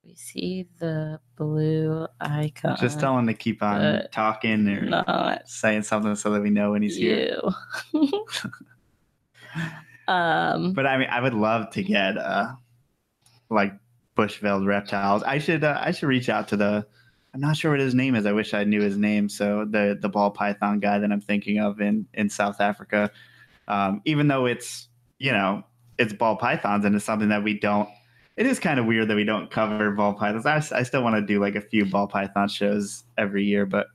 We see the blue icon. Just tell him to keep on talking or not saying something so that we know when he's here. <laughs> um, But I mean, I would love to get uh, like bushveld reptiles. I should uh, I should reach out to the. I'm not sure what his name is. I wish I knew his name. So the the ball python guy that I'm thinking of in in South Africa, um, even though it's you know it's ball pythons and it's something that we don't. It is kind of weird that we don't cover ball pythons. I still want to do like a few ball python shows every year, but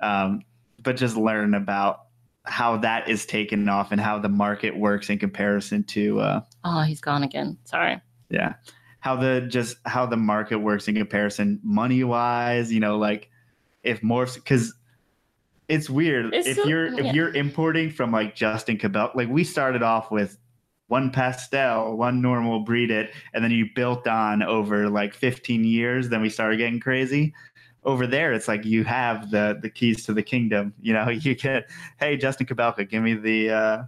um, but just learn about how that is taken off and how the market works in comparison to uh Oh, he's gone again. Sorry. yeah how the just how the market works in comparison money wise you know like if more because it's weird It's if so- you're yeah. if you're importing from like justin Kobylka like we started off with one pastel one normal breed it and then you built on over like 15 years then we started getting crazy over there it's like you have the the keys to the kingdom you know <laughs> you get hey justin Kobylka, give me the uh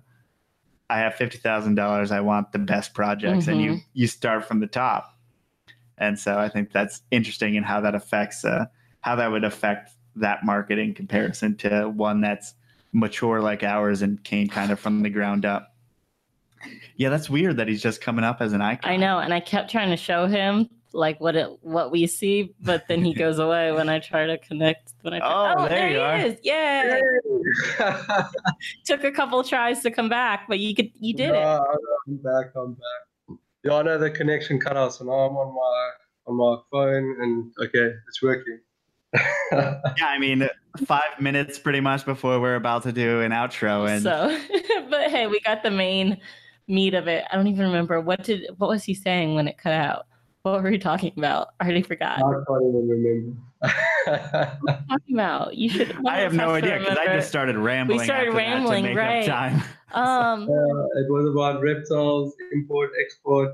i have $50000 i want the best projects and you you start from the top. And so i think that's interesting in how that affects uh how that would affect that market in comparison to one that's mature like ours and came kind of from the ground up. Yeah that's weird that he's just coming up as an icon. I know, and I kept trying to show him like what it what we see, but then he goes <laughs> away when I try to connect. When I try, Oh, oh there you he are. is. Yeah, <laughs> took a couple tries to come back, but you could you did it. No, I'm back. I'm back. Yeah, I know the connection cut out, so now I'm on my on my phone, and okay, it's working. <laughs> yeah i mean five minutes pretty much before we're about to do an outro and So, but hey, we got the main meat of it. I don't even remember what did what was he saying when it cut out. What were we talking about? I already forgot. I can't even remember. <laughs> talking about? You should. <laughs> i have no idea because i just started rambling We started after that to rambling, make right. up <laughs> time Um, Uh, it was about reptiles, import, export,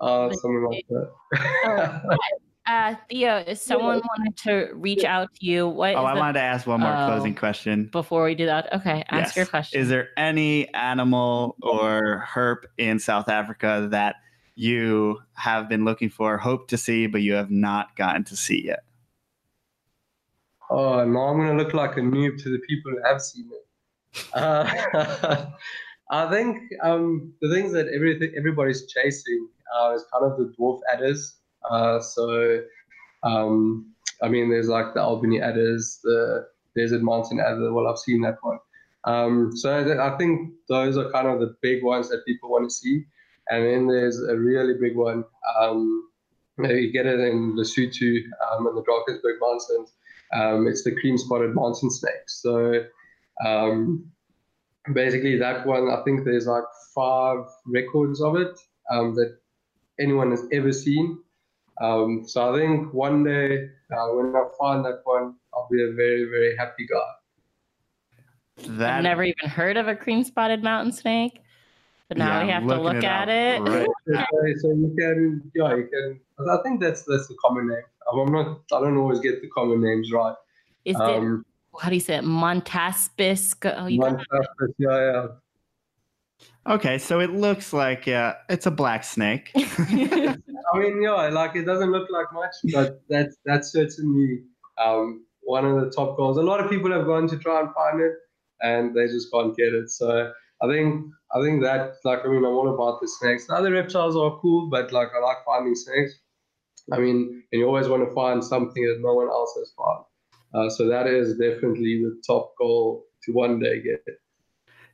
uh, something like that. uh, Theo, if someone wanted to reach out to you, what oh is i the- wanted to ask one more Oh. closing question before we do that? Okay, ask Yes. your question. Is there any animal or herp in South Africa that you have been looking for, hope to see, but you have not gotten to see yet? Oh, now I'm gonna look like a noob to the people who have seen it. Uh, <laughs> I think um, the things that everything everybody's chasing uh, is kind of the dwarf adders. Uh, so, um, I mean, there's like the Albany adders, the desert mountain adder. Well, I've seen that one. Um, so I think those are kind of the big ones that people want to see. And then there's a really big one. Um, you get it in Lesotho um, in the Drakensberg Mountains. Um, it's the cream spotted mountain snake. So um, basically, that one, I think there's like five records of it um, that anyone has ever seen. Um, so I think one day uh, when I find that one, I'll be a very, very happy guy. That I've never even heard of a cream spotted mountain snake, but now Yeah, we have to look it at up it. right <laughs> So, so you can, yeah, you can. I think that's that's the common name. I'm not. I don't always get the common names right. Is it Um, how do you say it? Montaspis? Oh, you got one stuff, yeah, yeah. Okay, so it looks like uh, it's a black snake. <laughs> <laughs> I mean, yeah, like it doesn't look like much, but that's that's certainly um, one of the top goals. A lot of people have gone to try and find it, and they just can't get it. So I think I think that like I mean I want to about the snakes. The other reptiles are cool, but like I like finding snakes. I mean, and you always want to find something that no one else has found. Uh, so that is definitely the top goal to one day get it.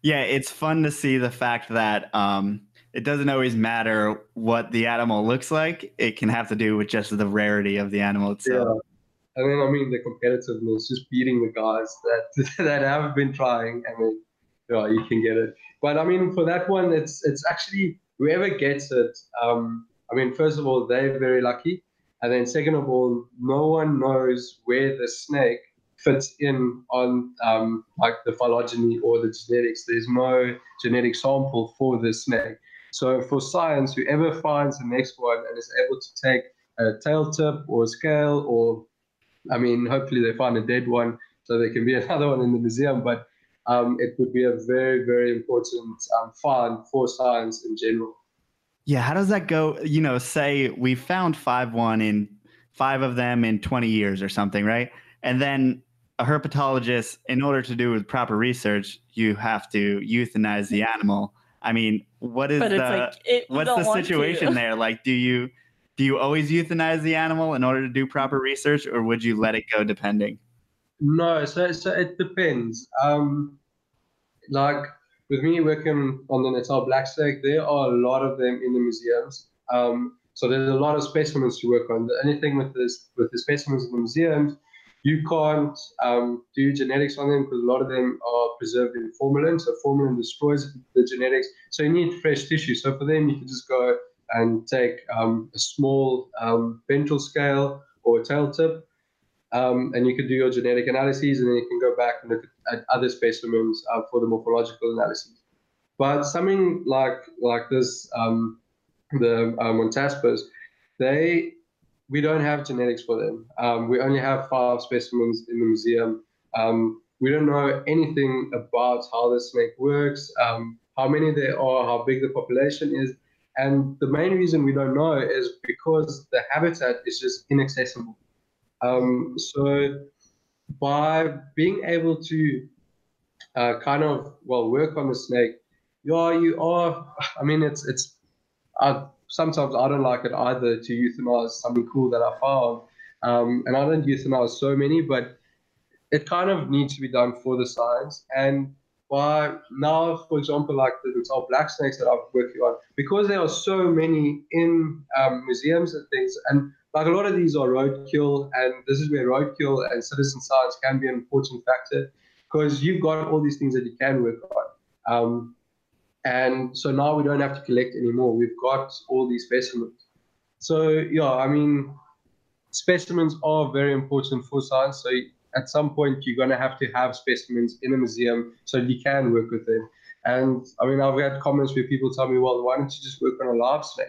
yeah, it's fun to see the fact that um, it doesn't always matter what the animal looks like. It can have to do with just the rarity of the animal itself. Yeah. And then I mean the competitiveness, just beating the guys that <laughs> that have been trying, I then yeah, you can get it. But I mean, for that one, it's it's actually whoever gets it. Um, I mean, first of all, they're very lucky, and then second of all, no one knows where the snake fits in on um, like the phylogeny or the genetics. There's no genetic sample for the snake. So for science, whoever finds the next one and is able to take a tail tip or a scale or I mean, hopefully they find a dead one so there can be <laughs> another one in the museum. But um, it would be a very, very important um, find for science in general. Yeah, how does that go? You know, say we found five one in five of them in 20 years or something, right? And then a herpetologist, in order to do with proper research, you have to euthanize the animal. I mean, what is but the like it, what's the situation there? <laughs> Like, do you do you always euthanize the animal in order to do proper research, or would you let it go depending? No, so so it depends. Um, like with me working on the Natal Black Snake, there are a lot of them in the museums. Um, so there's a lot of specimens to work on. The only thing with this with the specimens in the museums, you can't um, do genetics on them because a lot of them are preserved in formalin. So formalin destroys the genetics. So you need fresh tissue. So for them, you can just go and take um, a small um, ventral scale or a tail tip, um, and you can do your genetic analyses, and then you can go back and look at, other specimens uh, for the morphological analyses. But something like like this, um, the um, Montaspis, they we don't have genetics for them. Um, we only have five specimens in the museum. Um, we don't know anything about how the snake works, um, how many there are, how big the population is. And the main reason we don't know is because the habitat is just inaccessible. Um, so by being able to uh, kind of, well, work on the snake, yeah, you are, <laughs> I mean, it's, it's, uh, sometimes I don't like it either to euthanize something cool that I found. Um, and I don't euthanize so many, but it kind of needs to be done for the science. And by now, for example, like the little black snakes that I'm working on, because there are so many in um, museums and things, and like a lot of these are roadkill, and this is where roadkill and citizen science can be an important factor because you've got all these things that you can work on. Um, and so now we don't have to collect anymore. We've got all these specimens. So, yeah, I mean, specimens are very important for science. So, at some point, you're going to have to have specimens in a museum so you can work with them. And I mean, I've had comments where people tell me, well, why don't you just work on a live snake?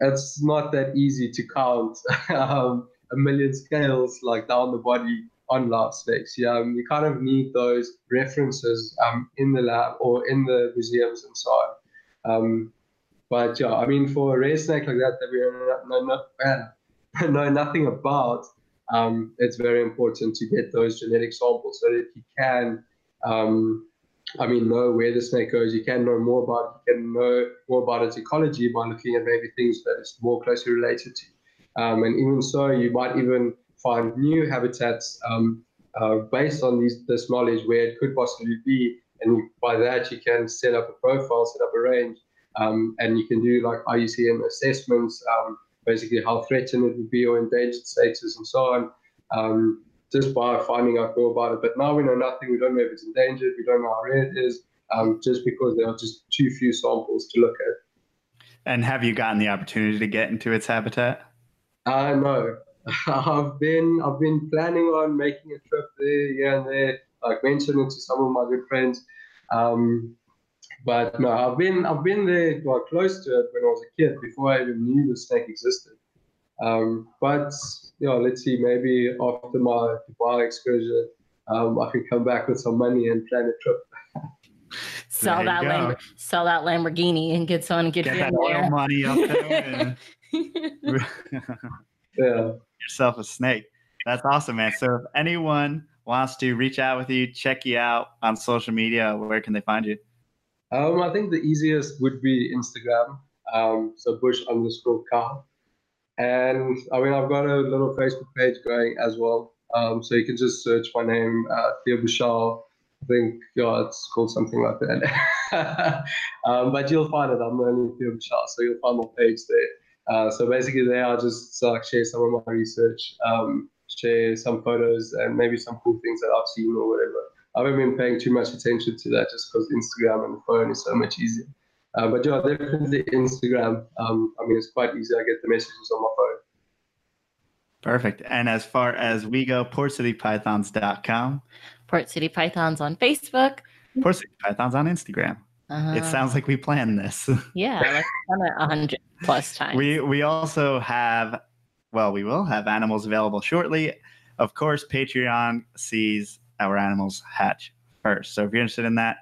It's not that easy to count <laughs> um, a million scales like down the body on lab snakes. Yeah, um, you kind of need those references um, in the lab or in the museums and so on. Um, but yeah, I mean, for a rare snake like that that we know, know, know <laughs> nothing about, um, it's very important to get those genetic samples so that you can, um, I mean, know where the snake goes. You can know more about. You can know more about its ecology by looking at maybe things that it's more closely related to. Um, and even so, you might even find new habitats um, uh, based on these, this knowledge where it could possibly be. And by that, you can set up a profile, set up a range, um, and you can do like IUCN assessments, um, basically how threatened it would be or endangered status and so on, um, just by finding out more about it. But now we know nothing. We don't know if it's endangered. We don't know how rare it is, um, just because there are just too few samples to look at. And have you gotten the opportunity to get into its habitat? Uh, no, <laughs> I've been I've been planning on making a trip there here and there, like it to some of my good friends. Um, but no, I've been I've been there well, close to it when I was a kid before I even knew the snake existed. Um, but yeah, let's see, maybe after my Dubai excursion, um, I can come back with some money and plan a trip. <laughs> sell that Lamb- sell that Lamborghini and get someone to get, get that oil money up there. <laughs> <laughs> yeah yourself a snake. That's awesome, man. So if anyone wants to reach out with you, check you out on social media, where can they find you? Um, I think the easiest would be Instagram. Um, so Bush underscore car. And I mean, I've got a little Facebook page going as well. Um, so you can just search my name, uh, Theo Busschau. I think yeah, it's called something like that. <laughs> um, but you'll find it. I'm the only Theo so you'll find my page there. Uh, so basically, there I'll just uh, share some of my research, um, share some photos, and maybe some cool things that I've seen or whatever. I haven't been paying too much attention to that just because Instagram and the phone is so much easier. Uh, but yeah, definitely Instagram. Um, I mean, it's quite easy. I get the messages on my phone. Perfect. And as far as we go, portcitypythons.com. Port City Pythons on Facebook. Port City Pythons on Instagram. Uh-huh. It sounds like we planned this. <laughs> Yeah, like a hundred plus times. We we also have, well, we will have animals available shortly. Of course, Patreon sees our animals hatch first. So if you're interested in that,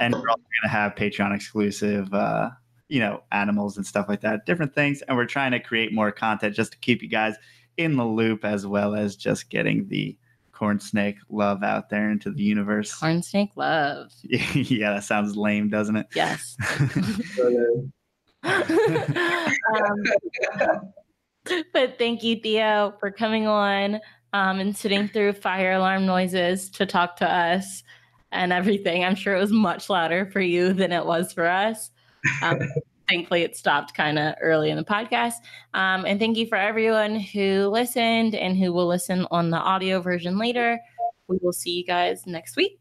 and we're also going to have Patreon exclusive, uh, you know, animals and stuff like that, different things. And we're trying to create more content just to keep you guys in the loop, as well as just getting the corn snake love out there into the universe. Corn snake love. <laughs> yeah, that sounds lame, doesn't it? Yes. <laughs> <laughs> um, but thank you, Theo, for coming on um, and sitting through fire alarm noises to talk to us and everything. I'm sure it was much louder for you than it was for us. Um, <laughs> thankfully it stopped kind of early in the podcast. Um, and thank you for everyone who listened and who will listen on the audio version later. We will see you guys next week.